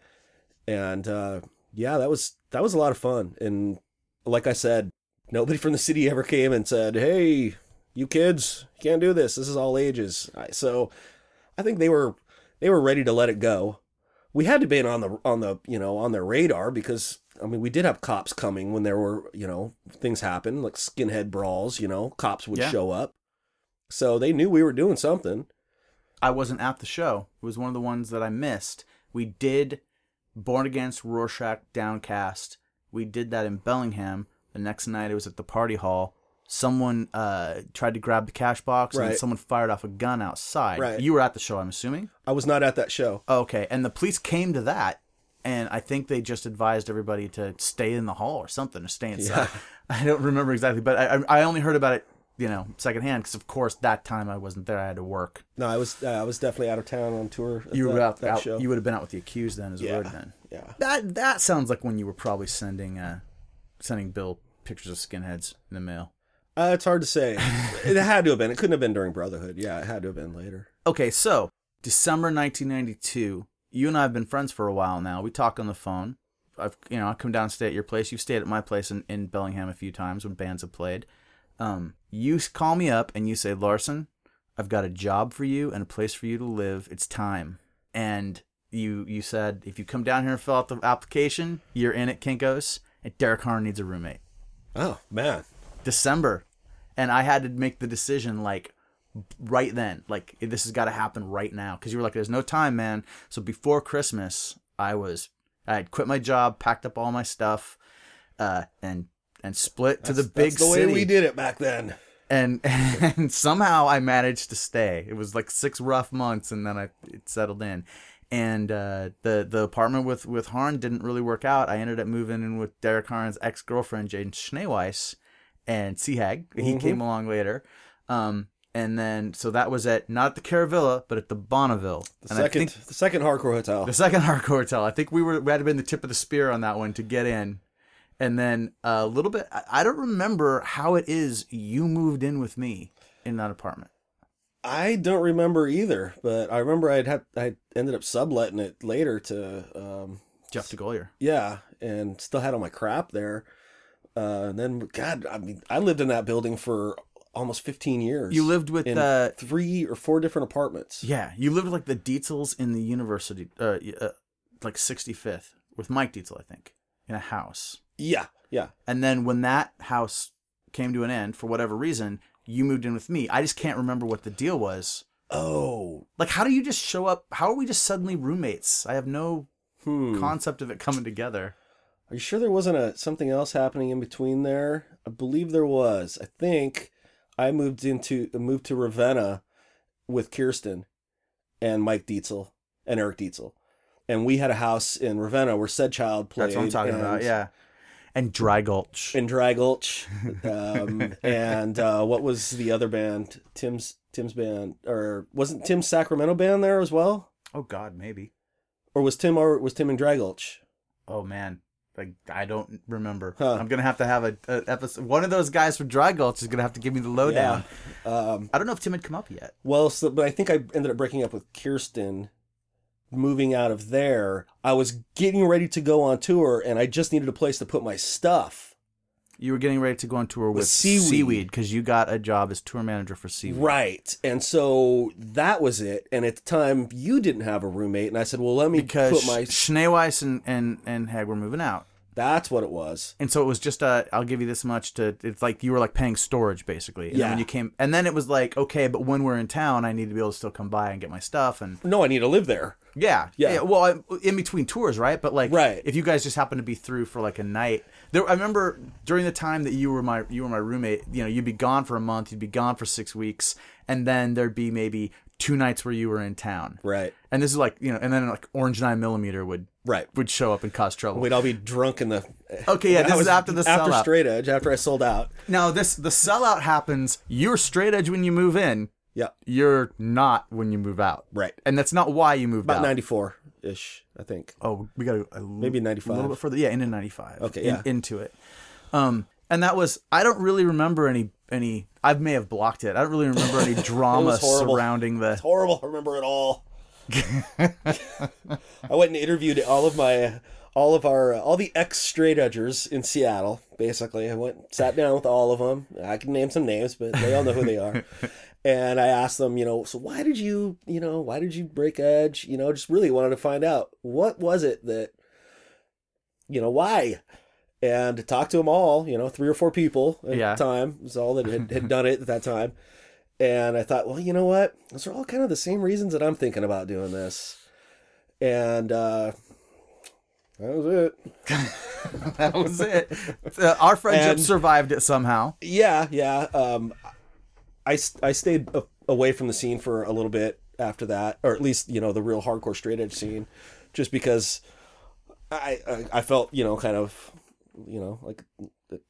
And uh, yeah, that was that was a lot of fun. And like I said, nobody from the city ever came and said, "Hey, you kids, you can't do this. This is all ages." So I think they were they were ready to let it go. We had to be on the on the you know on their radar because I mean we did have cops coming when there were you know things happen like skinhead brawls. You know, cops would Yeah. show up, so they knew we were doing something. I wasn't at the show. It was one of the ones that I missed. We did Born Against Rorschach Downcast. We did that in Bellingham. The next night it was at the party hall. Someone uh, tried to grab the cash box and Right. someone fired off a gun outside. Right. You were at the show, I'm assuming? I was not at that show. Okay. And the police came to that and I think they just advised everybody to stay in the hall or something, or stay inside. I don't remember exactly, but I, I I only heard about it, you know, secondhand because, of course, that time I wasn't there. I had to work. No, I was uh, I was definitely out of town on tour. You were that, out, that out show. you would have been out with the accused then as a Yeah. road then. yeah. That that sounds like when you were probably sending uh sending Bill pictures of skinheads in the mail. Uh, it's hard to say. it had to have been. It couldn't have been during Brotherhood. Yeah, it had to have been later. Okay, so December 1992. You and I have been friends for a while now. We talk on the phone. I've you know I come down and stay at your place. You've stayed at my place in, in Bellingham a few times when bands have played. Um, you call me up and you say, Larson, I've got a job for you and a place for you to live. It's time. And you you said if you come down here and fill out the application, you're in at Kinkos. And Derek Harn needs a roommate. Oh man, December, and I had to make the decision like right then, like this has got to happen right now because you were like, "There's no time, man." So before Christmas, I was I had quit my job, packed up all my stuff, uh, and and split to the big that's the city. way we did it back then. And and somehow I managed to stay. It was like six rough months, and then I it settled in. And uh, the the apartment with with Harn didn't really work out. I ended up moving in with Derek Harn's ex girlfriend Jane Schneeweiss and Seahag. He Mm-hmm. came along later. Um, and then so that was at not at the Caravilla, but at the Bonneville. The and second, think the second hardcore hotel. the second hardcore hotel. I think we were we had been the tip of the spear on that one to get in. And then a little bit. I- don't remember how it is you moved in with me in that apartment. I don't remember either, but I remember I'd have I ended up subletting it later to um, Jeff DeGollier. yeah, and still had all my crap there. Uh, and then God, I mean, I lived in that building for almost 15 years. You lived with uh, three or four different apartments. yeah, you lived with like the Dietzels in the university, uh, uh, like 65th with Mike Dietzel, I think, in a house. Yeah, yeah. And then when that house came to an end for whatever reason, you moved in with me. I just can't remember what the deal was. Oh, Like, how do you just show up? How are we just suddenly roommates? I have no hmm. concept of it coming together. Are you sure there wasn't a something else happening in between there? I believe there was. I think I moved into moved to Ravenna with Kirsten and Mike Dietzel and Eric Dietzel, and we had a house in Ravenna where said child played. That's what I'm talking about. Yeah. And Dry Gulch. In Dry Gulch, um, and uh, what was the other band? Tim's Tim's band, or wasn't Tim's Sacramento band there as well? oh God, maybe. Or was Tim or was Tim in Dry Gulch? Oh man, like I don't remember. Huh. I'm gonna have to have a, a episode. One of those guys from Dry Gulch is gonna have to give me the lowdown. Um, I don't know if Tim had come up yet. Well, so, but I think I ended up breaking up with Kirsten, moving out of there. I was getting ready to go on tour, and I just needed a place to put my stuff. You were getting ready to go on tour with, Seaweed. Seaweed because you got a job as tour manager for Seaweed. Right. And so that was it. And at the time, you didn't have a roommate, and I said, "Well, let me Because put my." Schneeweiss and, and, and Hag were moving out. That's what it was. And so it was just a, I'll give you this much to, it's like you were like paying storage basically. And Yeah. when you came, and then it was like, okay, but when we're in town, I need to be able to still come by and get my stuff. And No, I need to live there. yeah, Yeah. Well, I- in between tours, right? But like, Right. if you guys just happen to be through for like a night, there, I remember during the time that you were my, you were my roommate, you know, you'd be gone for a month, you'd be gone for six weeks. And then there'd be maybe two nights where you were in town. Right. And this is like, you know, and then like Orange 9 millimeter would, Right. would show up and cause trouble. We'd all be drunk in the. Okay, yeah, this is after the after sellout. straight edge. After I sold out. Now this the sellout happens. You're straight edge when you move in. Yeah. You're not when you move out. Right. And that's not why you moved out. About out. ninety four ish, I think. Oh, we got to Maybe A little bit further. Yeah, into 95. Okay, In- yeah. into it. Um and that was I don't really remember any any I may have blocked it. I don't really remember any drama horrible. surrounding the It's horrible. I remember it all. I went and interviewed all of my, all of our, all the ex straight edgers in Seattle. Basically, I went, sat down with all of them. I can name some names, but they all know who they are. and I asked them, you know, so why did you, you know, why did you break edge? You know, just really wanted to find out what was it that, you know, why. And to talk to them all, you know, three or four people at Yeah. the time was all that had, had done it at that time. And I thought, well, you know what? Those are all kind of the same reasons that I'm thinking about doing this. And uh, that was it. that was it. Uh, our friendship And- survived it somehow. Yeah, yeah. Um, I, I stayed a- away from the scene for a little bit after that, or at least, you know, the real hardcore straight edge scene, just because I, I, I felt, you know, kind of, you know, like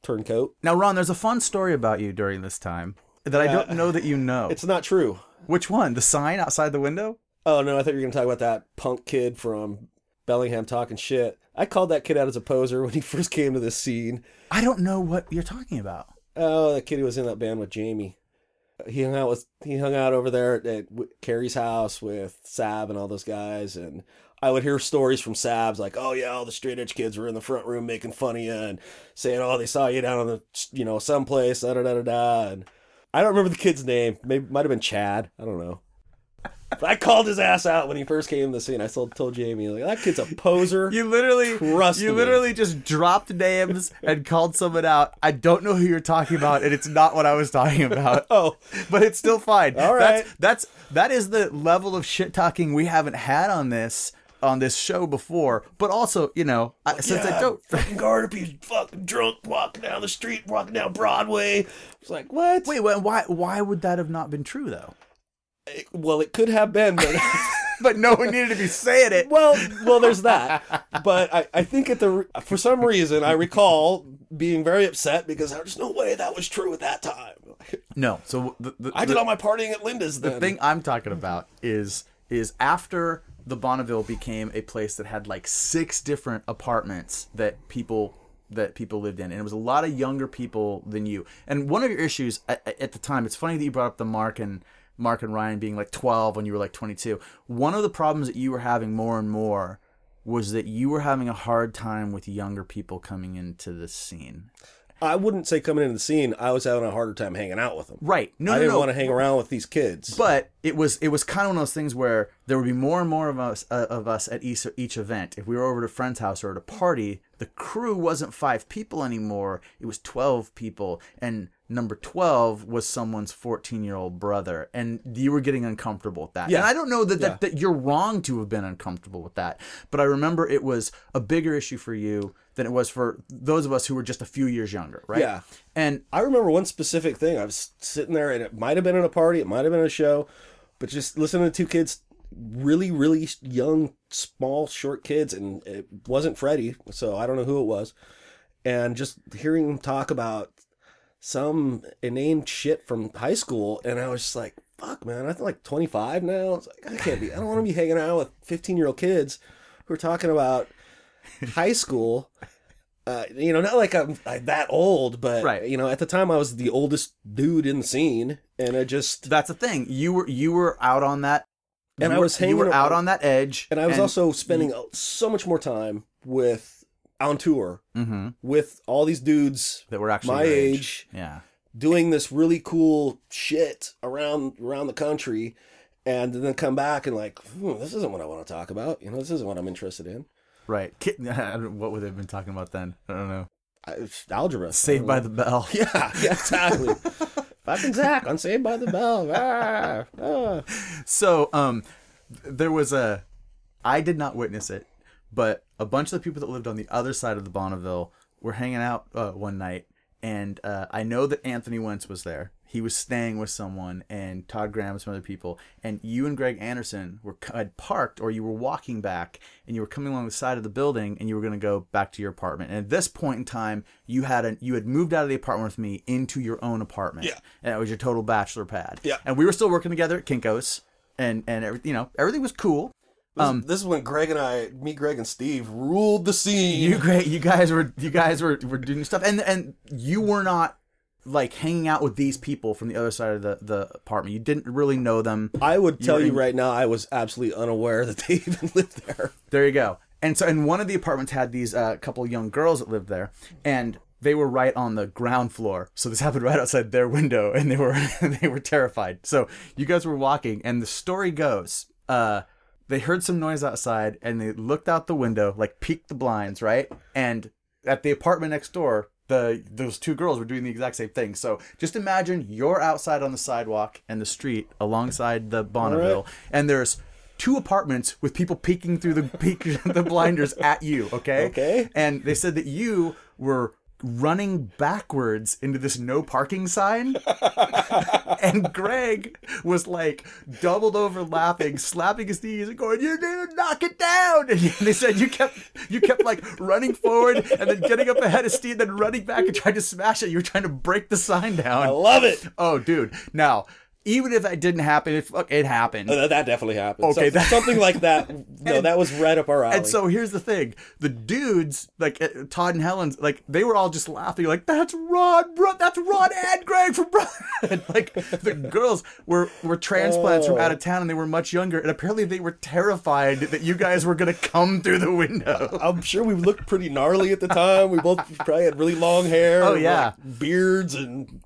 turncoat. Now, Ron, there's a fun story about you during this time that I don't know that you know. It's not true. Which one? The sign outside the window? Oh no, I thought you were gonna talk about that punk kid from Bellingham talking shit. I called that kid out as a poser when he first came to this scene. I don't know what you're talking about. Oh, that kid who was in that band with Jamie. He hung out with he hung out over there at, Carrie's house with Sab and all those guys, and I would hear stories from Sabs like, "Oh yeah, all the straight edge kids were in the front room making fun of you and saying, oh, they saw you down on the you know someplace, da da da da da." And I don't remember the kid's name. Maybe might have been Chad. I don't know. But I called his ass out when he first came to the scene. I told told Jamie like that kid's a poser. You literally, Trust you me. literally just dropped names and called someone out. I don't know who you're talking about, and it's not what I was talking about. oh, But it's still fine. All right. That's, that's that is the level of shit talking we haven't had on this on this show before. But also, you know, I, since I don't. fucking Guardipee fucking drunk walking down the street, walking down Broadway. It's like what? Wait, wait, why? Why would that have not been true though? It- well, it could have been, but But no one needed to be saying it. well, well, there's that. But I, I think at the for some reason I recall being very upset because there's no way that was true at that time. No. So the, the, I did all my partying at Linda's then. the thing I'm talking about is is after the Bonneville became a place that had like six different apartments that people that people lived in and it was a lot of younger people than you and one of your issues at, at the time it's funny that you brought up the mark and Mark and Ryan being like 12 when you were like 22. One of the problems that you were having more and more was that you were having a hard time with younger people coming into the scene. I wouldn't say coming into the scene. I was having a harder time hanging out with them. Right. No, I no, didn't no. want to hang around with these kids. But it was it was kind of one of those things where there would be more and more of us uh, of us at each each event. If we were over at a friend's house or at a party, the crew wasn't five people anymore; it was twelve people, and number twelve was someone's fourteen year old brother, and you were getting uncomfortable with that. Yeah. And I don't know that, Yeah. that that you're wrong to have been uncomfortable with that, but I remember it was a bigger issue for you than it was for those of us who were just a few years younger, right? Yeah. And I remember one specific thing. I was sitting there, and it might have been at a party, it might have been a show, but just listening to two kids, really, really young, small, short kids, and it wasn't Freddie, so I don't know who it was, and just hearing them talk about some inane shit from high school, and I was just like, "Fuck, man! I'm like 25 now. It's like I can't be. I don't want to be hanging out with 15 year old kids who are talking about high school." uh, you know, not like I'm, I'm that old, but Right. you know, at the time I was the oldest dude in the scene, and I just that's the thing. You were you were out on that, And you I were- was you hanging were out on that edge, and I was also spending so much more time with on tour hmm with all these dudes that were actually my your age, Yeah, doing this really cool shit around around the country, and then come back and like, hmm, this isn't what I want to talk about. You know, this isn't what I'm interested in. Right. What would they have been talking about then? I don't know. I, algebra. Saved by the Bell. yeah, yeah, exactly. Fucking Zach on Saved by the Bell. Ah, ah. So, um, there was a. I did not witness it, but a bunch of the people that lived on the other side of the Bonneville were hanging out uh, one night, and uh, I know that Anthony Wentz was there. He was staying with someone, and Todd Graham and some other people, and you and Greg Anderson were had parked, or you were walking back, and you were coming along the side of the building, and you were going to go back to your apartment. And at this point in time, you had a, you had moved out of the apartment with me into your own apartment, Yeah. and it was your total bachelor pad. Yeah. and we were still working together at Kinkos, and and every, you know everything was cool. This, Um, this is when Greg and I, me, Greg, and Steve ruled the scene. you great you guys were you guys were, were doing stuff and and you were not like hanging out with these people from the other side of the the apartment. You didn't really know them. I would tell you in- right now, I was absolutely unaware that they even lived there. there you go. And so and one of the apartments had these uh, couple young girls that lived there and they were right on the ground floor. So this happened right outside their window and they were they were terrified. So you guys were walking and the story goes uh they heard some noise outside and they looked out the window like peeked the blinds right? And at the apartment next door the those two girls were doing the exact same thing. So just imagine you're outside on the sidewalk and the street alongside the bonneville and there's two apartments with people peeking through the peek the blinders at you okay? Okay. and they said that you were running backwards into this no parking sign and Greg was like doubled over laughing, slapping his knees and going, "You need to knock it down!" And they said you kept you kept like running forward and then getting up ahead of Steve, then running back and trying to smash it. You were trying to break the sign down. I love it. Oh, dude! Now, even if that didn't happen, if look, it happened. Uh, that definitely happened. Okay, So- that- something like that. No, that was right up our alley. And so here's the thing: the dudes, like uh, Todd and Helen's, like they were all just laughing, like "That's Rod, bro, that's Rod and Greg from Brotherhood." like the girls were were transplants from out of town, and they were much younger, and apparently they were terrified that you guys were gonna come through the window. I'm sure we looked pretty gnarly at the time. We both probably had really long hair. Oh, yeah. like, beards and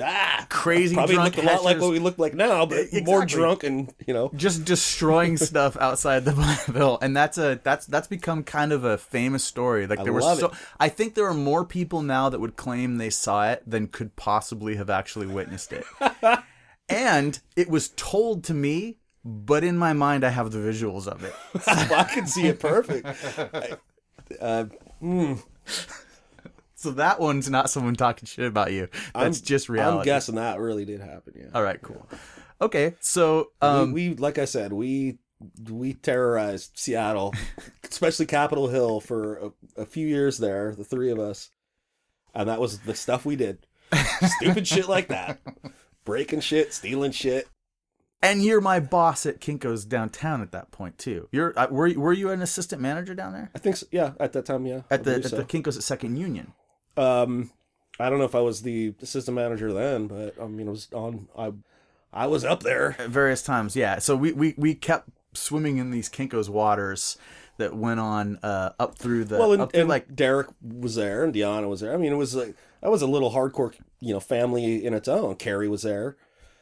ah, Crazy Probably looked a lot like what we look like now, but more Exactly. drunk and you know. Just destroying stuff outside the Bonneville, and that's a that's that's become kind of a famous story. Like there were love so, it. I think there are more people now that would claim they saw it than could possibly have actually witnessed it. and it was told to me, but in my mind, I have the visuals of it. I can see it perfect. I- uh, mm, So that one's not someone talking shit about you. That's just reality. I'm guessing that really did happen. Yeah. All right, cool. Okay, so um, we, we like I said, we we terrorized Seattle, especially Capitol Hill for a, a few years there, the three of us. And that was the stuff we did. Stupid shit like that. Breaking shit, stealing shit. and you're my boss at Kinko's downtown at that point too. You're uh, were were you an assistant manager down there I think so, yeah, at that time, yeah. I at the at so. the Kinko's at Second Union? Um, I don't know if I was the assistant manager then, but I mean, I was on. I I was up there. at various times. Yeah. So we we, we kept swimming in these Kinkos waters that went on uh, up through the Well, and, through and like Derek was there, and Deanna was there. I mean, it was like that was a little hardcore, you know, family in its own. Carrie was there.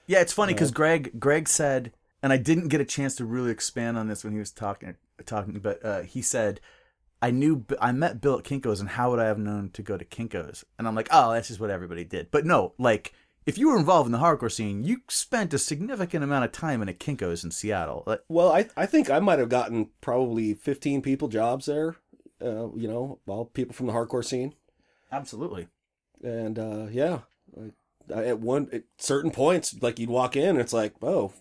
Yeah, it's funny because Greg Greg said, and I didn't get a chance to really expand on this when he was talking talking, but uh, he said, "I knew I met Bill at Kinkos, and how would I have known to go to Kinkos?" And I'm like, "Oh, that's just what everybody did." But no, like if you were involved in the hardcore scene, you spent a significant amount of time in a Kinkos in Seattle. Like, Well, I I think I might have gotten probably fifteen people jobs there. Uh, you know, all people from the hardcore scene, absolutely. and uh, yeah, I- at one at certain points, like you'd walk in, and it's like, oh,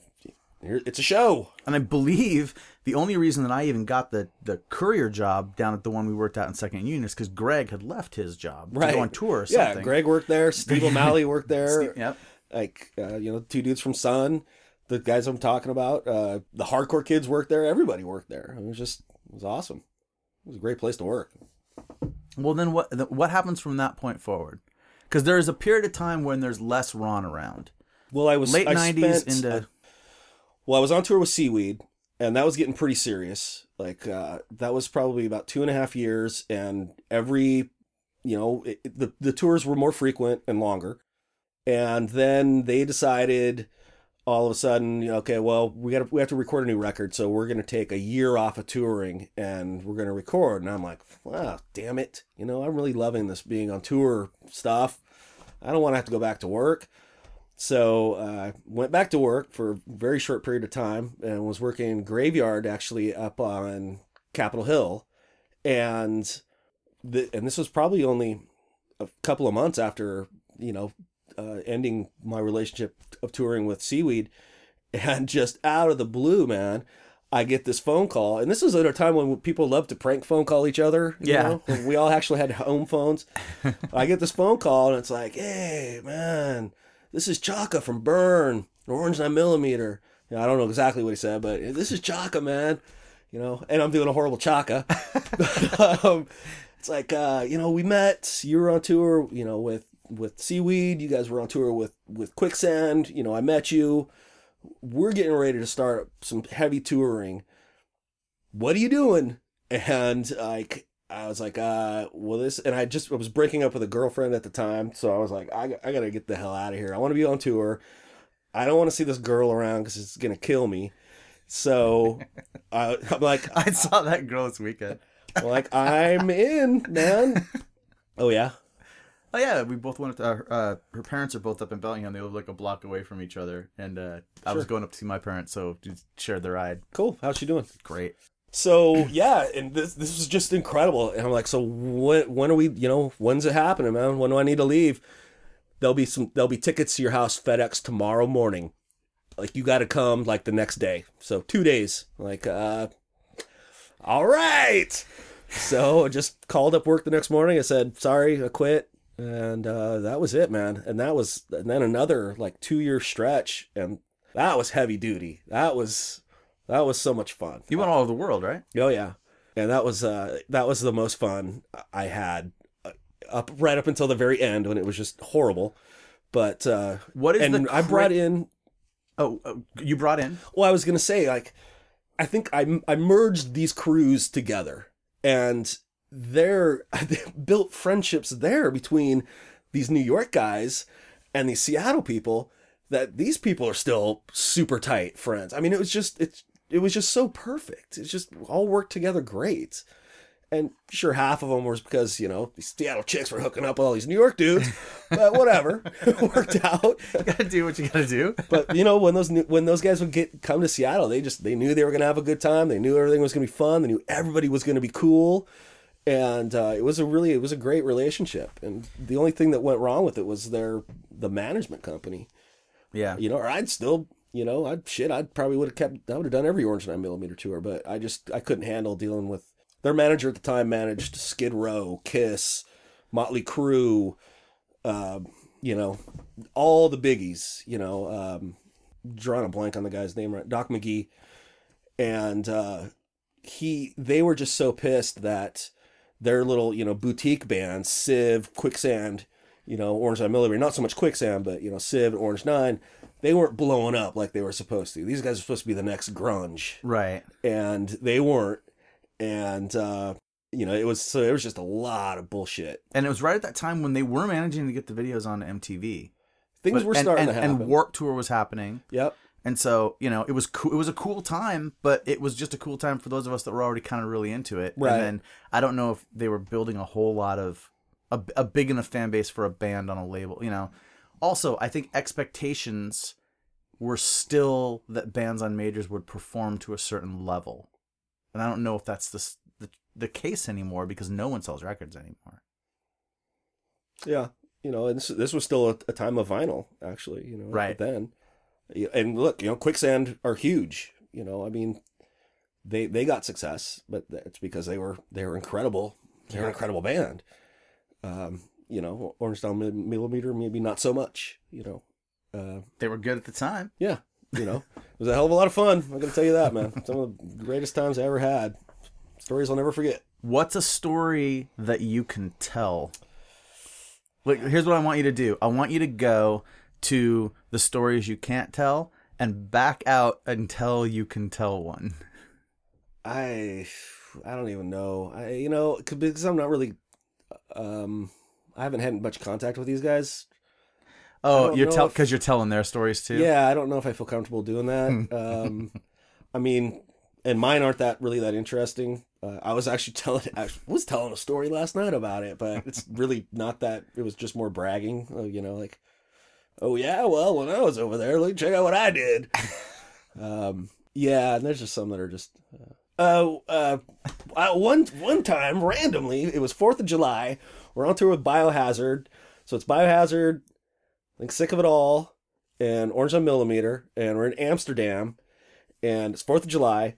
it's a show. And I believe the only reason that I even got the the courier job down at the one we worked at in Second Union is because Greg had left his job to go on tour or something. Yeah, Greg worked there. Steve O'Malley worked there. Steve- yep. like uh, you know two dudes from Sunn, the guys I'm talking about, uh, the hardcore kids worked there. Everybody worked there. It was just it was awesome. It was a great place to work. Well, then what what happens from that point forward? Because there is a period of time when there's less Ron around. Well, I was Late I '90s spent- into well, I was on tour with Seaweed, and that was getting pretty serious. Like uh, that was probably about two and a half years, and every you know it, the the tours were more frequent and longer. And then they decided all of a sudden, okay, well, we got we have to record a new record, so we're going to take a year off of touring and we're going to record. And I'm like, wow, damn it, you know, I'm really loving this being on tour stuff. I don't want to have to go back to work. So uh, went back to work for a very short period of time and was working graveyard actually up on Capitol Hill, and the, and this was probably only a couple of months after you know uh, ending my relationship of touring with Seaweed, and just out of the blue, man. I get this phone call, and this was at a time when people loved to prank phone call each other. you Yeah. know? we all actually had home phones. I get this phone call, and it's like, "Hey, man, this is Chaka from Burn, Orange Nine Millimeter." You know, I don't know exactly what he said, but this is Chaka, man. You know, and I'm doing a horrible Chaka. um, it's like, uh, you know, we met. You were on tour, you know, with with Seaweed. You guys were on tour with with Quicksand. You know, I met you. We're getting ready to start some heavy touring. What are you doing? And like, I was like, uh, well, this, and I just I was breaking up with a girlfriend at the time, so I was like, I, I gotta get the hell out of here. I want to be on tour. I don't want to see this girl around because it's gonna kill me. So I, I'm like, I saw that girl this weekend. like I'm in, man. Oh yeah, Oh yeah, we both went up to uh, uh, her parents are both up in Bellingham. They live like a block away from each other, and uh, I was going up to see my parents, so just shared the ride. cool. How's she doing? Great. So yeah, and this this was just incredible. And I'm like, so when when are we? You know, when's it happening, man? When do I need to leave? There'll be some. There'll be tickets to your house FedEx tomorrow morning. Like you got to come like the next day. So two days. Like, uh, all right. So I just called up work the next morning. I said, sorry, I quit. And uh, that was it, man. And that was and then another like two year stretch, and that was heavy duty. That was that was so much fun. You went all over the world, right? Oh yeah, and that was uh that was the most fun I had uh, up right up until the very end when it was just horrible. But uh What is and the I brought in. Oh, oh, you brought in. Well, I was gonna say like, I think I I merged these crews together, and they're they built friendships there between these New York guys and these Seattle people. That these people are still super tight friends. I mean, it was just it's it was just so perfect. It's just all worked together great. And sure, half of them was because you know these Seattle chicks were hooking up with all these New York dudes, but whatever, it worked out. You gotta do what you gotta do. But you know when those new- when those guys would get come to Seattle, they just they knew they were gonna have a good time. They knew everything was gonna be fun. They knew everybody was gonna be cool, and uh, it was a really it was a great relationship. And the only thing that went wrong with it was their the management company. Yeah. You know, or I'd still you know I'd shit I'd probably would have kept I would have done every Orange Nine Millimeter tour, but I just I couldn't handle dealing with their manager at the time managed Skid Row, Kiss, Motley Crue, uh, you know, all the biggies. You know, um, drawing a blank on the guy's name right, Doc McGhee, and uh, he they were just so pissed that their little you know boutique bands, Civ, Quicksand, you know, Orange Nine Millimeter, not so much Quicksand, but you know, Civ, Orange Nine, they weren't blowing up like they were supposed to. These guys are supposed to be the next grunge, Right. and they weren't. And uh, you know, it was so it was just a lot of bullshit. And it was right at that time when they were managing to get the videos on MTV. Things But- were and, starting and, to happen. And Warp Tour was happening. yep. And so, you know, it was cool. It was a cool time, but it was just a cool time for those of us that were already kind of really into it. Right. And then I don't know if they were building a whole lot of a, a big enough fan base for a band on a label, you know. Also, I think expectations were still that bands on majors would perform to a certain level. And I don't know if that's the the, the case anymore because no one sells records anymore. Yeah, you know, and this, this was still a, a time of vinyl, actually. You know, Right. then. And look, you know, Quicksand are huge. You know, I mean, they they got success, but it's because they were they were incredible. They're an incredible band. Um, you know, Orange Down Millimeter, maybe not so much. You know, uh, They were good at the time. yeah, you know, it was a hell of a lot of fun. I'm gonna tell you that, man. Some of the greatest times I ever had. Stories I'll never forget. What's a story that you can tell? Look, here's what I want you to do. I want you to go to the stories you can't tell and back out until you can tell one. I I don't even know. I you know because I'm not really um I haven't had much contact with these guys. Oh, you're tell because you're telling their stories too. Yeah, I don't know if I feel comfortable doing that. um I mean, and mine aren't that really that interesting. Uh, I was actually telling I was telling a story last night about it, but it's really not that. It was just more bragging, uh, you know, like, oh yeah, well when I was over there, look check out what I did. um, yeah, and there's just some that are just. Uh, uh, uh, one one time randomly, it was Fourth of July. We're on tour with Biohazard, so it's Biohazard. I think sick of it all, and Orange 9mm, and we're in Amsterdam, and it's Fourth of July,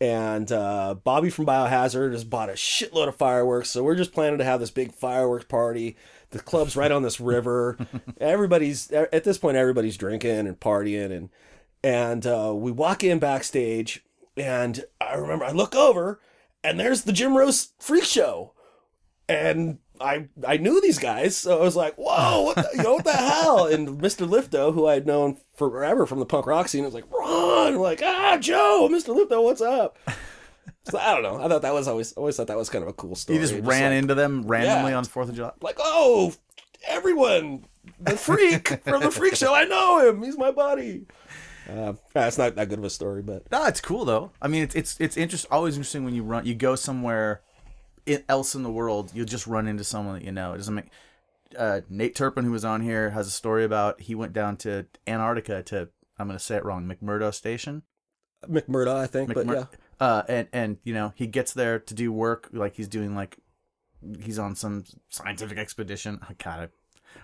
and uh, Bobby from Biohazard has bought a shitload of fireworks, so we're just planning to have this big fireworks party. The club's right on this river. everybody's at this point, everybody's drinking and partying, and and uh, we walk in backstage, and I remember I look over, and there's the Jim Rose Freak Show, and I I knew these guys, so I was like, "Whoa, what the, you know what the hell?" And Mr. Lifto, who I had known forever from the punk rock scene, was like, "Ron," I'm like, "Ah, Joe, Mr. Lifto, what's up?" So I don't know. I thought that was always always thought that was kind of a cool story. You just ran like, into them randomly Yeah. on Fourth of July. like, "Oh, everyone, the freak from the Freak Show, I know him. He's my buddy." Uh, that's not that good of a story, but No, it's cool though. I mean, it's it's it's interest, always interesting when you run, you go somewhere else in the world, you'll just run into someone that you know. It doesn't make. Uh, Nate Turpin, who was on here, has a story about he went down to Antarctica to I'm going to say it wrong, McMurdo Station. McMurdo, I think. but yeah, Uh, and and you know he gets there to do work like he's doing like he's on some scientific expedition. I kind of.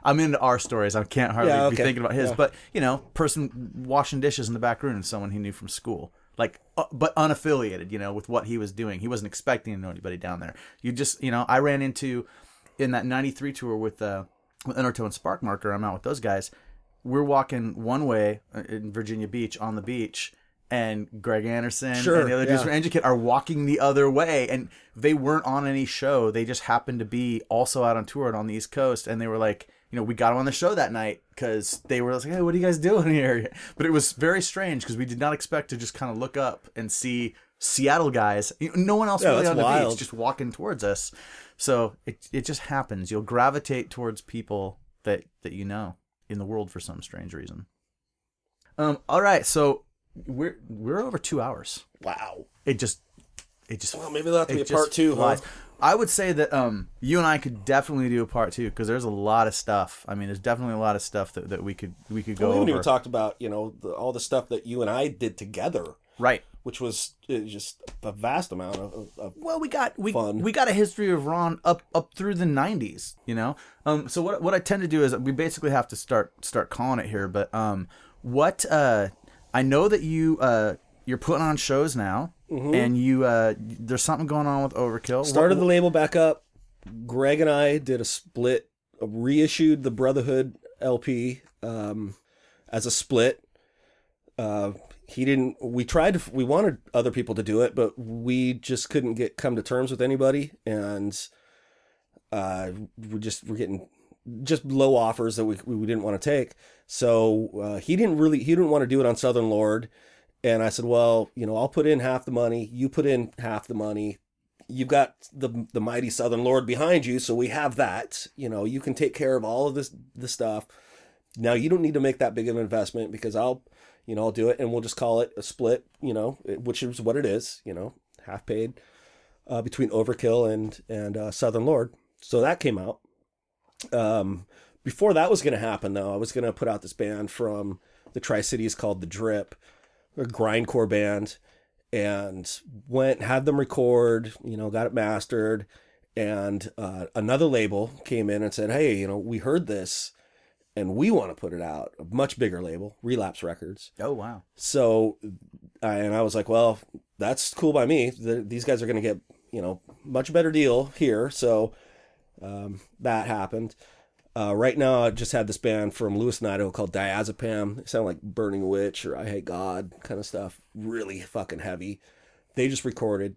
I'm into our stories. I can't hardly Yeah, be thinking about his, Yeah. but you know, person washing dishes in the back room someone he knew from school, like, uh, but unaffiliated. You know, with what he was doing, he wasn't expecting to know anybody down there. You just, you know, I ran into in that '93 tour with uh, with Undertow and Spark Marker. I'm out with those guys. We're walking one way uh, in Virginia Beach on the beach, and Greg Anderson Sure, and the other dudes yeah. from Engine Kid are walking the other way, and they weren't on any show. They just happened to be also out on tour and on the East Coast, and they were like, you know, we got on the show that night because they were like, hey, what are you guys doing here? But it was very strange because we did not expect to just kind of look up and see Seattle guys. No one else Yeah, really on the wild. beach, just walking towards us. So it it just happens. You'll gravitate towards people that that you know in the world for some strange reason. Um. All right. So we're we're over two hours. wow. It just it just Well, maybe that'll have to be a part two, huh? I would say that um you and I could definitely do a part two because there's a lot of stuff. I mean, there's definitely a lot of stuff that, that we could we could go Well, we haven't over. even talked about you know the, all the stuff that you and I did together, right. which was uh, just a vast amount of. of- of Well, we got we Fun. we got a history of Ron up up through the '90s, you know. Um, so what what I tend to do is we basically have to start start calling it here. But um, what uh, I know that you uh you're putting on shows now, and you uh there's something going on with Overkill. Mm-hmm. started What- the label back up. Greg and I did a split, reissued the Brotherhood LP um, as a split. Uh, he didn't. We tried to. We wanted other people to do it, but we just couldn't get come to terms with anybody, and uh, we just we're getting just low offers that we we didn't want to take. So uh, he didn't really he didn't want to do it on Southern Lord, and I said, well, you know, I'll put in half the money, you put in half the money. You've got the the mighty Southern Lord behind you, so we have that. You know, you can take care of all of this this stuff. Now you don't need to make that big of an investment because I'll, you know, I'll do it and we'll just call it a split. You know, which is what it is. You know, half paid uh, between Overkill and and uh, Southern Lord. So that came out. Um, before that was going to happen, though, I was going to put out this band from the Tri Cities called The Drip, a grindcore band, and went had them record. You know, got it mastered, and uh, another label came in and said, "Hey, you know, we heard this." And we want to put it out, a much bigger label, Relapse Records. Oh wow! So, I, and I was like, well, that's cool by me. The, these guys are going to get you know much better deal here. So um, that happened. Uh, right now, I just had this band from Lewiston, Idaho called Diazepam. They sound like Burning Witch or Eyehategod kind of stuff. Really fucking heavy. They just recorded.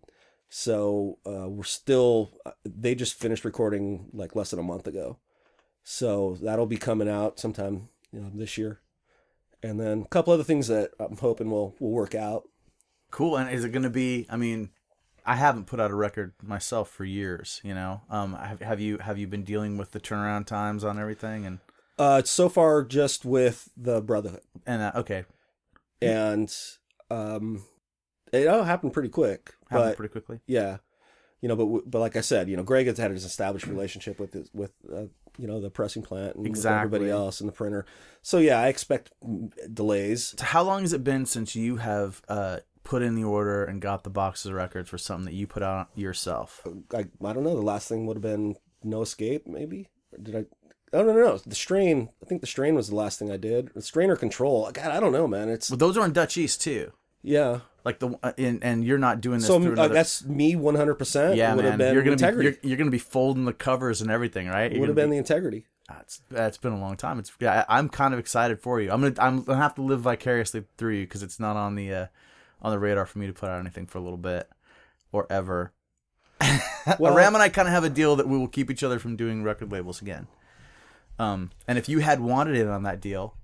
So uh, we're still, uh, they just finished recording like less than a month ago. So that'll be coming out sometime you know, this year. And then a couple other things that I'm hoping will, will work out. Cool. And is it going to be, I mean, I haven't put out a record myself for years. You know, um, have, have you have you been dealing with the turnaround times on everything and? Uh, so far just with the Brotherhood. And uh, okay, and um, it all happened pretty quick. happened but pretty quickly. yeah, you know, but but like I said, you know, Greg has had his established relationship with his, with uh, you know the pressing plant and Exactly. everybody else and the printer. So yeah, I expect mm, delays. So how long has it been since you have uh, put in the order and got the boxes of records for something that you put out yourself? I I don't know. The last thing would have been No Escape, maybe. Or did I? Oh no, no, no. The strain. I think the strain was the last thing I did. The strain or control. God, I don't know, man. It's Well, those are in Dutch East too. yeah. Like the uh, and, and you're not doing this So through uh, that's me, one hundred percent. yeah, man. been You're gonna integrity. be you're, you're gonna be folding the covers and everything, right? Would have been be- the integrity. That's that's been a long time. It's yeah, I- I'm kind of excited for you. I'm gonna I'm gonna have to live vicariously through you because it's not on the uh, on the radar for me to put out anything for a little bit or ever. Well- Ram and I kind of have a deal that we will keep each other from doing record labels again. Um, and if you had wanted in on that deal,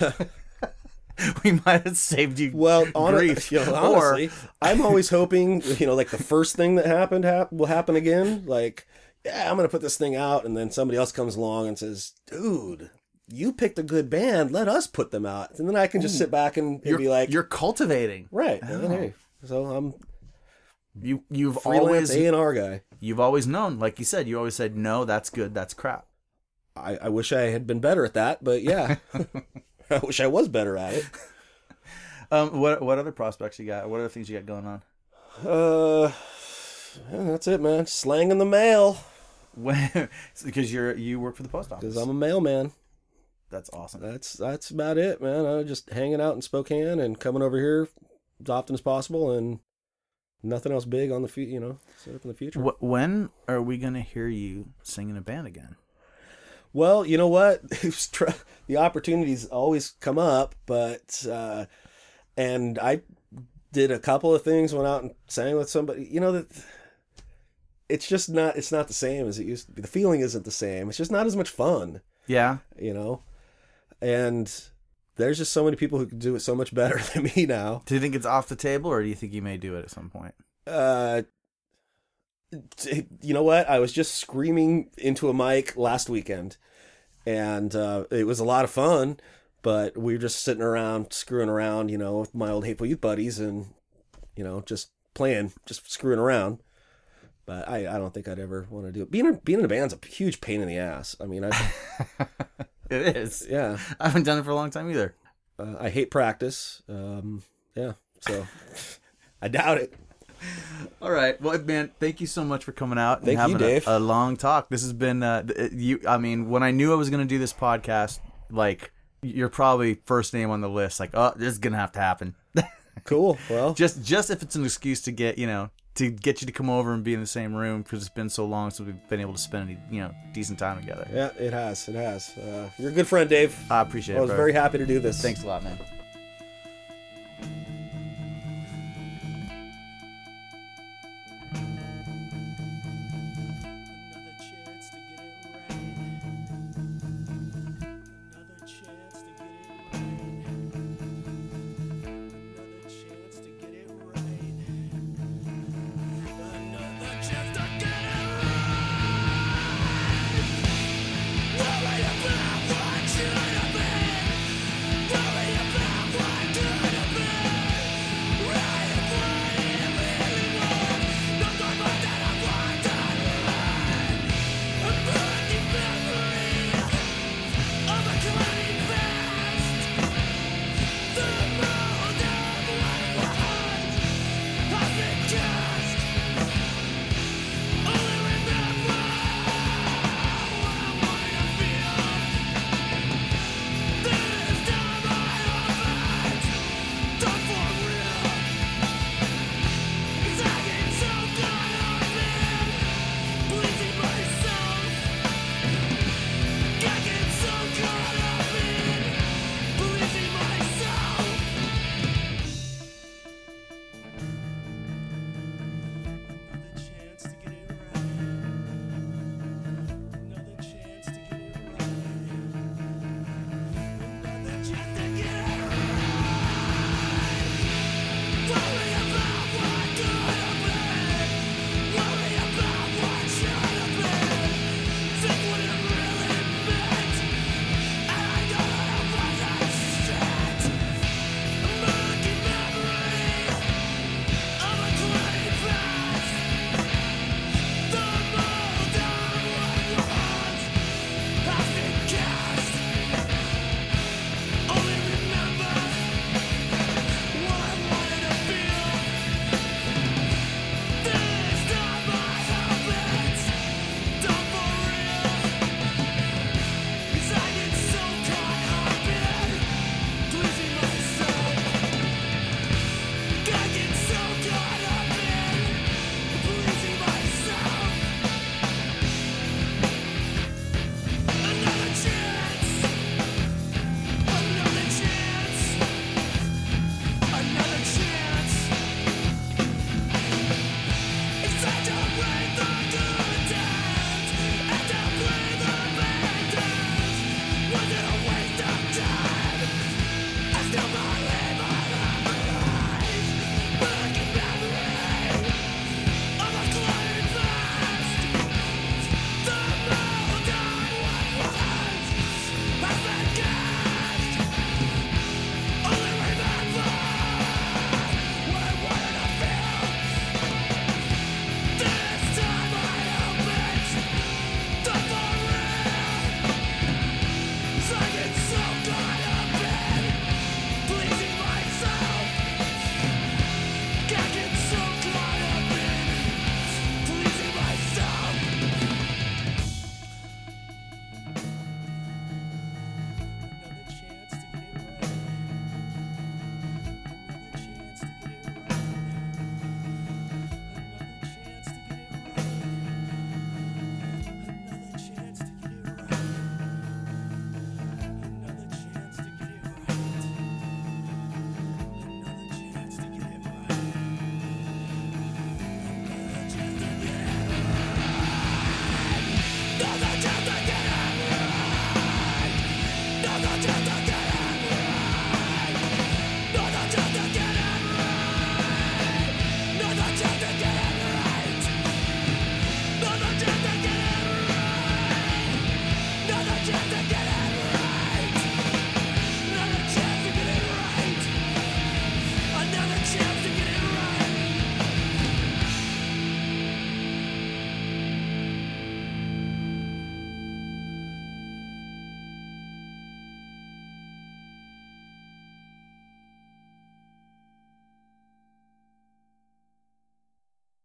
we might have saved you Well, on grief. you know, or I'm always hoping, you know, like the first thing that happened hap- will happen again. Like, yeah, I'm gonna put this thing out, and then somebody else comes along and says, "Dude, you picked a good band. Let us put them out." And then I can just sit back and, and be like, you're cultivating. "Right, hey." So I'm You you've always A and R guy. you've always known, like you said, you always said no, that's good, that's crap. I, I wish I had been better at that, but yeah, I wish I was better at it. Um, what what other prospects you got? What other things you got going on? Uh, yeah, that's it, man. Slang in the mail because you're you work for the post office. because I'm a mailman. That's awesome. that's that's about it, man. I'm just hanging out in Spokane and coming over here as often as possible, and nothing else big on the feet, you know, set up in the future. Wh- when are we gonna hear you sing in a band again? Well, you know what? The opportunities always come up, but uh, and I did a couple of things, went out and sang with somebody. You know that it's just not it's not the same as it used to be. The feeling isn't the same. It's just not as much fun, Yeah, you know. And there's just so many people who can do it so much better than me now. do you think it's off the table, or do you think you may do it at some point? Uh, t- you know what? I was just screaming into a mic last weekend, and uh, it was a lot of fun. But we were just sitting around, screwing around, you know, with my old hateful youth buddies, and you know, just playing, just screwing around. But I, I don't think I'd ever want to do it. Being being in a band's a huge pain in the ass. I mean, I It is. yeah, I haven't done it for a long time either. uh, I hate practice. Um, yeah, so I doubt it. All right. Well, man, thank you so much for coming out and Thank you, having a- Dave. A, long talk. This has been uh, you. I mean, when I knew I was going to do this podcast, like you're probably first name on the list. Like, oh, this is gonna have to happen. Cool. Well, just, just if it's an excuse to get you know to get you to come over and be in the same room because it's been so long since we've been able to spend any, you know decent time together. Yeah, it has. It has. Uh, you're a good friend, Dave. I appreciate I it. I was bro. very happy to do this. Thanks a lot, man.